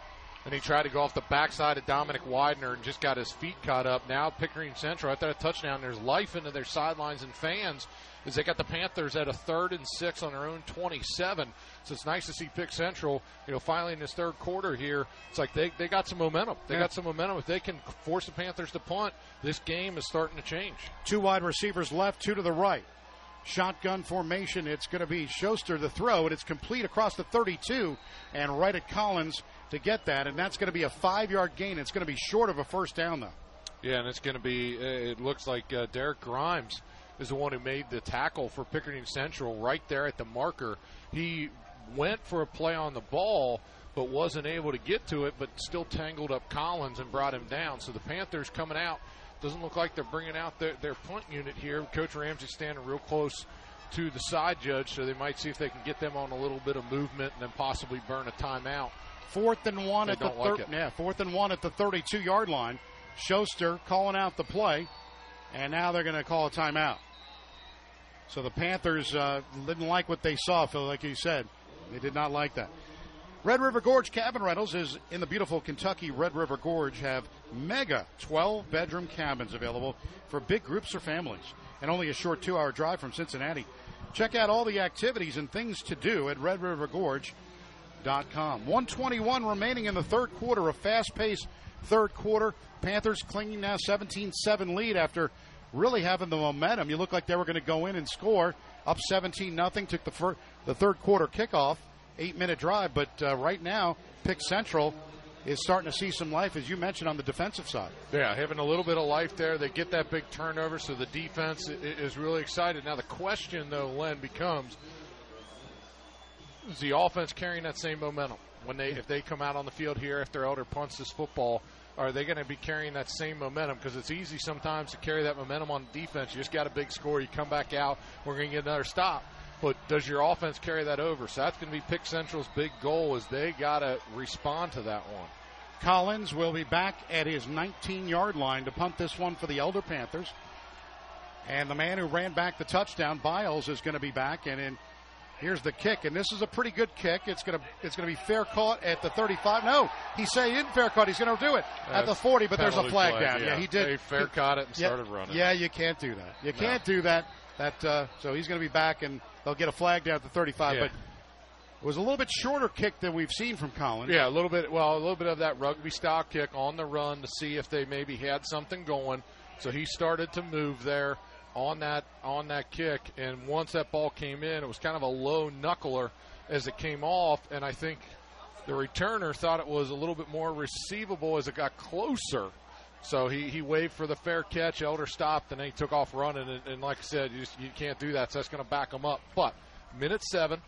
And he tried to go off the backside of Dominic Widener and just got his feet caught up. Now Pickerington Central at a touchdown. There's life into their sidelines and fans as they got the Panthers at a third and six on their own 27. So it's nice to see Pick Central, you know, finally in this third quarter here. It's like they, they got some momentum. They Yeah. got some momentum. If they can force the Panthers to punt, this game is starting to change. Two wide receivers left, two to the right. Shotgun formation. It's going to be Schuster the throw, and it's complete across the 32 and right at Collins to get that. And that's going to be a five yard gain. It's going to be short of a first down, though. Yeah, and it's going to be. It looks like uh, Derek Grimes is the one who made the tackle for Pickerington Central right there at the marker. He went for a play on the ball, but wasn't able to get to it. But still tangled up Collins and brought him down. So the Panthers coming out. Doesn't look like they're bringing out their, their punt unit here. Coach Ramsey standing real close to the side judge, so they might see if they can get them on a little bit of movement and then possibly burn a timeout. Fourth and one They at the like thir- yeah, fourth and one at the 32 yard line. Schuster calling out the play, and now they're going to call a timeout. So the Panthers uh, didn't like what they saw, Phil, like you said. They did not like that. Red River Gorge Cabin Rentals is in the beautiful Kentucky Red River Gorge have mega 12 bedroom cabins available for big groups or families and only a short two hour drive from Cincinnati. Check out all the activities and things to do at redrivergorge.com. River 121 remaining in the third quarter, a fast paced third quarter. Panthers clinging now 17 7 lead after really having the momentum. You look like they were going to go in and score up 17 nothing. Took the, fir- the third quarter kickoff, eight minute drive, but uh, right now, Pick Central is starting to see some life, as you mentioned, on the defensive side. Yeah, having a little bit of life there. They get that big turnover, so the defense is really excited. Now, the question, though, Len, becomes is the offense carrying that same momentum? When they, if they come out on the field here after Elder punts this football, are they going to be carrying that same momentum? Because it's easy sometimes to carry that momentum on defense. You just got a big score, you come back out, we're going to get another stop. But does your offense carry that over? So that's going to be Pick Central's big goal. Is they got to respond to that one. Collins will be back at his 19 yard line to punt this one for the Elder Panthers. And the man who ran back the touchdown, Biles, is going to be back. And in, here's the kick. And this is a pretty good kick. It's going to it's to be fair caught at the 35. No, he said he didn't fair caught. He's going to do it at the 40, but there's a flag flag, down. Yeah. yeah. he did. They fair he- caught it and yeah, started running. Yeah, you can't do that. You can't do that. That uh, so he's going to be back, and they'll get a flag down at the 35. Yeah. But it was a little bit shorter kick than we've seen from Collins. Yeah, a little bit. Well, a little bit of that rugby style kick on the run to see if they maybe had something going. So he started to move there on that on that kick, and once that ball came in, it was kind of a low knuckler as it came off, and I think The returner thought it was a little bit more receivable as it got closer. So he, he waved for the fair catch. Elder stopped, and then he took off running. And, and like I said, you, just, you can't do that, so that's going to back them up. But minute seven,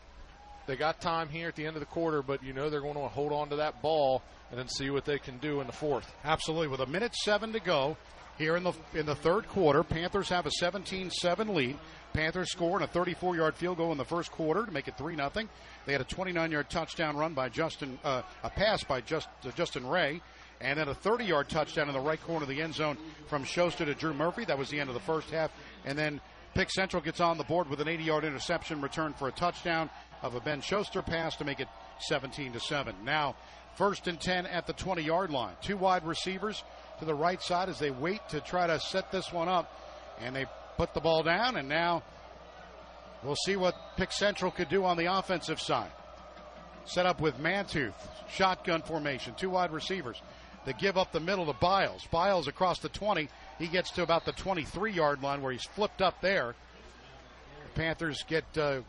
they got time here at the end of the quarter, but you know they're going to hold on to that ball and then see what they can do in the fourth. Absolutely. With a minute seven to go here in the in the third quarter, Panthers have a 17-7 lead. Panthers scoring a 34-yard field goal in the first quarter to make it three 0 They had a 29-yard touchdown run by Justin, uh, a pass by Just, uh, Justin Ray, and then a 30-yard touchdown in the right corner of the end zone from Schuster to Drew Murphy. That was the end of the first half, and then Pick Central gets on the board with an 80-yard interception return for a touchdown of a Ben Schuster pass to make it 17 to 7. Now, first and 10 at the 20-yard line. Two wide receivers to the right side as they wait to try to set this one up, and they put the ball down, and now we'll see what Pick Central could do on the offensive side. Set up with Mantooth, shotgun formation, two wide receivers. They give up the middle to Biles. Biles across the 20. He gets to about the 23 yard line where he's flipped up there. The Panthers get uh,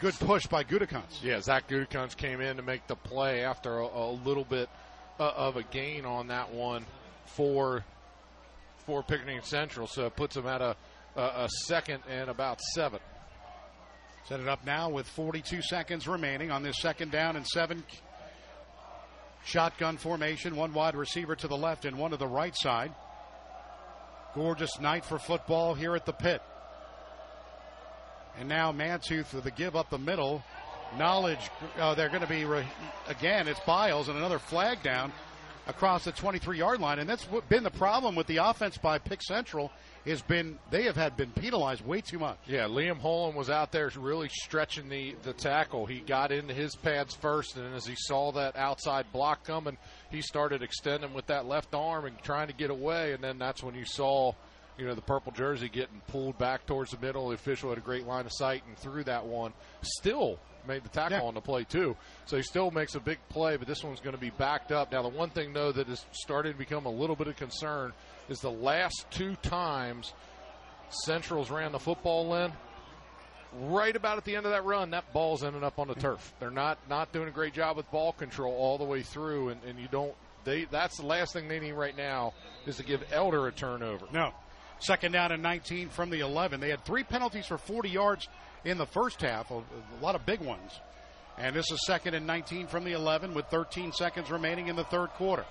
good push by Gudikans. Yeah, Zach Gudikans came in to make the play after a, a little bit Uh, of a gain on that one for for Pickerington Central. So it puts them at a, a, a second and about seven. Set it up now with 42 seconds remaining on this second down and seven. Shotgun formation, one wide receiver to the left and one to the right side. Gorgeous night for football here at the pit. And now Mantooth with a give up the middle. Knowledge, uh, they're going to be, re- again, it's Biles and another flag down across the 23 yard line. And that's been the problem with the offense by Pick Central has been they have had been penalized way too much. Yeah, Liam Holland was out there really stretching the, the tackle. He got into his pads first, and as he saw that outside block coming, he started extending with that left arm and trying to get away. And then that's when you saw, you know, the purple jersey getting pulled back towards the middle. The official had a great line of sight and threw that one. Still made the tackle yeah. on the play too. So he still makes a big play, but this one's going to be backed up. Now the one thing though that is starting to become a little bit of concern is the last two times Central's ran the football in. Right about at the end of that run, that ball's ended up on the turf. They're not not doing a great job with ball control all the way through, and, and you don't. They that's the last thing they need right now is to give Elder a turnover. No, second down and 19 from the 11. They had three penalties for 40 yards in the first half, a, a lot of big ones. And this is second and 19 from the 11 with 13 seconds remaining in the third quarter.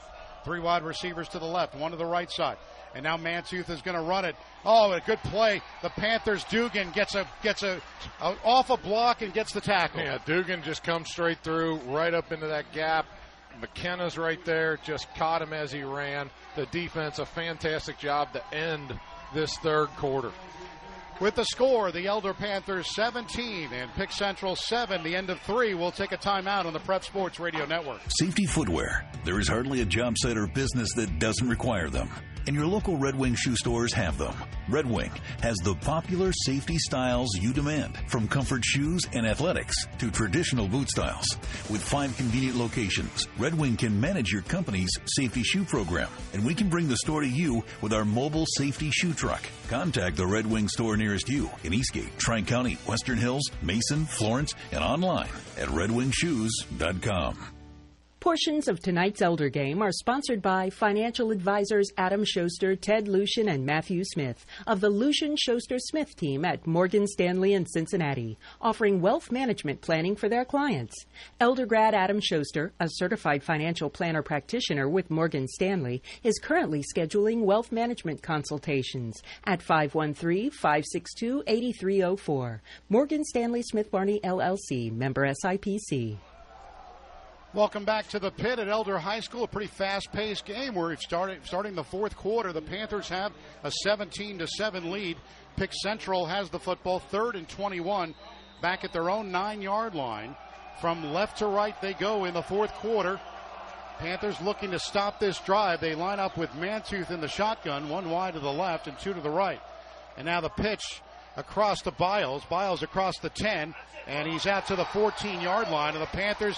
Three wide receivers to the left, one to the right side. And now Mantooth is going to run it. Oh, a good play. The Panthers Dugan gets a gets a, a, off a block and gets the tackle. Yeah, Dugan just comes straight through, right up into that gap. McKenna's right there, just caught him as he ran. The defense, a fantastic job to end this third quarter. With the score, the Elder Panthers 17 and Pick Central 7, the end of three. We'll take a timeout on the Prep Sports Radio Network. Safety footwear. There is hardly a job site or business that doesn't require them and your local Red Wing shoe stores have them. Red Wing has the popular safety styles you demand, from comfort shoes and athletics to traditional boot styles. With five convenient locations, Red Wing can manage your company's safety shoe program, and we can bring the store to you with our mobile safety shoe truck. Contact the Red Wing store nearest you in Eastgate, Tri County, Western Hills, Mason, Florence, and online at redwingshoes.com. Portions of tonight's Elder Game are sponsored by financial advisors Adam Schuster, Ted Lucian, and Matthew Smith of the Lucian Schuster Smith team at Morgan Stanley in Cincinnati, offering wealth management planning for their clients. Elder grad Adam Schuster, a certified financial planner practitioner with Morgan Stanley, is currently scheduling wealth management consultations at 513 562 8304. Morgan Stanley Smith Barney LLC, member SIPC. Welcome back to the pit at Elder High School. A pretty fast-paced game. We're starting starting the fourth quarter. The Panthers have a 17 to seven lead. Pick Central has the football, third and 21, back at their own nine-yard line. From left to right, they go in the fourth quarter. Panthers looking to stop this drive. They line up with Mantooth in the shotgun, one wide to the left and two to the right. And now the pitch across to Biles. Biles across the 10, and he's out to the 14 yard line. And the Panthers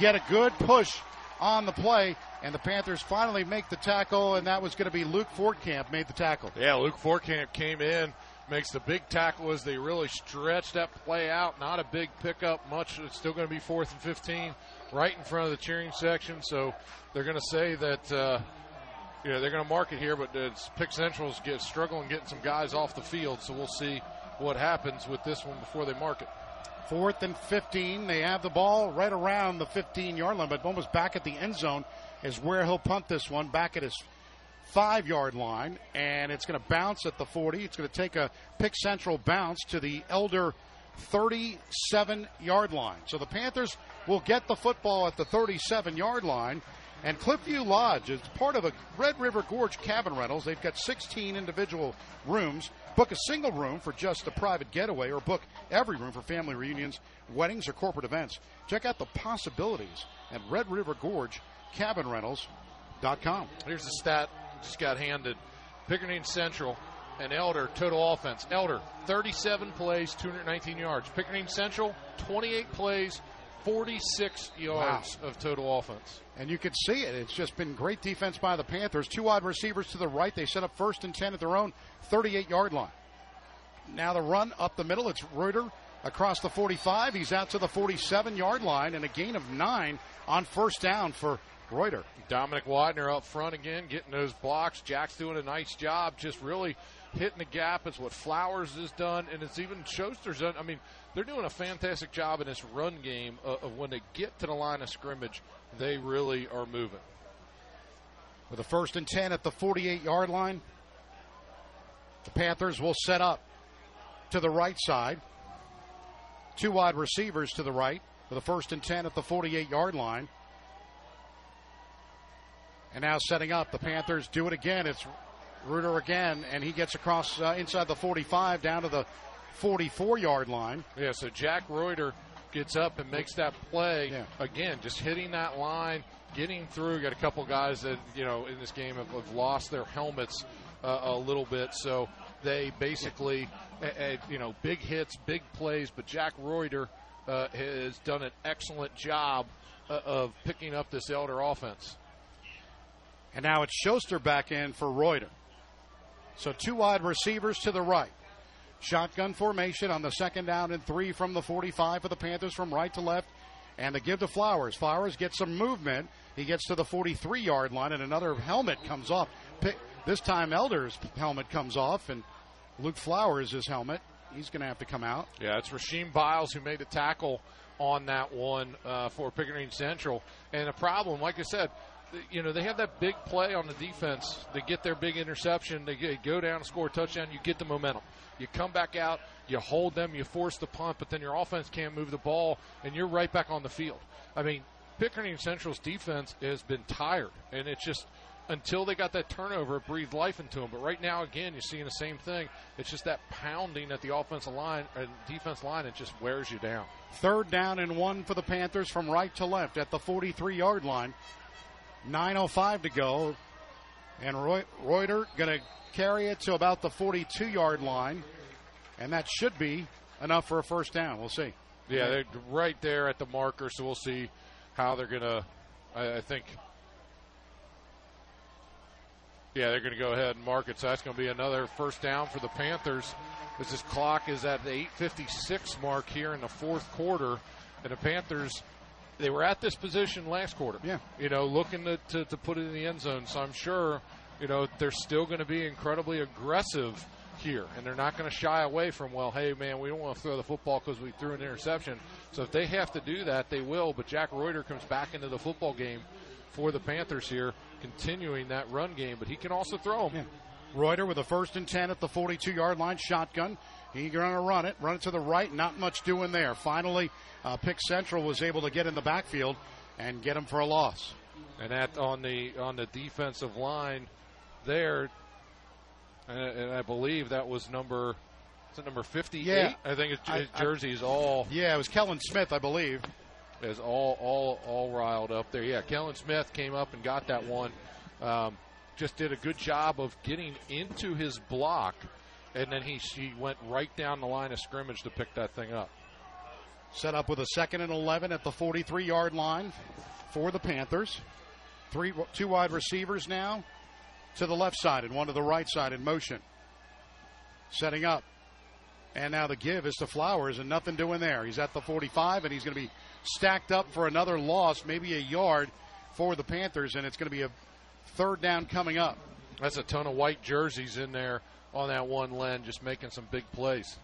get a good push on the play, and the Panthers finally make the tackle, and that was going to be Luke Fortcamp made the tackle. Yeah, Luke Fortcamp came in, makes the big tackle as they really stretch that play out. Not a big pickup, much. It's still going to be fourth and 15. right in front of the cheering section. So they're going to say that. Uh, know, they're going to mark it here, but it's Pick Central's get struggling getting some guys off the field. So we'll see what happens with this one before they mark it. Fourth and 15. They have the ball right around the 15 yard line, but almost back at the end zone is where he'll punt this one back at his five yard line. And it's going to bounce at the 40. It's going to take a pick central bounce to the Elder 37 yard line. So the Panthers will get the football at the 37 yard line. And Cliffview Lodge is part of a Red River Gorge cabin rentals. They've got 16 individual rooms. Book a single room for just a private getaway or book every room for family reunions, weddings, or corporate events. Check out the possibilities at Red River Gorge cabin rentals.com. Here's the stat just got handed. Pickerington Central and Elder total offense. Elder 37 plays, 219 yards. Pickerington Central 28 plays, 46 yards wow. of total offense. And you can see it. It's just been great defense by the Panthers. Two wide receivers to the right. They set up first and 10 at their own 38 yard line. Now the run up the middle. It's Reuter across the 45. He's out to the 47 yard line and a gain of nine on first down for Reuter. Dominic Widener up front again, getting those blocks. Jack's doing a nice job, just really hitting the gap. It's what Flowers has done, and it's even Schuster's done. I mean, they're doing a fantastic job in this run game of, of when they get to the line of scrimmage, they really are moving. With a first and 10 at the 48 yard line, the Panthers will set up to the right side. Two wide receivers to the right for the first and 10 at the 48 yard line. And now setting up, the Panthers do it again. It's Reuter again, and he gets across uh, inside the 45 down to the 44 yard line. Yeah, so Jack Reuter gets up and makes that play yeah. again, just hitting that line, getting through. Got a couple guys that you know in this game have, have lost their helmets uh, a little bit, so they basically, uh, uh, you know, big hits, big plays. But Jack Reuter uh, has done an excellent job uh, of picking up this Elder offense. And now it's Schuster back in for Reuter. So two wide receivers to the right. Shotgun formation on the second down and three from the 45 for the Panthers from right to left. And the give to Flowers. Flowers gets some movement. He gets to the 43 yard line, and another helmet comes off. This time, Elder's helmet comes off, and Luke Flowers' his helmet. He's going to have to come out. Yeah, it's Rasheem Biles who made the tackle on that one uh, for Pickerington Central. And a problem, like I said, you know, they have that big play on the defense. They get their big interception. They go down score a touchdown. You get the momentum. You come back out, you hold them, you force the punt, but then your offense can't move the ball, and you're right back on the field. I mean, Pickerington Central's defense has been tired, and it's just until they got that turnover, it breathed life into them. But right now, again, you're seeing the same thing. It's just that pounding at the offensive line and defense line. It just wears you down. Third down and one for the Panthers from right to left at the 43 yard line. 9.05 to go. And Roy, Reuter going to carry it to about the 42 yard line. And that should be enough for a first down. We'll see. Yeah, they're right there at the marker, so we'll see how they're going to. I, think. Yeah, they're going to go ahead and mark it. So that's going to be another first down for the Panthers as this clock is at the 8:56 mark here in the fourth quarter, and the Panthers they were at this position last quarter. Yeah. You know, looking to, to, to put it in the end zone. So I'm sure, you know, they're still going to be incredibly aggressive here, and they're not going to shy away from, well, hey, man, we don't want to throw the football because we threw an interception. So if they have to do that, they will. But Jack Reuter comes back into the football game for the Panthers here, continuing that run game, but he can also throw them. Yeah. Reuter with a first and 10 at the 42 yard line, shotgun. He's going to run it, run it to the right, not much doing there. Finally, uh, Pick Central was able to get in the backfield and get him for a loss. And that on the on the defensive line there, and, and I believe that was number number 58? Yeah. I think it's, his jersey is all. Yeah, it was Kellen Smith, I believe. Is all all all riled up there. Yeah, Kellen Smith came up and got that one. Um, just did a good job of getting into his block, and then he he went right down the line of scrimmage to pick that thing up. Set up with a second and 11 at the 43 yard line for the Panthers. Three, two wide receivers now to the left side and one to the right side in motion. Setting up. And now the give is to Flowers, and nothing doing there. He's at the 45, and he's going to be stacked up for another loss, maybe a yard for the Panthers, and it's going to be a third down coming up. That's a ton of white jerseys in there on that one Len, just making some big plays.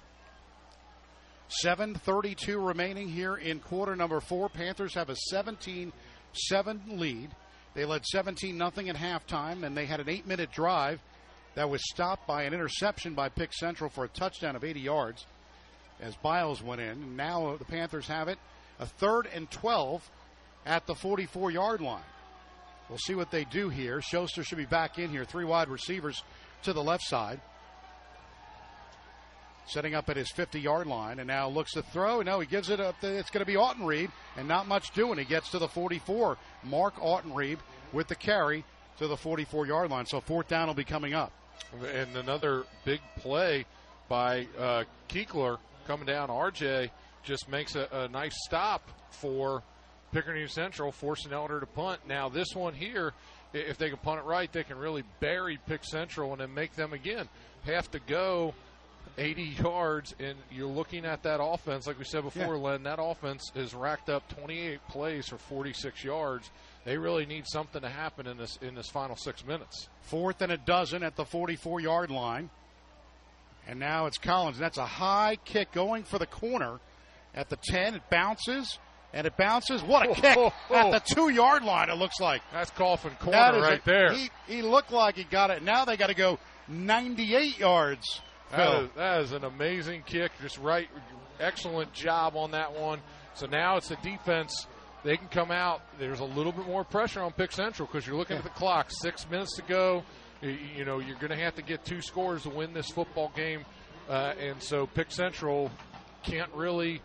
7.32 remaining here in quarter number four. Panthers have a 17 7 lead. They led 17 nothing at halftime, and they had an eight minute drive that was stopped by an interception by Pick Central for a touchdown of 80 yards as Biles went in. Now the Panthers have it a third and 12 at the 44 yard line. We'll see what they do here. Schuster should be back in here. Three wide receivers to the left side. Setting up at his 50 yard line and now looks to throw. No, he gives it up. It's going to be Autenried and not much doing. He gets to the 44. Mark Autenried with the carry to the 44 yard line. So fourth down will be coming up. And another big play by uh, Kiekler coming down. RJ just makes a, a nice stop for Pickerington Central, forcing Elder to punt. Now, this one here, if they can punt it right, they can really bury Pick Central and then make them again have to go 80 yards, and you're looking at that offense, like we said before, yeah. Len, that offense has racked up 28 plays for 46 yards. They really need something to happen in this in this final six minutes. Fourth and a dozen at the 44 yard line. And now it's Collins. That's a high kick going for the corner at the 10. It bounces and it bounces. What a oh, kick oh, oh, oh. at the two yard line, it looks like. That's coffin corner right a, there. He, he looked like he got it. Now they got to go 98 yards that is, that is an amazing kick. Just right, excellent job on that one. So now it's the defense. They can come out. There's a little bit more pressure on Pick Central because you're looking at the clock. Six minutes to go. You, you know you're going to have to get two scores to win this football game, uh, and so Pick Central can't really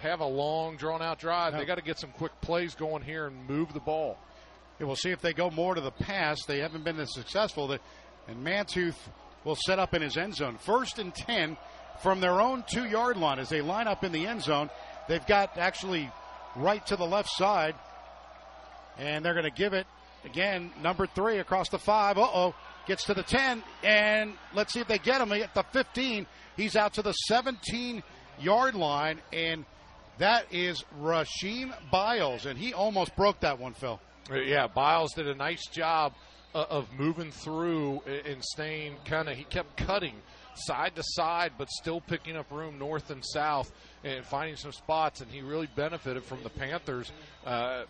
have a long, drawn-out drive. No. They got to get some quick plays going here and move the ball. Yeah, we'll see if they go more to the pass. They haven't been as successful. And Mantooth will set up in his end zone. First and 10 from their own two yard line as they line up in the end zone. They've got actually right to the left side, and they're going to give it again, number three across the five. Uh oh. Gets to the 10, and let's see if they get him at the 15. He's out to the 17 yard line, and that is Rasheem Biles, and he almost broke that one, Phil. Yeah, Biles did a nice job uh, of moving through and staying kind of. He kept cutting side to side, but still picking up room north and south and finding some spots. And he really benefited from the Panthers' uh,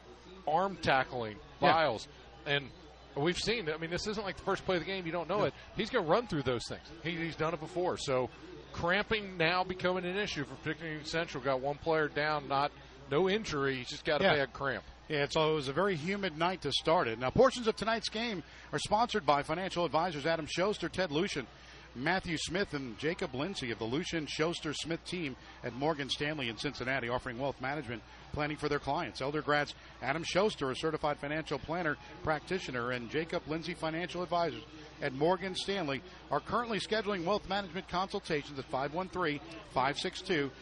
arm tackling Biles. Yeah. And we've seen. I mean, this isn't like the first play of the game. You don't know it. He's going to run through those things. He, he's done it before. So cramping now becoming an issue for Pickerington Central. Got one player down, not no injury. He's just got a yeah. bad cramp. Yeah, so it was a very humid night to start it. Now, portions of tonight's game are sponsored by financial advisors Adam Schuster, Ted Lucian, Matthew Smith, and Jacob Lindsay of the Lucian Schuster Smith team at Morgan Stanley in Cincinnati, offering wealth management planning for their clients. Elder grads Adam Schuster, a certified financial planner practitioner, and Jacob Lindsay financial advisors at Morgan Stanley are currently scheduling wealth management consultations at 513 562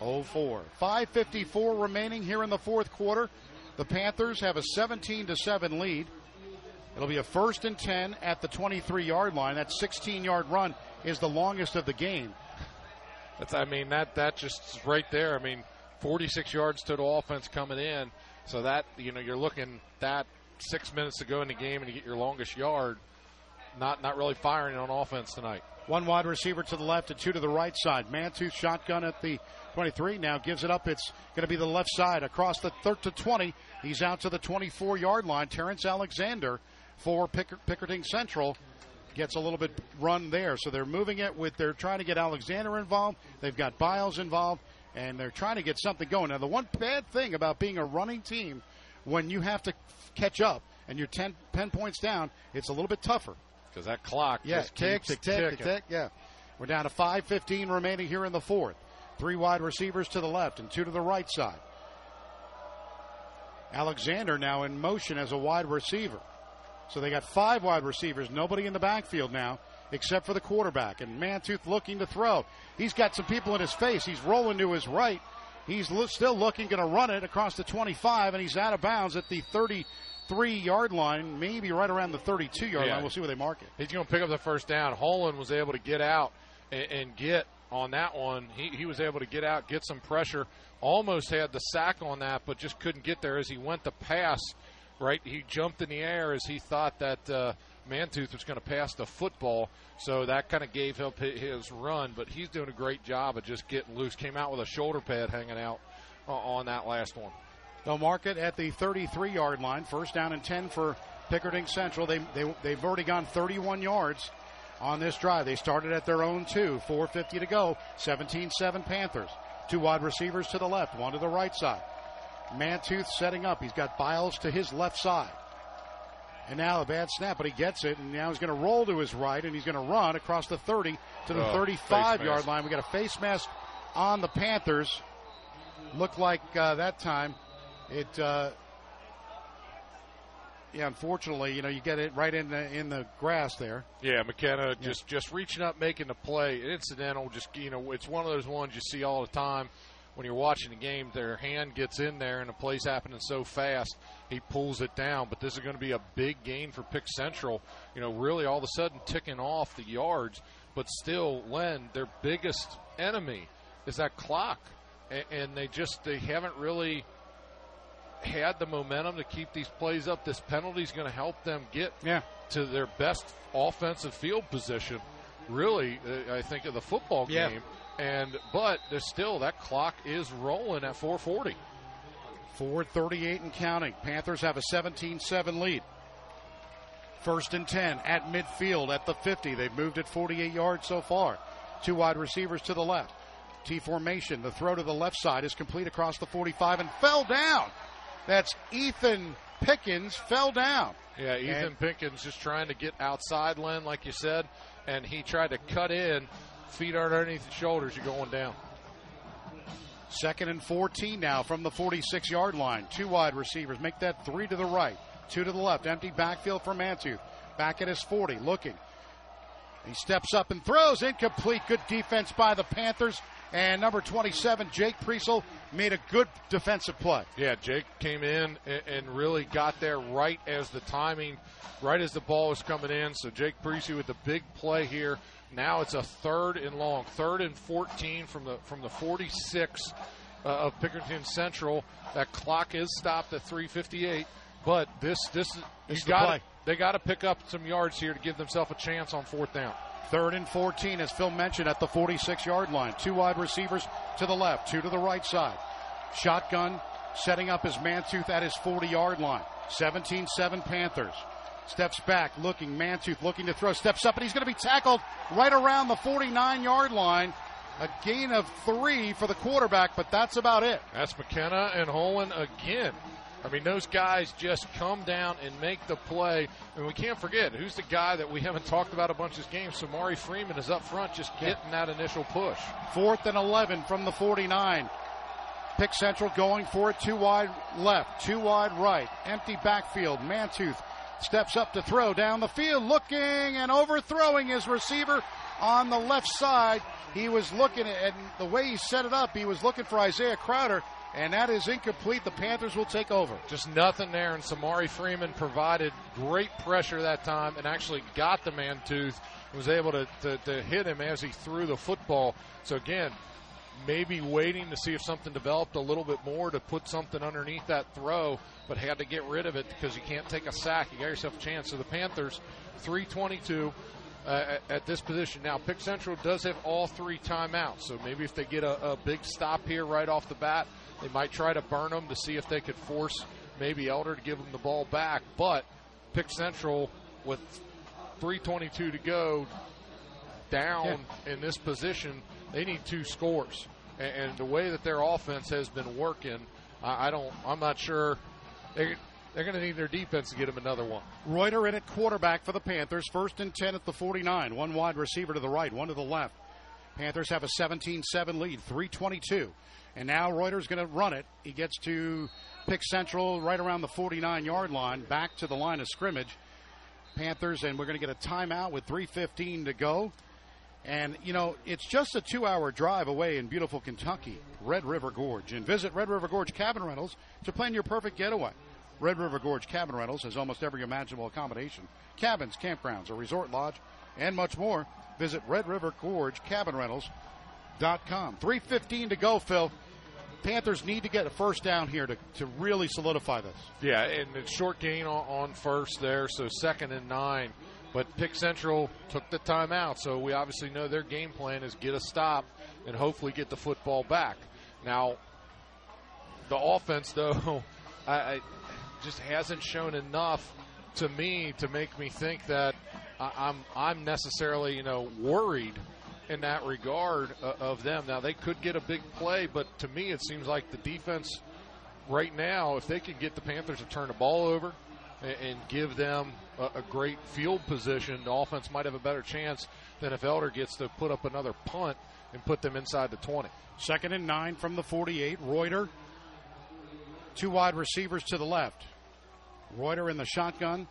04. 5.54 remaining here in the fourth quarter. The Panthers have a 17 to 7 lead. It'll be a first and 10 at the 23 yard line. That 16 yard run is the longest of the game. That's, I mean, that, that just right there. I mean, 46 yards total offense coming in. So that, you know, you're looking that six minutes to go in the game and you get your longest yard. Not, not really firing on offense tonight. One wide receiver to the left and two to the right side. Mantooth shotgun at the 23 now gives it up. It's going to be the left side across the third to 20. He's out to the 24 yard line. Terrence Alexander for Picker, Pickerington Central gets a little bit run there. So they're moving it with, they're trying to get Alexander involved. They've got Biles involved, and they're trying to get something going. Now, the one bad thing about being a running team, when you have to catch up and you're 10, 10 points down, it's a little bit tougher because that clock yeah, just tick, tick, tick, tick, tick, yeah. We're down to 5.15 remaining here in the fourth. Three wide receivers to the left and two to the right side. Alexander now in motion as a wide receiver. So they got five wide receivers, nobody in the backfield now except for the quarterback. And Mantooth looking to throw. He's got some people in his face. He's rolling to his right. He's lo- still looking, going to run it across the 25, and he's out of bounds at the 30 three yard line, maybe right around the 32 yard yeah. line. We'll see where they mark it. He's going to pick up the first down. Holland was able to get out and, and get on that one. He, he was able to get out, get some pressure, almost had the sack on that, but just couldn't get there as he went to pass. Right, he jumped in the air as he thought that uh, Mantooth was going to pass the football, so that kind of gave up his run. But he's doing a great job of just getting loose. Came out with a shoulder pad hanging out uh, on that last one. They'll mark it at the 33 yard line. First down and 10 for Pickerington Central. They, they, they've already gone 31 yards on this drive. They started at their own two, 4.50 to go, 17 7 Panthers. Two wide receivers to the left, one to the right side. Mantooth setting up. He's got Biles to his left side. And now a bad snap, but he gets it, and now he's going to roll to his right, and he's going to run across the 30 to the Oh, 35 face yard mask. line. We got a face mask on the Panthers. Looked like uh, that time it. Uh, yeah, unfortunately, you know, you get it right in the in the grass there. Yeah, McKenna just just reaching up, making the play. Incidental, just you know, it's one of those ones you see all the time when you're watching the game. Their hand gets in there, and the play's happening so fast, he pulls it down. But this is going to be a big gain for Pick Central. You know, really all of a sudden ticking off the yards, but still, Len, their biggest enemy is that clock, and, and they just they haven't really had the momentum to keep these plays up. This penalty is going to help them get yeah. to their best offensive field position. Really, I think of the football Yeah. game. And but there's still that clock is rolling at 440. 438 and counting. Panthers have a 17-7 lead. First and 10 at midfield at the 50. They've moved it 48 yards so far. Two wide receivers to the left. T formation. The throw to the left side is complete across the 45 and fell down. That's Ethan Pinkins fell down. Yeah, Ethan And- Pinkins just trying to get outside Len, like you said, and he tried to cut in, feet aren't underneath the shoulders, you're going down. Second and 14 now from the 46 yard line. Two wide receivers. Make that three to the right, two to the left. Empty backfield for Mantooth. Back at his 40, looking. He steps up and throws. Incomplete. Good defense by the Panthers. And number 27, Jake Priesel, made a good defensive play. Yeah, Jake came in and, and really got there right as the timing, right as the ball was coming in. So Jake Precy with the big play here. Now it's a third and long, third and 14 from the from the 46 uh, of Pickerington Central. That clock is stopped at 3:58, but this this is This you got they got to pick up some yards here to give themselves a chance on fourth down. Third and 14, as Phil mentioned, at the 46 yard line. Two wide receivers to the left, two to the right side. Shotgun setting up his Mantooth at his 40 yard line. 17 7 Panthers. Steps back, looking, Mantooth looking to throw, steps up, and he's going to be tackled right around the 49 yard line. A gain of three for the quarterback, but that's about it. That's McKenna and Holland again. I mean, those guys just come down and make the play. And we can't forget who's the guy that we haven't talked about a bunch of this game. Samari Freeman is up front, just getting that initial push. Fourth and 11 from the 49. Pick Central going for it. Two wide left, two wide right. Empty backfield. Mantooth steps up to throw down the field, looking and overthrowing his receiver on the left side. He was looking at and the way he set it up. He was looking for Isaiah Crowder, and that is incomplete. The Panthers will take over. Just nothing there, and Samari Freeman provided great pressure that time and actually got the Mantooth. Was able to, to, to hit him as he threw the football. So again, maybe waiting to see if something developed a little bit more to put something underneath that throw, but had to get rid of it because you can't take a sack. You got yourself a chance. So the Panthers, 322 uh, at, at this position. Now, Pick Central does have all three timeouts, so maybe if they get a, a big stop here right off the bat, they might try to burn them to see if they could force maybe Elder to give them the ball back. But Pick Central with 322 to go down in this position, they need two scores. And, and the way that their offense has been working, I, I don't. I'm not sure. They, they're going to need their defense to get them another one. Reuter in at quarterback for the Panthers. First and 10 at the 49. One wide receiver to the right, one to the left. Panthers have a 17 7 lead, 322. And now Reuter's going to run it. He gets to pick Central right around the 49 yard line, back to the line of scrimmage. Panthers, and we're going to get a timeout with 3.15 to go. And, you know, it's just a two hour drive away in beautiful Kentucky, Red River Gorge. And visit Red River Gorge Cabin Rentals to plan your perfect getaway. Red River Gorge Cabin Rentals has almost every imaginable accommodation cabins, campgrounds, a resort lodge, and much more. Visit Red River Gorge Cabin Rentals.com. 3.15 to go, Phil. Panthers need to get a first down here to, to really solidify this. Yeah, and it's short gain on, on first there, so second and nine. But Pick Central took the timeout, so we obviously know their game plan is get a stop and hopefully get the football back. Now, the offense, though, I, I just hasn't shown enough to me to make me think that I, I'm I'm necessarily you know worried in that regard uh, of them. Now they could get a big play, but to me it seems like the defense right now, if they could get the Panthers to turn the ball over and, and give them a, a great field position, the offense might have a better chance than if Elder gets to put up another punt and put them inside the 20. Second and nine from the 48. Reuter, two wide receivers to the left. Reuter in the shotgun,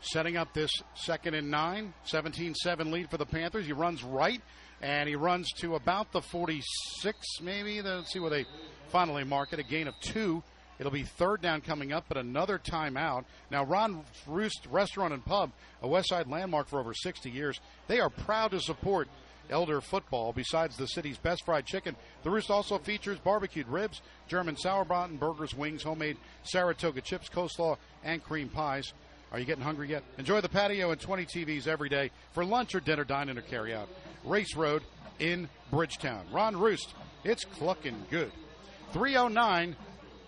setting up this second and nine. 17 7 lead for the Panthers. He runs right, and he runs to about the 46, maybe. Let's see where they finally mark it. A gain of two. It'll be third down coming up, but another timeout. Now, Ron Roost Restaurant and Pub, a Westside landmark for over 60 years, they are proud to support Elder football. Besides the city's best fried chicken, the Roost also features barbecued ribs, German sauerbraten, burgers, wings, homemade Saratoga chips, coleslaw, and cream pies. Are you getting hungry yet? Enjoy the patio and 20 TVs every day for lunch or dinner, dine in or carry out. Race Road in Bridgetown. Ron Roost, it's clucking good. 309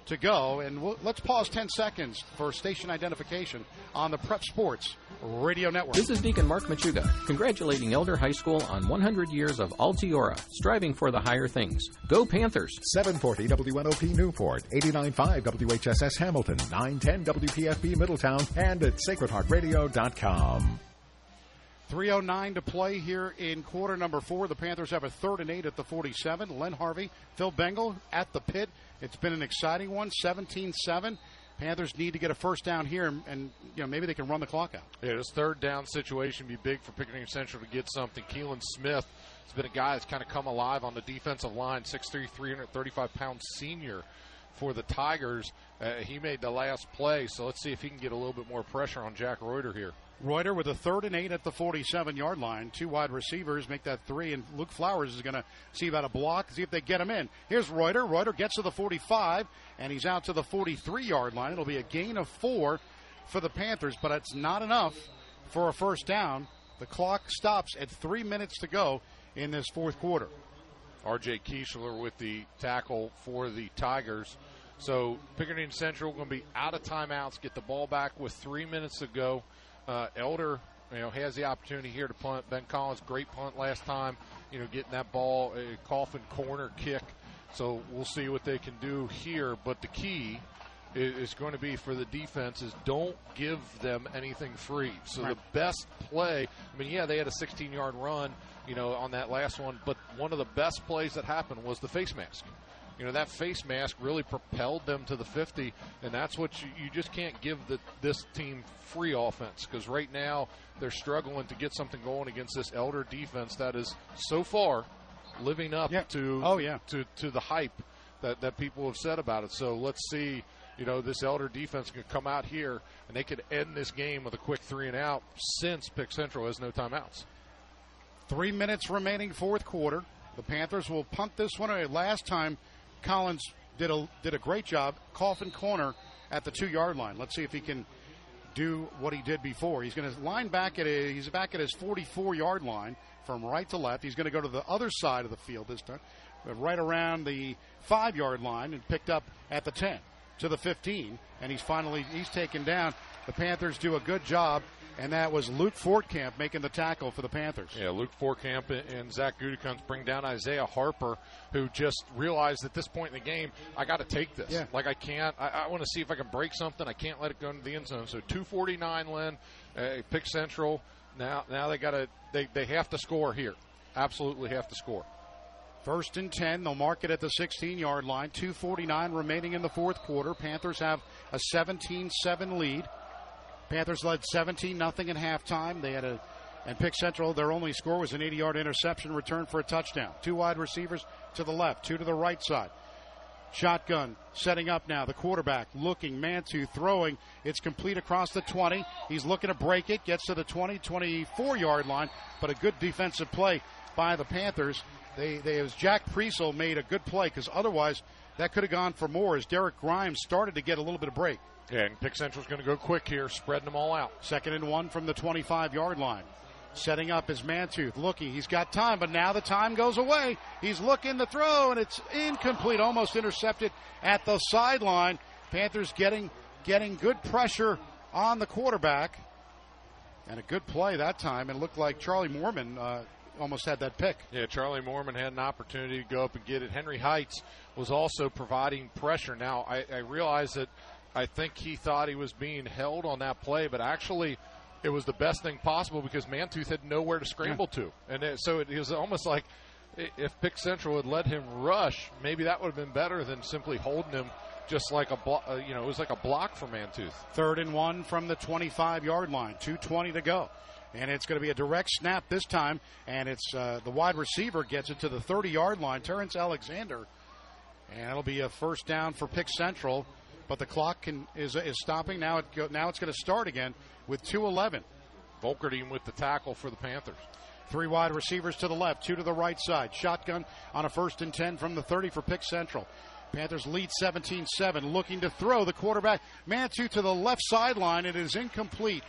to go, and we'll, let's pause 10 seconds for station identification on the Prep Sports Radio Network. This is Deacon Mark Machuga, congratulating Elder High School on 100 years of Altiora, striving for the higher things. Go Panthers! 740 WNOP Newport, 89.5 WHSS Hamilton, 910 WPFB Middletown, and at sacredheartradio.com. 309 to play here in quarter number four. The Panthers have a third and eight at the 47. Len Harvey, Phil Bengal at the pit. It's been an exciting one, 17 7. Panthers need to get a first down here, and, and, you know maybe they can run the clock out. Yeah, this third down situation be big for Pickerington Central to get something. Keelan Smith has been a guy that's kind of come alive on the defensive line, 6'3", 335 pound senior for the Tigers. Uh, he made the last play, so let's see if he can get a little bit more pressure on Jack Reuter here. Reuter with a third and eight at the 47 yard line. Two wide receivers make that three, and Luke Flowers is going to see about a block, see if they get him in. Here's Reuter. Reuter gets to the 45, and he's out to the 43 yard line. It'll be a gain of four for the Panthers, but it's not enough for a first down. The clock stops at three minutes to go in this fourth quarter. R.J. Kiesler with the tackle for the Tigers. So Pickerington Central going to be out of timeouts, get the ball back with three minutes to go. Uh, Elder, you know, has the opportunity here to punt. Ben Collins, great punt last time. You know, getting that ball, a coffin corner kick. So we'll see what they can do here. But the key is, going to be for the defense is don't give them anything free. So Right. the best play. I mean, yeah, they had a 16-yard run, you know, on that last one. But one of the best plays that happened was the face mask. You know, that face mask really propelled them to the 50, and that's what you, you just can't give the, this team free offense because right now they're struggling to get something going against this elder defense that is so far living up to Oh, yeah. to to the hype that that people have said about it. So let's see, you know, this elder defense can come out here and they could end this game with a quick three and out since Pick Central has no timeouts. Three minutes remaining, fourth quarter. The Panthers will punt this one away. Last time, Collins did a did a great job, coffin corner at the two yard line. Let's see if he can do what he did before. He's going to line back at a, he's back at his 44 yard line from right to left. He's going to go to the other side of the field this time, right around the five yard line, and picked up at the 10 to the 15, and he's finally he's taken down. The Panthers do a good job, and that was Luke Fortkamp making the tackle for the Panthers. Yeah, Luke Fortkamp and Zach Gutekunst bring down Isaiah Harper, who just realized at this point in the game, I got to take this. Yeah. Like I can't. I, I want to see if I can break something. I can't let it go into the end zone. So 249, Lynn, uh, pick Central. Now, now they got to. They they have to score here. Absolutely have to score. First and 10. They'll mark it at the 16 yard line. 2.49 remaining in the fourth quarter. Panthers have a 17 7 lead. Panthers led 17 0 in halftime. They had a. And Pick Central, their only score was an 80 yard interception return for a touchdown. Two wide receivers to the left, two to the right side. Shotgun setting up now. The quarterback looking, Mantooth throwing. It's complete across the 20. He's looking to break it. Gets to the 20, 24 yard line, but a good defensive play by the Panthers. They, they as Jack Priesel made a good play because otherwise that could have gone for more as Derek Grimes started to get a little bit of break. Yeah, and Pick Central's going to go quick here, spreading them all out. Second and one from the 25 yard line. Setting up his Mantooth, looking. He's got time, but now the time goes away. He's looking to throw, and it's incomplete, almost intercepted at the sideline. Panthers getting getting good pressure on the quarterback, and a good play that time. And it looked like Charlie Mormon uh, almost had that pick. Yeah, Charlie Mormon had an opportunity to go up and get it. Henry Heights was also providing pressure. Now, I, I realize that I think he thought he was being held on that play, but actually it was the best thing possible because Mantooth had nowhere to scramble yeah. to. And it, so it, it was almost like if Pick Central had let him rush, maybe that would have been better than simply holding him just like a blo- uh, you know it was like a block for Mantooth. Third and one from the 25 yard line, 2:20 to go, and it's going to be a direct snap this time, and it's uh, the wide receiver gets it to the 30 yard line, Terrence Alexander, and it'll be a first down for Pick Central, but the clock can, is is stopping now. It go, now it's going to start again with 2:11. Volkerding with the tackle for the Panthers. Three wide receivers to the left, two to the right side. Shotgun on a first and 10 from the 30 for Pick Central. Panthers lead 17 7, looking to throw the quarterback. Mantooth to the left sideline. It is incomplete.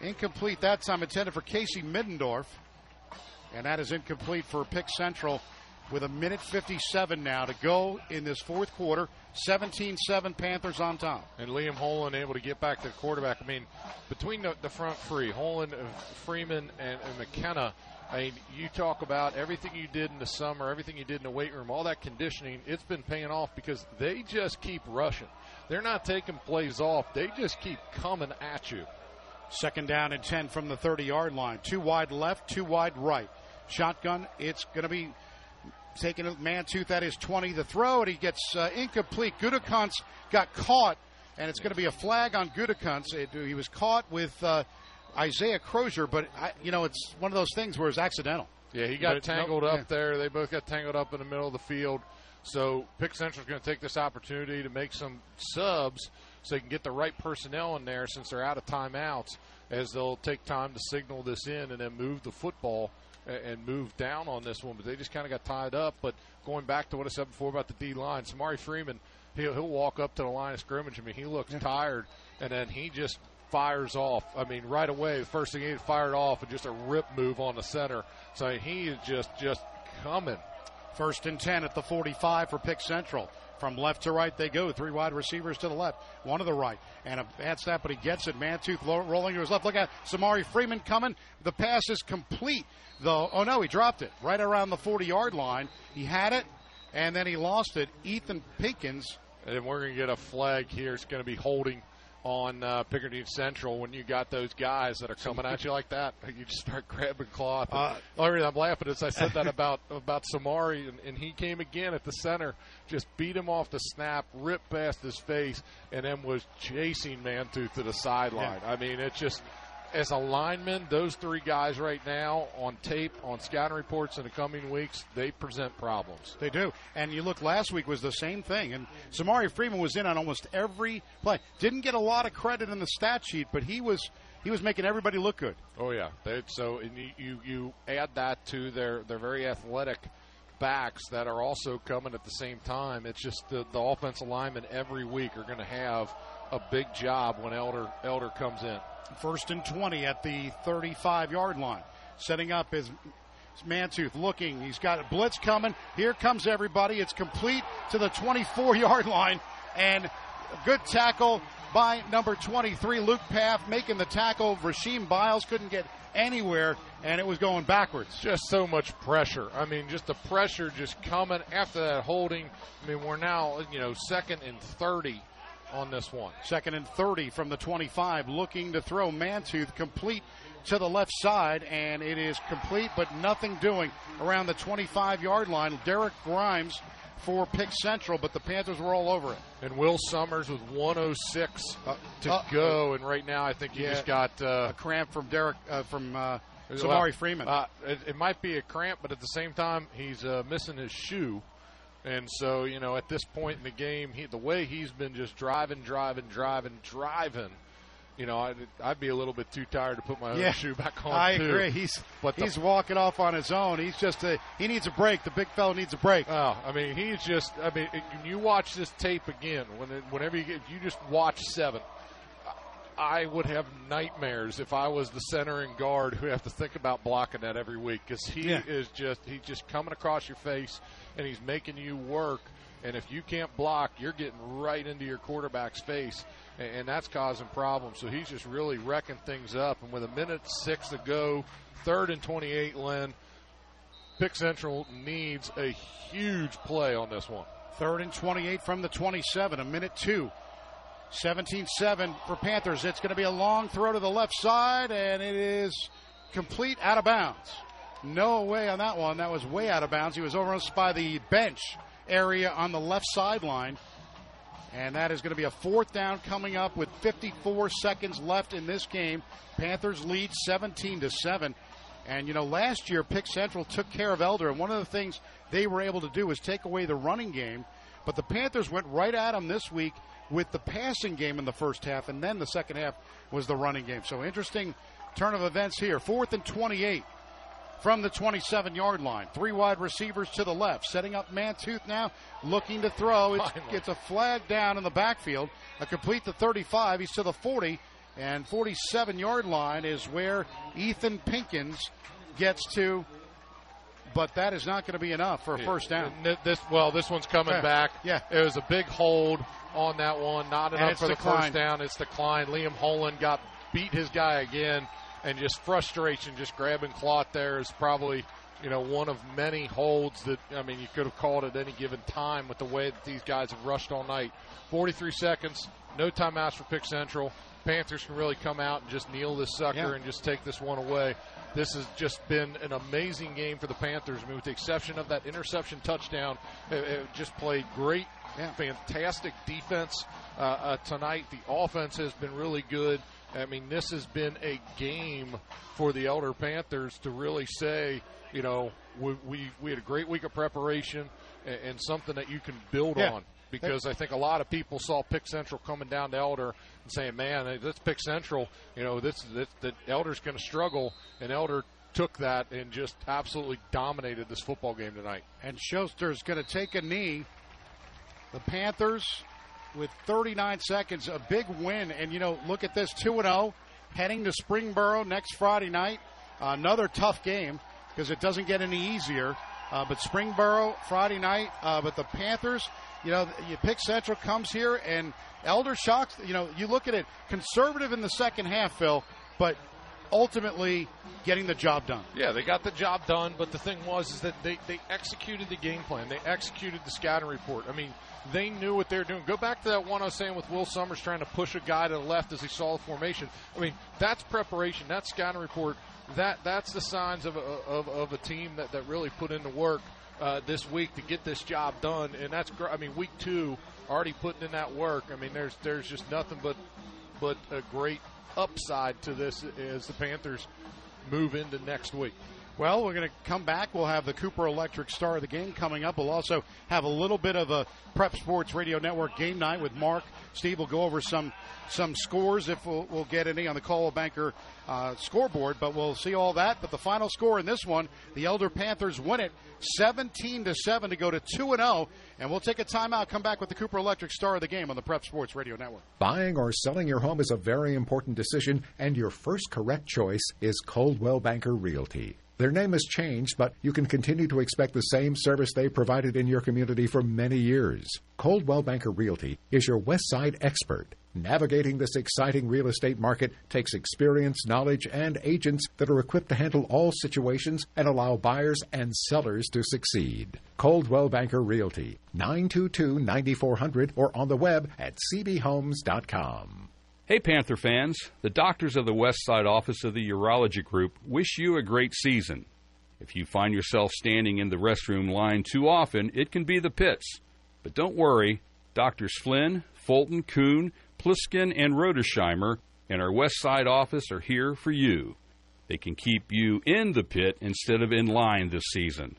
Incomplete that time, intended for Casey Middendorf. And that is incomplete for Pick Central with a minute 57 now to go in this fourth quarter. 17 7 Panthers on top. And Liam Holland able to get back to the quarterback. I mean, between the, the front three, Holland, uh, Freeman, and, and McKenna, I mean, you talk about everything you did in the summer, everything you did in the weight room, all that conditioning, it's been paying off because they just keep rushing. They're not taking plays off, they just keep coming at you. Second down and 10 from the 30 yard line. Two wide left, two wide right. Shotgun, it's going to be taking a Mantooth at his 20. The throw, and he gets uh, incomplete. Gutekunst got caught, and it's going to be a flag on Gutekunst. He was caught with uh, Isaiah Crozier, but I, you know it's one of those things where it's accidental. Yeah, he got tangled up yeah. there. They both got tangled up in the middle of the field. So Pick Central's going to take this opportunity to make some subs so they can get the right personnel in there since they're out of timeouts as they'll take time to signal this in and then move the football and move down on this one. But they just kind of got tied up. But going back to what I said before about the D line, Samari Freeman, he'll, he'll walk up to the line of scrimmage. I mean, he looks tired, and then he just fires off. I mean, right away, the first thing he fired off and just a rip move on the center. So he is just just coming. First and ten at the 45 for Pick Central. From left to right they go. Three wide receivers to the left, one to the right. And a bad snap, but he gets it. Mantooth rolling to his left. Look at Samari Freeman coming. The pass is complete. Though, oh no, he dropped it right around the 40 yard line. He had it, and then he lost it. Ethan Pinkins. And we're going to get a flag here. It's going to be holding on uh, Pickerington Central when you got those guys that are coming at you like that. You just start grabbing cloth. And, uh, I'm laughing as I said that about about Samari, and, and, he came again at the center, just beat him off the snap, ripped past his face, and then was chasing Mantooth to the sideline. Yeah. I mean, it's just as a lineman, those three guys right now on tape, on scouting reports in the coming weeks, they present problems. They do. And you look, last week was the same thing. And Samari Freeman was in on almost every play. Didn't get a lot of credit in the stat sheet, but he was he was making everybody look good. Oh yeah. They, so you, you you add that to their their very athletic backs that are also coming at the same time. It's just the, the offensive linemen every week are going to have a big job when Elder Elder comes in. First and 20 at the 35 yard line. Setting up his Mantooth looking. He's got a blitz coming. Here comes everybody. It's complete to the 24 yard line. And good tackle by number 23, Luke Paff, making the tackle. Rasheem Biles couldn't get anywhere, and it was going backwards. Just so much pressure. I mean, just the pressure just coming after that holding. I mean, we're now, you know, second and 30 on this one. Second and 30 from the 25, looking to throw Mantooth complete to the left side, and it is complete, but nothing doing around the 25 yard line. Derek Grimes for Pick Central, but the Panthers were all over it. And Will Summers with 106 uh, to uh, go, and right now I think he yeah, just got uh, a cramp from Derek uh, from uh, Samari Freeman. Uh, it, it, might be a cramp, but at the same time he's missing his shoe And so, you know, at this point in the game, he, the way he's been just driving, driving, driving, driving, you know, I'd, I'd be a little bit too tired to put my Yeah. own shoe back on. I too. agree. He's But the- he's walking off on his own. He's just a he needs a break. The big fella needs a break. Oh, I mean, he's just. I mean, when you watch this tape again, when it, whenever you get, you just watch seven. I would have nightmares if I was the center and guard who have to think about blocking that every week because he Yeah. is just he's just coming across your face and he's making you work. And if you can't block, you're getting right into your quarterback's face, and, and that's causing problems. So he's just really wrecking things up. And with a minute six to go, third and 28, Len, Pick Central needs a huge play on this one. Third and 28 from the 27. A minute two. 17-7 for Panthers. It's going to be a long throw to the left side, and it is complete out of bounds. No way on that one. That was way out of bounds. He was over us by the bench area on the left sideline. And that is going to be a fourth down coming up with 54 seconds left in this game. Panthers lead 17 to 7. And you know, last year Pick Central took care of Elder, and one of the things they were able to do was take away the running game. But the Panthers went right at them this week with the passing game in the first half, and then the second half was the running game. So interesting turn of events here. Fourth and 28 from the 27 yard line. Three wide receivers to the left. Setting up Mantooth now, looking to throw. It's, it's a flag down in the backfield. A complete to 35. He's to the 40. And 47 yard line is where Ethan Pinkins gets to. But that is not going to be enough for a first down. This well, this one's coming Yeah. back. Yeah. it was a big hold on that one. Not enough for the declined. first down. It's declined. Liam Holland got beat his guy again, and just frustration, just grabbing cloth there is probably you know one of many holds that I mean you could have called at any given time with the way that these guys have rushed all night. 43 seconds, no timeouts for Pick Central. Panthers can really come out and just kneel this sucker Yeah. and just take this one away. This has just been an amazing game for the Panthers. I mean, with the exception of that interception touchdown, it, it just played great, fantastic defense uh, uh, tonight. The offense has been really good. I mean, this has been a game for the Elder Panthers to really say, you know, we we, we had a great week of preparation and, and something that you can build Yeah. on because I think a lot of people saw Pick Central coming down to Elder and saying, "Man, this Pick Central, you know, this this the Elder's going to struggle," and Elder took that and just absolutely dominated this football game tonight. And Schuster's going to take a knee. The Panthers with 39 seconds, a big win. And, you know, look at this 2 and 0, heading to Springboro next Friday night. another tough game because it doesn't get any easier. Uh, but Springboro Friday night. Uh, but the Panthers, you know, you pick Central comes here and Elder shocks. You know, you look at it conservative in the second half, Phil, but ultimately getting the job done. Yeah, they got the job done, but the thing was is that they, they executed the game plan. They executed the scouting report. I mean, they knew what they were doing. Go back to that one I was saying with Will Summers trying to push a guy to the left as he saw the formation. I mean, that's preparation. That's scouting report. That that's the signs of a, of, of a team that, that really put in the work uh, this week to get this job done. And that's I mean, week two already putting in that work. I mean, there's there's just nothing but but a great upside to this as the Panthers move into next week. Well, we're going to come back. We'll have the Cooper Electric star of the game coming up. We'll also have a little bit of a Prep Sports Radio Network game night with Mark. Steve will go over some some scores if we'll, we'll get any on the Coldwell Banker uh, scoreboard, but we'll see all that. But the final score in this one, the Elder Panthers win it 17 to 7 to go to 2 and 0. And we'll take a timeout, come back with the Cooper Electric star of the game on the Prep Sports Radio Network. Buying or selling your home is a very important decision, and your first correct choice is Coldwell Banker Realty. Their name has changed, but you can continue to expect the same service they provided in your community for many years. Coldwell Banker Realty is your West Side expert. Navigating this exciting real estate market takes experience, knowledge, and agents that are equipped to handle all situations and allow buyers and sellers to succeed. Coldwell Banker Realty, 922 9400 or on the web at cbhomes.com. Hey, Panther fans. The doctors of the West Side office of the Urology Group wish you a great season. If you find yourself standing in the restroom line too often, it can be the pits. But don't worry, Doctors Flynn, Fulton, Kuhn, Pliskin, and Rodersheimer in our West Side office are here for you. They can keep you in the pit instead of in line this season.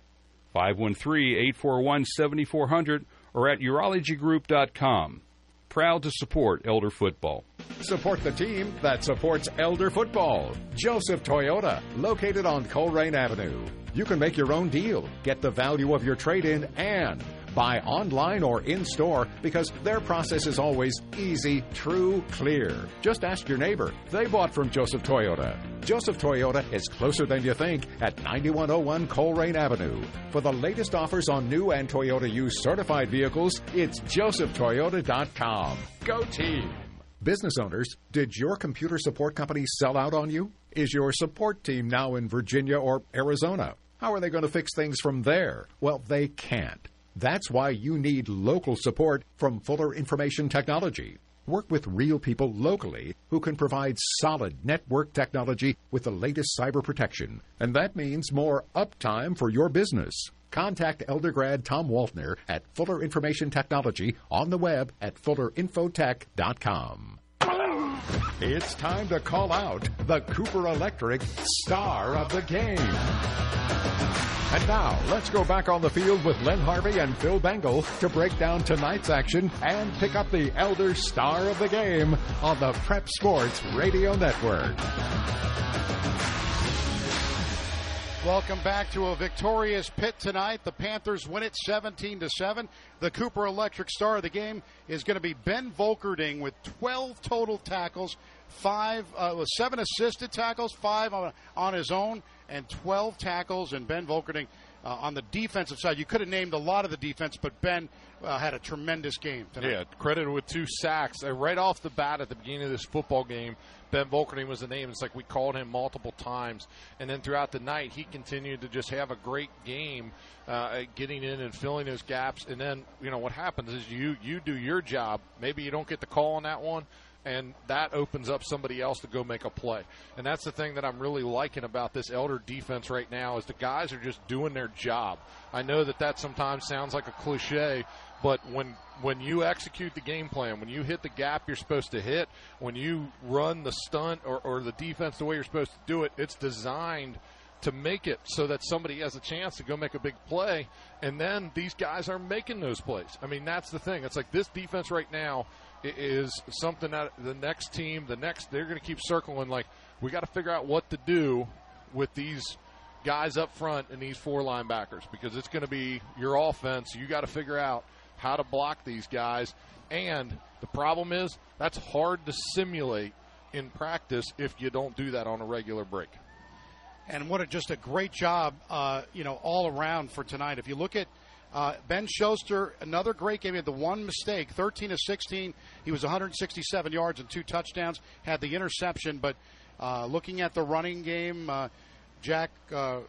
513 841 7400 or at urologygroup.com. Proud to support Elder football. Support the team that supports Elder football. Joseph Toyota, located on Colerain Avenue. You can make your own deal, get the value of your trade in, and buy online or in store because their process is always easy, true, clear. Just ask your neighbor. They bought from Joseph Toyota. Joseph Toyota is closer than you think at 9101 Colerain Avenue. For the latest offers on new and Toyota used certified vehicles, it's josephtoyota.com. Go team! Business owners, did your computer support company sell out on you? Is your support team now in Virginia or Arizona? How are they going to fix things from there? Well, they can't. That's why you need local support from Fuller Information Technology. Work with real people locally who can provide solid network technology with the latest cyber protection. And that means more uptime for your business. Contact Eldergrad Tom Waltner at Fuller Information Technology on the web at fullerinfotech.com. It's time to call out the Cooper Electric star of the game. And now, let's go back on the field with Len Harvey and Phil Bengal to break down tonight's action and pick up the Elder Star of the Game on the Prep Sports Radio Network. Welcome back to a victorious pit tonight. The Panthers win it 17 to 7. The Cooper Electric star of the game is going to be Ben Volkerding with 12 total tackles, five, uh, seven assisted tackles, five on, on his own, and 12 tackles. And Ben Volkerding uh, on the defensive side. You could have named a lot of the defense, but Ben uh, had a tremendous game tonight. Yeah, credited with two sacks uh, right off the bat at the beginning of this football game. Ben Volkerding was the name. It's like we called him multiple times, and then throughout the night he continued to just have a great game, uh, getting in and filling those gaps. And then you know what happens is you you do your job. Maybe you don't get the call on that one, and that opens up somebody else to go make a play. And that's the thing that I'm really liking about this Elder defense right now is the guys are just doing their job. I know that that sometimes sounds like a cliche, but when when you execute the game plan, when you hit the gap you're supposed to hit, when you run the stunt or, or the defense the way you're supposed to do it, it's designed to make it so that somebody has a chance to go make a big play, and then these guys are making those plays. I mean, that's the thing. It's like this defense right now is something that the next team, the next, they're going to keep circling. Like we got to figure out what to do with these guys up front and these four linebackers because it's going to be your offense. You got to figure out how to block these guys. And the problem is that's hard to simulate in practice if you don't do that on a regular break. And what a, just a great job, uh, you know, all around for tonight. If you look at uh, ben Schuster, another great game. He had the one mistake, 13 of 16. He was 167 yards and two touchdowns. Had the interception, but uh, looking at the running game, uh, Jack uh,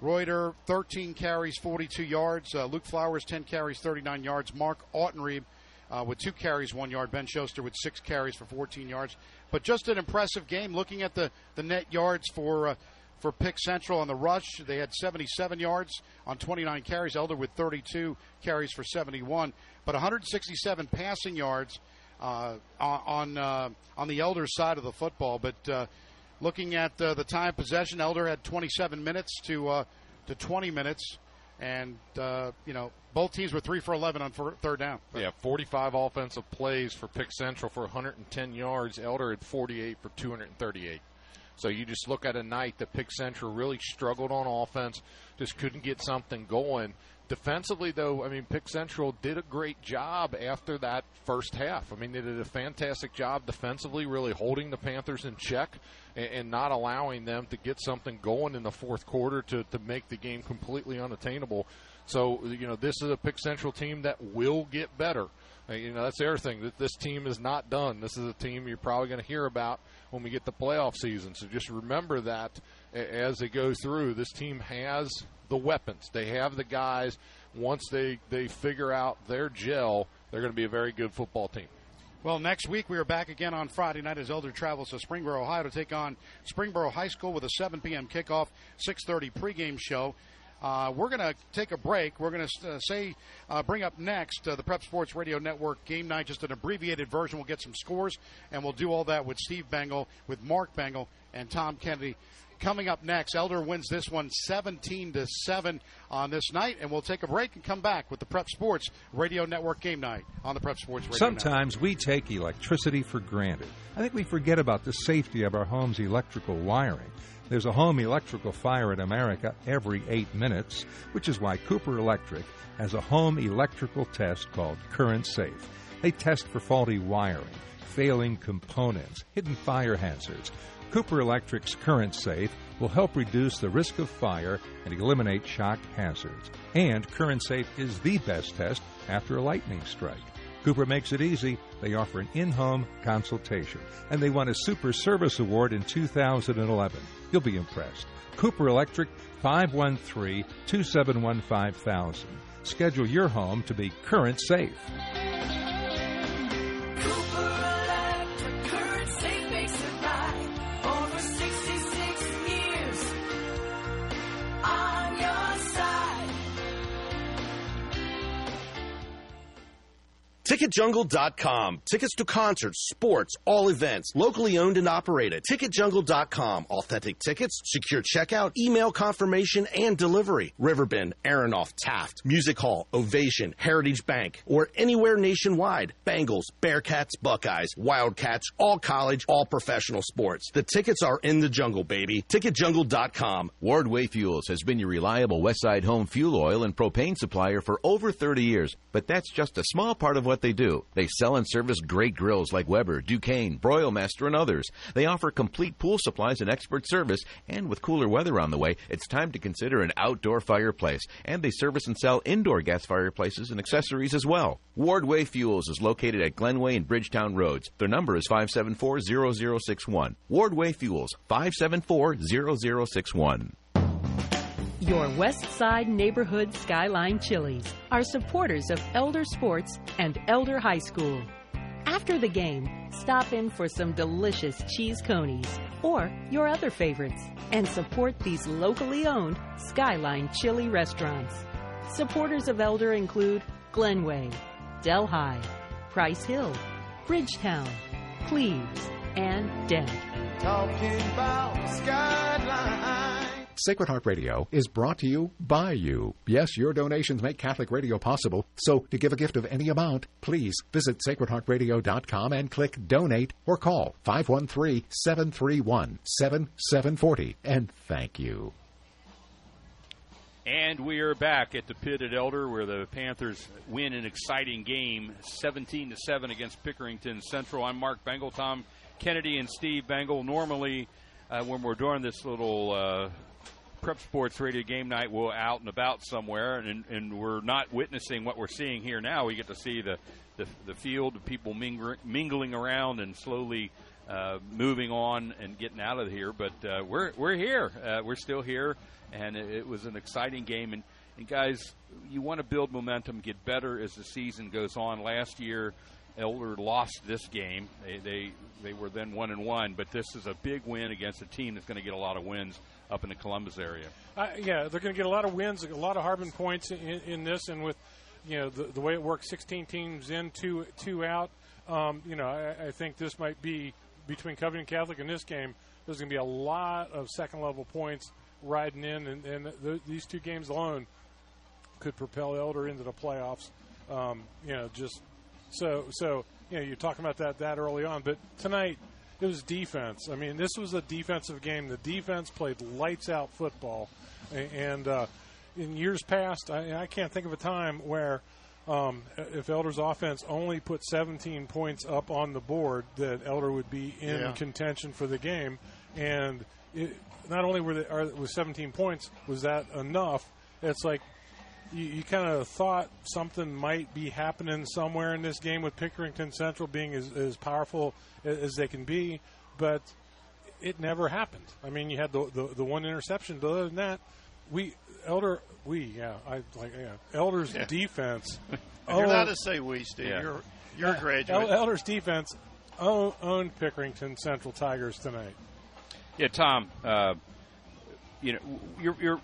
Reuter, 13 carries, 42 yards. Uh, Luke Flowers, 10 carries, 39 yards. Mark Autenrieb uh, with two carries, one yard. Ben Schuster with six carries for 14 yards. But just an impressive game. Looking at the, the net yards for for Pick Central on the rush, they had 77 yards on 29 carries. Elder with 32 carries for 71, but 167 passing yards uh, on uh, on the Elder side of the football. But uh, looking at uh, the time possession, Elder had 27 minutes to uh, to 20 minutes, and uh, you know both teams were three for 11 on third down. Yeah, 45 offensive plays for Pick Central for 110 yards. Elder had 48 for 238. So you just look at a night that Pick Central really struggled on offense, just couldn't get something going. Defensively, though, I mean, Pick Central did a great job after that first half. I mean, they did a fantastic job defensively, really holding the Panthers in check and, and not allowing them to get something going in the fourth quarter to, to make the game completely unattainable. So, you know, this is a Pick Central team that will get better. Uh, you know, that's the other thing. That this team is not done. This is a team you're probably going to hear about when we get the playoff season. So just remember that as they go through. This team has the weapons. They have the guys. Once they they figure out their gel, they're going to be a very good football team. Well, next week we are back again on Friday night as Elder travels to Springboro, Ohio to take on Springboro High School with a 7 p.m. kickoff, 6:30 pregame show. Uh, we're going to take a break. We're going to uh, say, uh, bring up next uh, the Prep Sports Radio Network game night, just an abbreviated version. We'll get some scores, and we'll do all that with Steve Bengal, with Mark Bengal, and Tom Kennedy coming up next. Elder wins this one 17 to 7 on this night, and we'll take a break and come back with the Prep Sports Radio Network game night on the Prep Sports Radio Sometimes Network. we take electricity for granted. I think we forget about the safety of our home's electrical wiring. There's a home electrical fire in America every eight minutes, which is why Cooper Electric has a home electrical test called Current Safe. They test for faulty wiring, failing components, hidden fire hazards. Cooper Electric's Current Safe will help reduce the risk of fire and eliminate shock hazards. And Current Safe is the best test after a lightning strike. Cooper makes it easy. They offer an in home consultation, and they won a Super Service Award in 2011. You'll be impressed. Cooper Electric, 513 271 5000. Schedule your home to be current safe. TicketJungle.com. Tickets to concerts, sports, all events. Locally owned and operated. TicketJungle.com. Authentic tickets, secure checkout, email confirmation, and delivery. Riverbend, Aronoff, Taft, Music Hall, Ovation, Heritage Bank, or anywhere nationwide. Bengals, Bearcats, Buckeyes, Wildcats, all college, all professional sports. The tickets are in the jungle, baby. TicketJungle.com. Wardway Fuels has been your reliable Westside home fuel oil and propane supplier for over 30 years, but that's just a small part of what they do. They sell and service great grills like Weber, Ducane, Broilmaster, and others. They offer complete pool supplies and expert service, and with cooler weather on the way, it's time to consider an outdoor fireplace. And they service and sell indoor gas fireplaces and accessories as well. Wardway Fuels is located at Glenway and Bridgetown Roads. Their number is 574-0061. Wardway Fuels, 574-0061. Your West Side Neighborhood Skyline Chili's are supporters of Elder Sports and Elder High School. After the game, stop in for some delicious cheese conies or your other favorites and support these locally owned Skyline Chili restaurants. Supporters of Elder include Glenway, Delhi, Price Hill, Bridgetown, Cleves, and Dent. Talking about skyline. Sacred Heart Radio is brought to you by you. Yes, your donations make Catholic radio possible. So, to give a gift of any amount, please visit sacredheartradio.com and click donate or call 513 731 7740. And thank you. And we are back at the pit at Elder, where the Panthers win an exciting game, 17 to seven against Pickerington Central. I'm Mark Bengal, Tom Kennedy, and Steve Bengal. Normally, uh, when we're doing this little uh, prep sports radio game night, we're out and about somewhere, and, and we're not witnessing what we're seeing here now. We get to see the the, the field, the people mingling, mingling around, and slowly. Uh, moving on and getting out of here, but uh, we're we're here. Uh, we're still here, and it, it was an exciting game. And, and guys, you want to build momentum, get better as the season goes on. Last year, Elder lost this game. They they, they were then one and one, but this is a big win against a team that's going to get a lot of wins up in the Columbus area. Uh, yeah, they're going to get a lot of wins, a lot of Harbin points in, in this, and with you know the, the way it works, 16 teams in, two two out. Um, you know, I, I think this might be between Covington Catholic and this game. There's going to be a lot of second level points riding in, and, and th- these two games alone could propel Elder into the playoffs. Um, you know, just so so you know you're talking about that that early on, but tonight it was defense. I mean, this was a defensive game. The defense played lights out football, and uh, in years past, I, I can't think of a time where. Um, if Elder's offense only put 17 points up on the board, that Elder would be in Yeah. contention for the game. And it, not only were they, are, was 17 points, was that enough? It's like you, you kind of thought something might be happening somewhere in this game with Pickerington Central being as, as powerful as, as they can be, but it never happened. I mean, you had the the, the one interception, but other than that, we Elder we yeah I like yeah Elder's Yeah. defense. You're owned- allowed to say we, Steve. Yeah. You're you're a El- graduate. Elder's defense owned Pickerington Central Tigers tonight. Yeah, Tom. Uh, you know, you're you're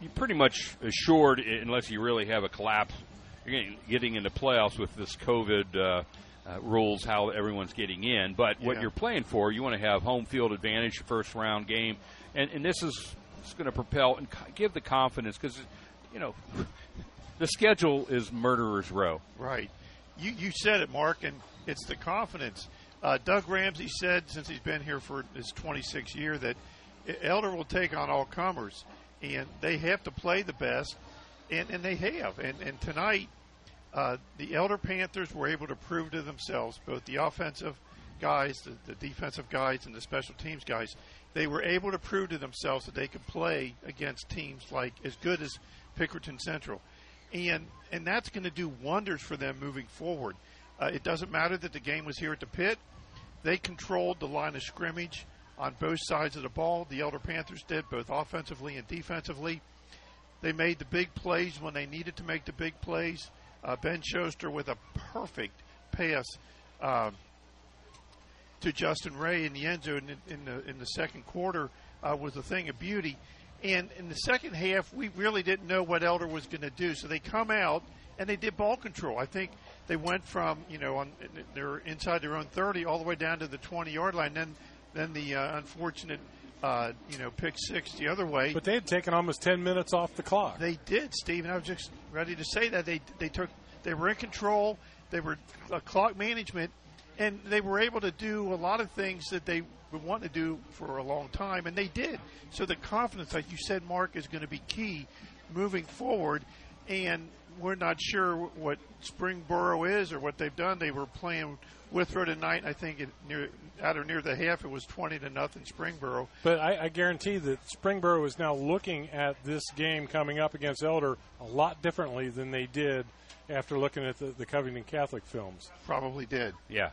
you're pretty much assured, unless you really have a collapse, you're getting, getting into playoffs with this COVID uh, uh, rules, how everyone's getting in. But what Yeah. you're playing for, you want to have home field advantage, first round game. and and this is going to propel and give the confidence because you know the schedule is murderers row. Right. You you said it, Mark, and it's the confidence. Uh, Doug Ramsey said since he's been here for his 26th year that Elder will take on all comers, and they have to play the best, and, and they have. And, and tonight, uh, the Elder Panthers were able to prove to themselves, both the offensive guys, the, the defensive guys, and the special teams guys, they were able to prove to themselves that they could play against teams like as good as Pickerington Central, and and that's going to do wonders for them moving forward. Uh, it doesn't matter that the game was here at the pit; they controlled the line of scrimmage on both sides of the ball. The Elder Panthers did both offensively and defensively. They made the big plays when they needed to make the big plays. Uh, ben Schuster with a perfect pass. Uh, to Justin Ray in the end zone in, in the in the second quarter uh, was a thing of beauty. And in the second half, we really didn't know what Elder was going to do. So they come out and they did ball control. I think they went from you know on they're inside their own 30 all the way down to the 20 yard line. Then then the uh, unfortunate uh, you know pick six the other way. But they had taken almost 10 minutes off the clock. They did, Steve, and I was just ready to say that they they took they were in control. They were uh, clock management, and they were able to do a lot of things that they would want to do for a long time, and they did. So the confidence, like you said, Mark, is going to be key moving forward. And we're not sure what Springboro is or what they've done. They were playing Withrow tonight. I think it near out or near the half, it was twenty to nothing Springboro. But I, I guarantee that Springboro is now looking at this game coming up against Elder a lot differently than they did after looking at the, the Covington Catholic films. Probably did. Yeah.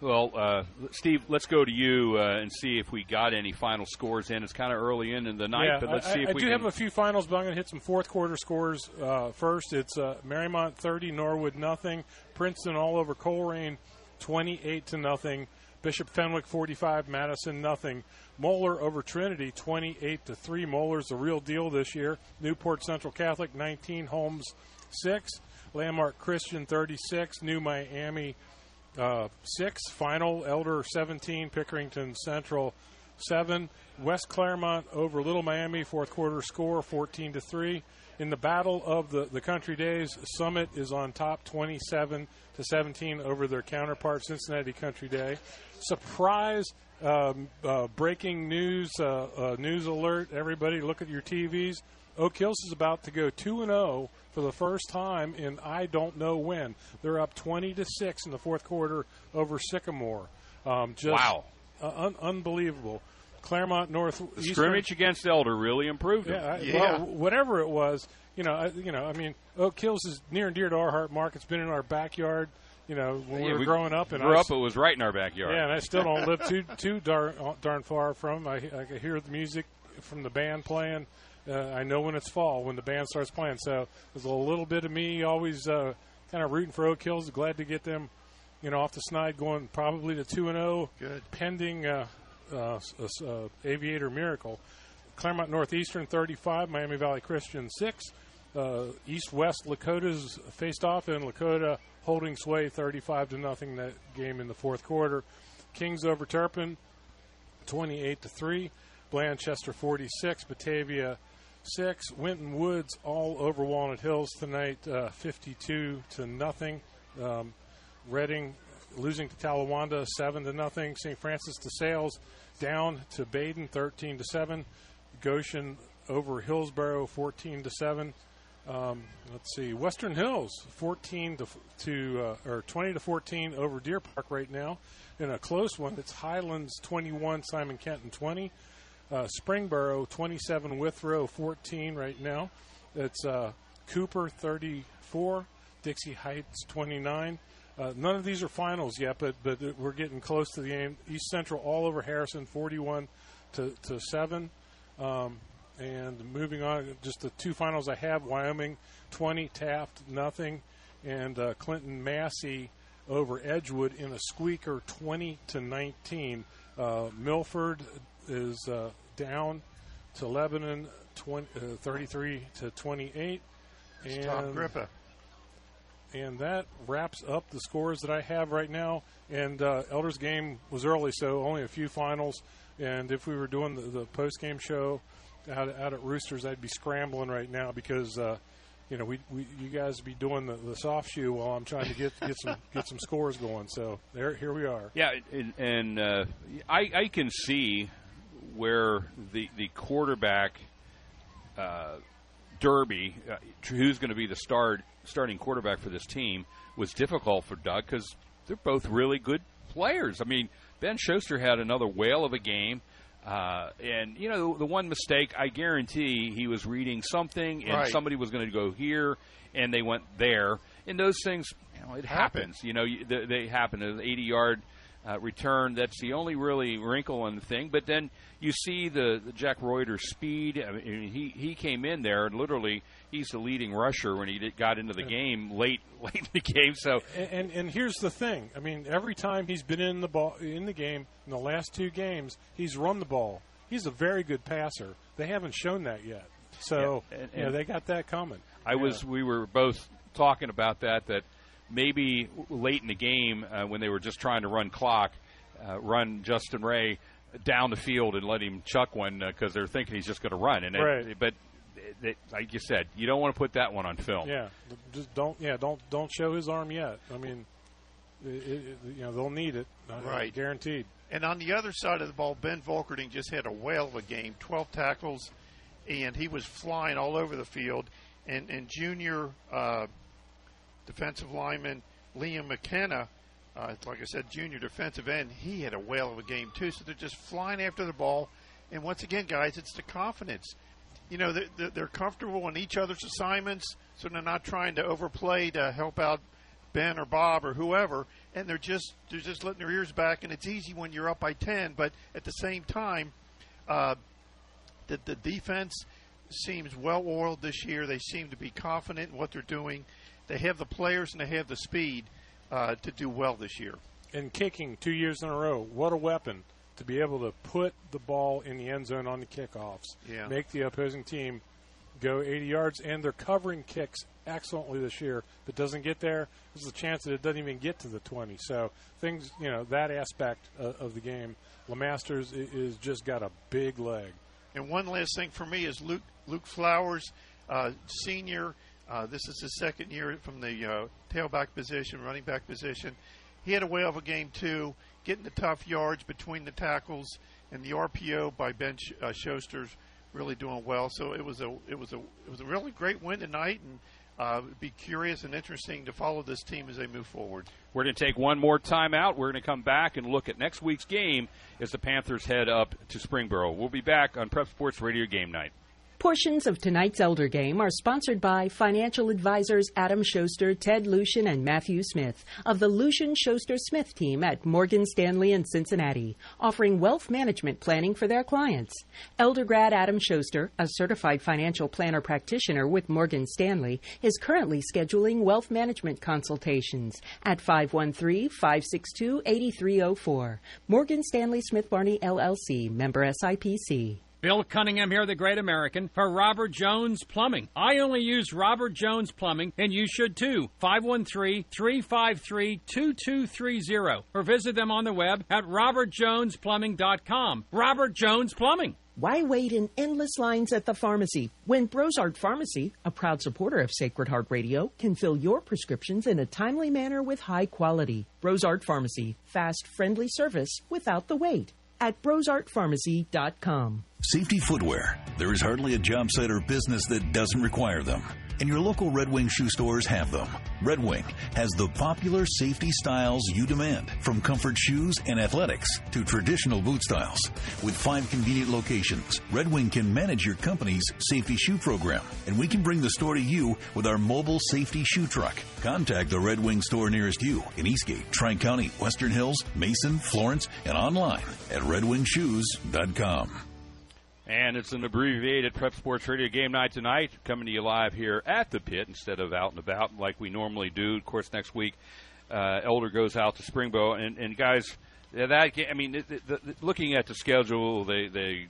Well, uh, Steve, let's go to you uh, and see if we got any final scores in. It's kind of early in, in the night, yeah, but let's I, see if I we do can. have a few finals, but I'm going to hit some fourth quarter scores uh, first. It's uh, Marymount 30, Norwood nothing, Princeton all over Colerain 28 to nothing, Bishop Fenwick 45, Madison nothing, Moeller over Trinity 28 to three. Moeller's the real deal this year. Newport Central Catholic 19, Holmes six, Landmark Christian 36, New Miami uh, six, final Elder 17, Pickerington Central seven, West Clermont over Little Miami, fourth quarter score 14 to three. In the battle of the, the country days, Summit is on top 27 to 17 over their counterpart Cincinnati Country Day. Surprise um, uh, breaking news, uh, uh, news alert! Everybody, look at your TVs. Oak Hills is about to go two and zero for the first time in I don't know when. They're up 20 to six in the fourth quarter over Sycamore. Um, just Wow. uh, un- unbelievable. Clermont North scrimmage against Elder really improved yeah, I, it. well, whatever it was, you know, I, you know, I mean, Oak Hills is near and dear to our heart. Mark, it's been in our backyard. You know, when we were we growing up, and grew I up, it was right in our backyard. Yeah, and I still don't live too too darn darn far from. I, I can hear the music from the band playing. Uh, I know when it's fall when the band starts playing. So there's a little bit of me always uh, kind of rooting for Oak Hills. Glad to get them, you know, off the snide, going probably to two and zero. Good. Pending uh, uh, uh, Aviator Miracle. Clermont Northeastern 35, Miami Valley Christian 6. Uh, East West Lakota's faced off, and Lakota holding sway 35 to nothing that game in the fourth quarter. Kings over Turpin 28 to 3. Blanchester 46, Batavia 6. Winton Woods all over Walnut Hills tonight uh, 52 to nothing. Um, Reading losing to Talawanda 7 to nothing. St. Francis de Sales down to Badin 13 to 7. Goshen over Hillsboro 14 to 7. Um, let's see, Western Hills 14 to to uh, or 20 to 14 over Deer Park right now. In a close one, it's Highlands 21, Simon Kenton 20. Uh, Springboro 27, Withrow 14 right now. It's uh, Cooper 34, Dixie Heights 29. Uh, none of these are finals yet, but but we're getting close to the end. East Central all over Harrison 41 to to seven. Um, and moving on, just the two finals I have: Wyoming 20, Taft nothing, and uh, Clinton-Massie over Edgewood in a squeaker 20 to 19. Uh, Milford is uh, down to Lebanon 20, uh, 33 to 28. It's Tom And- Grippa. and that wraps up the scores that I have right now. And uh, Elders game was early, so only a few finals. And if we were doing the, the post game show out, out at Roosters, I'd be scrambling right now because. Uh, you know, we, we you guys be doing the, the soft shoe while I'm trying to get get some get some scores going. So there, here we are. Yeah, and, and uh, I I can see where the the quarterback uh, derby, uh, who's going to be the start starting quarterback for this team, was difficult for Doug because they're both really good players. I mean, Ben Schuster had another whale of a game. Uh, and you know the one mistake, I guarantee he was reading something, and Right. somebody was going to go here, and they went there. And those things, you know, it happens. You know, they, they happen. An 80-yard uh, return. That's the only really wrinkle in the thing. But then you see the, the Jack Reuter speed. I mean, he he came in there and literally he's the leading rusher when he did, got into the game late late in the game. So And, and and here's the thing. I mean, every time he's been in the ball in the game in the last two games, he's run the ball. He's a very good passer. They haven't shown that yet. So Yeah, and- you know, they got that coming. I was. We were both talking about that. That maybe late in the game uh, when they were just trying to run clock, uh, run Justin Ray down the field and let him chuck one because they're thinking he's just going to run. And it- Right. but it, like you said, you don't want to put that one on film. Yeah, just don't. Yeah, don't don't show his arm yet. I mean, it, it, you know they'll need it. uh, Right. guaranteed. And on the other side of the ball, Ben Volkerding just had a whale of a game 12 tackles, and he was flying all over the field. And, and junior uh, defensive lineman Liam McKenna, uh, like I said, junior defensive end, he had a whale of a game, too. So they're just flying after the ball. And once again, guys, it's the confidence. You know, they're, they're- comfortable in each other's assignments, so they're not trying to overplay to help out Ben or Bob or whoever, and they're just they're just letting their ears back, and it's easy when you're up by ten. But at the same time, uh, the the defense seems well oiled this year. They seem to be confident in what they're doing. They have the players and they have the speed uh, to do well this year. And kicking two years in a row, what a weapon to be able to put the ball in the end zone on the kickoffs. Yeah. Make the opposing team go 80 yards, and they're covering kicks excellently this year. If it doesn't get there, there's a chance that it doesn't even get to the 20. So things, you know, that aspect of, of the game, Lemasters is just got a big leg. And one last thing for me is Luke Luke Flowers, uh, senior. Uh, this is his second year from the uh, tailback position, running back position. He had a whale of a game too, getting the tough yards between the tackles and the RPO by Ben Sh- uh, really doing well. So it was a it was a it was a really great win tonight, and uh, be curious and interesting to follow this team as they move forward. We're going to take one more time out. We're going to come back and look at next week's game as the Panthers head up to Springboro. We'll be back on Prep Sports Radio Game Night. Portions of tonight's Elder Game are sponsored by financial advisors Adam Schuster, Ted Lucian, and Matthew Smith of the Lucian Schuster Smith team at Morgan Stanley in Cincinnati, offering wealth management planning for their clients. Elder grad Adam Schuster, a certified financial planner practitioner with Morgan Stanley, is currently scheduling wealth management consultations at 513 562 8304. Morgan Stanley Smith Barney LLC, member SIPC. Bill Cunningham here, the great American, for Robert Jones Plumbing. I only use Robert Jones Plumbing, and you should too. 513 353 2230. Or visit them on the web at robertjonesplumbing.com. Robert Jones Plumbing. Why wait in endless lines at the pharmacy when Brosart Pharmacy, a proud supporter of Sacred Heart Radio, can fill your prescriptions in a timely manner with high quality? Brosart Pharmacy, fast, friendly service without the wait at brosartpharmacy.com. Safety footwear. There is hardly a job site or business that doesn't require them. And your local Red Wing shoe stores have them. Red Wing has the popular safety styles you demand, from comfort shoes and athletics to traditional boot styles. With five convenient locations, Red Wing can manage your company's safety shoe program, and we can bring the store to you with our mobile safety shoe truck. Contact the Red Wing store nearest you in Eastgate, Tri County, Western Hills, Mason, Florence, and online at redwingshoes.com. And it's an abbreviated Prep Sports Radio game night tonight, coming to you live here at the pit instead of out and about like we normally do. Of course, next week, uh, Elder goes out to Springboro, and, and guys, that ga- I mean, the, the, the, looking at the schedule, they they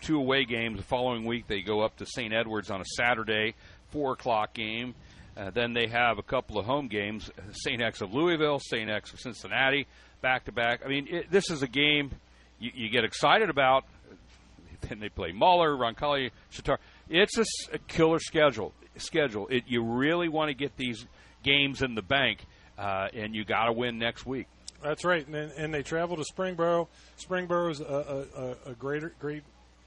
two away games the following week. They go up to St. Edwards on a Saturday, four o'clock game. Uh, then they have a couple of home games: St. X of Louisville, St. X of Cincinnati, back to back. I mean, it, this is a game you, you get excited about. Then they play Moeller, Roncalli, Chatard. It's a killer schedule. Schedule. It, you really want to get these games in the bank, uh, and you got to win next week. That's right, and, and they travel to Springboro. Springboro is a, a, a greater, great,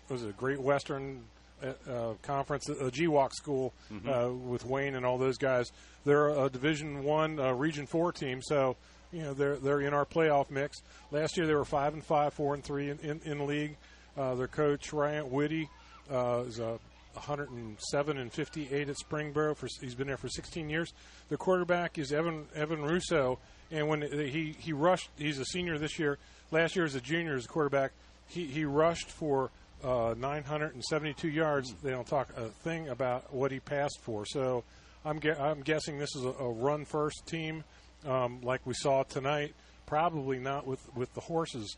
was a Great Western uh, uh, Conference, a GWAC school Mhm. uh, with Wayne and all those guys. They're a Division One, uh, Region Four team, so you know they're they're in our playoff mix. Last year they were five and five, four and three in in, in league. Uh, their coach Ryan Whitty uh, is a 107 and 58 at Springboro. For he's been there for 16 years. The quarterback is Evan Evan Russo, and when he he rushed, he's a senior this year. Last year as a junior as a quarterback, he he rushed for uh, 972 yards. They don't talk a thing about what he passed for. So I'm I'm guessing this is a, a run first team, um, like we saw tonight. Probably not with with the horses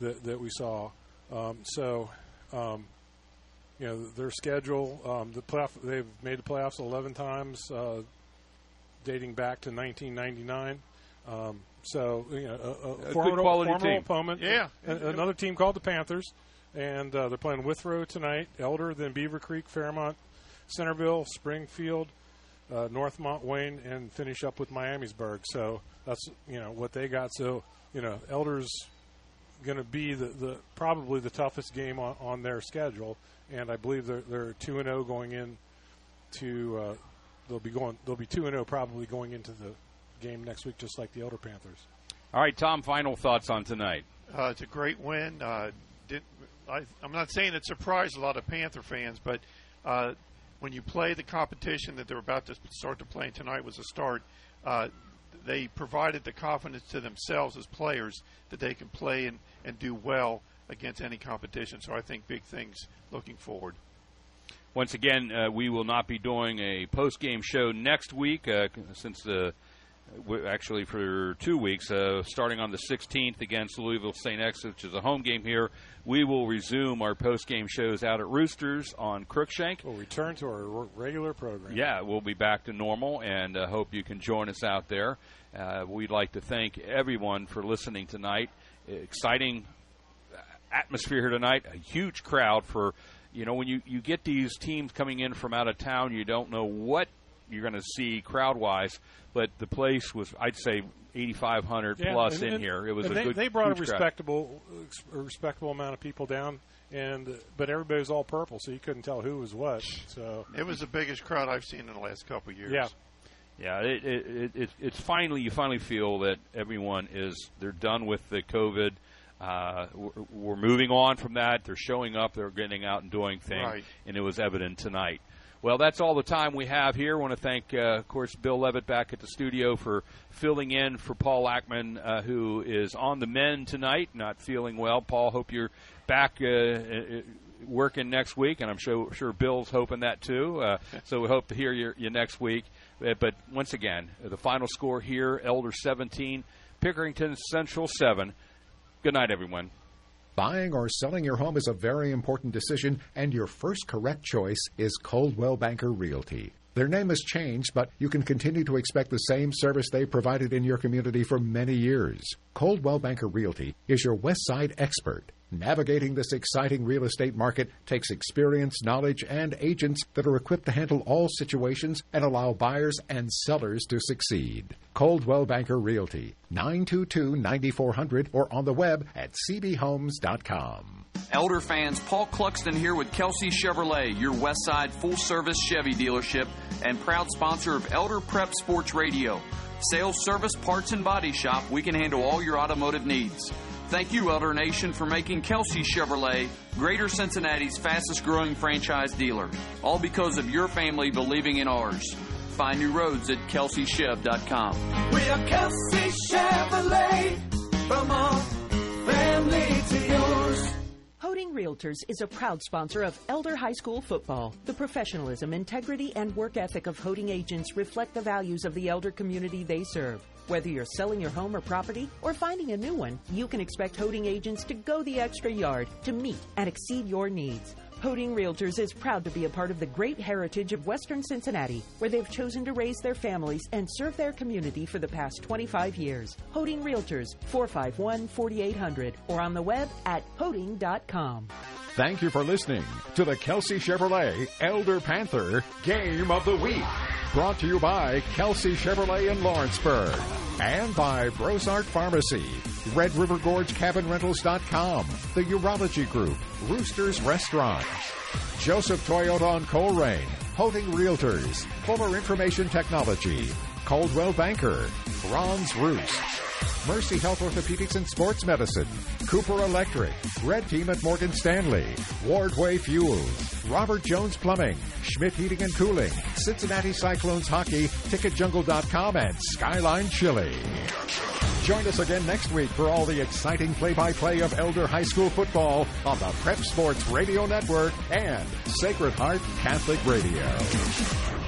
that that we saw. Um, so. Um, you know their schedule. Um, the playoff, they've made the playoffs 11 times, uh, dating back to 1999. Um, so you know, a, a, A good formidable, quality formidable team. opponent. Yeah. A- another team called the Panthers, and uh, they're playing Withrow tonight. Elder, then Beavercreek, Fairmont, Centerville, Springfield, uh, Northmont, Wayne, and finish up with Miamisburg. So that's you know what they got. So you know, Elder's going to be the, the probably the toughest game on, on their schedule, and I believe they're they're two and zero going in to uh, they'll be going they'll be two and zero probably going into the game next week, just like the Elder Panthers. All right, Tom. Final thoughts on tonight. Uh, it's a great win. Uh, did, I, I'm not saying it surprised a lot of Panther fans, but uh, when you play the competition that they're about to start to play tonight was a start. They provided the confidence to themselves as players that they can play and, and do well against any competition. So I think big things looking forward. Once again, uh, we will not be doing a post game show next week uh, since the actually for two weeks, uh, starting on the 16th against Louisville St. X, which is a home game here. We will resume our post game shows out at Roosters on Crookshank. We'll return to our regular program. Yeah, we'll be back to normal, and uh, hope you can join us out there. Uh, we'd like to thank everyone for listening tonight. Exciting atmosphere here tonight. A huge crowd for, you know, when you, you get these teams coming in from out of town, you don't know what you're going to see crowd wise, but the place was, I'd say, 8,500 Yeah, plus and- in and- here. It was a they, good. They brought a huge crowd. respectable, a respectable amount of people down, and but everybody was all purple, so you couldn't tell who was what. So It was the biggest crowd I've seen in the last couple of years. Yeah. Yeah, it, it, it, it, it's finally you finally feel that everyone is they're done with the COVID. Uh, we're, we're moving on from that. They're showing up. They're getting out and doing things, Right. and it was evident tonight. Well, that's all the time we have here. I want to thank, uh, of course, Bill Levitt back at the studio for filling in for Paul Ackman, uh, who is on the mend tonight, not feeling well. Paul, hope you're back uh, uh, working next week, and I'm sure, sure Bill's hoping that too. Uh, so we hope to hear you, you next week. Uh, But once again, the final score here: Elder 17, Pickerington Central 7. Good night, everyone. Buying or selling your home is a very important decision, and your first correct choice is Coldwell Banker Realty. Their name has changed, but you can continue to expect the same service they provided in your community for many years. Coldwell Banker Realty is your West Side expert. Navigating this exciting real estate market takes experience, knowledge, and agents that are equipped to handle all situations and allow buyers and sellers to succeed. Coldwell Banker Realty, 922 9400 or on the web at cbhomes.com. Elder fans, Paul Cluxton here with Kelsey Chevrolet, your Westside full service Chevy dealership and proud sponsor of Elder Prep Sports Radio. Sales, service, parts, and body shop, we can handle all your automotive needs. Thank you, Elder Nation, for making Kelsey Chevrolet Greater Cincinnati's fastest growing franchise dealer. All because of your family believing in ours. Find new roads at kelseychev.com. We are Kelsey Chevrolet, from our family to yours. Hoeting Realtors is a proud sponsor of Elder High School football. The professionalism, integrity, and work ethic of Hoeting agents reflect the values of the elder community they serve. Whether you're selling your home or property or finding a new one, you can expect Hoeting agents to go the extra yard to meet and exceed your needs. Hoeting Realtors is proud to be a part of the great heritage of Western Cincinnati, where they've chosen to raise their families and serve their community for the past 25 years. Hoeting Realtors, 451 4800, or on the web at hoeting.com. Thank you for listening to the Kelsey Chevrolet Elder Panther Game of the Week. Brought to you by Kelsey Chevrolet in Lawrenceburg and by Brosart Pharmacy, Red River Gorge Cabin Rentals.com, the Urology Group, Roosters Restaurant, Joseph Toyota on Colerain, Hoeting Realtors, Fuller Information Technology, Coldwell Banker, Bronze Roost, Mercy Health Orthopedics and Sports Medicine, Cooper Electric, Red Team at Morgan Stanley, Wardway Fuels, Robert Jones Plumbing, Schmidt Heating and Cooling, Cincinnati Cyclones Hockey, TicketJungle.com, and Skyline Chili. Join us again next week for all the exciting play-by-play of Elder High School football on the Prep Sports Radio Network and Sacred Heart Catholic Radio.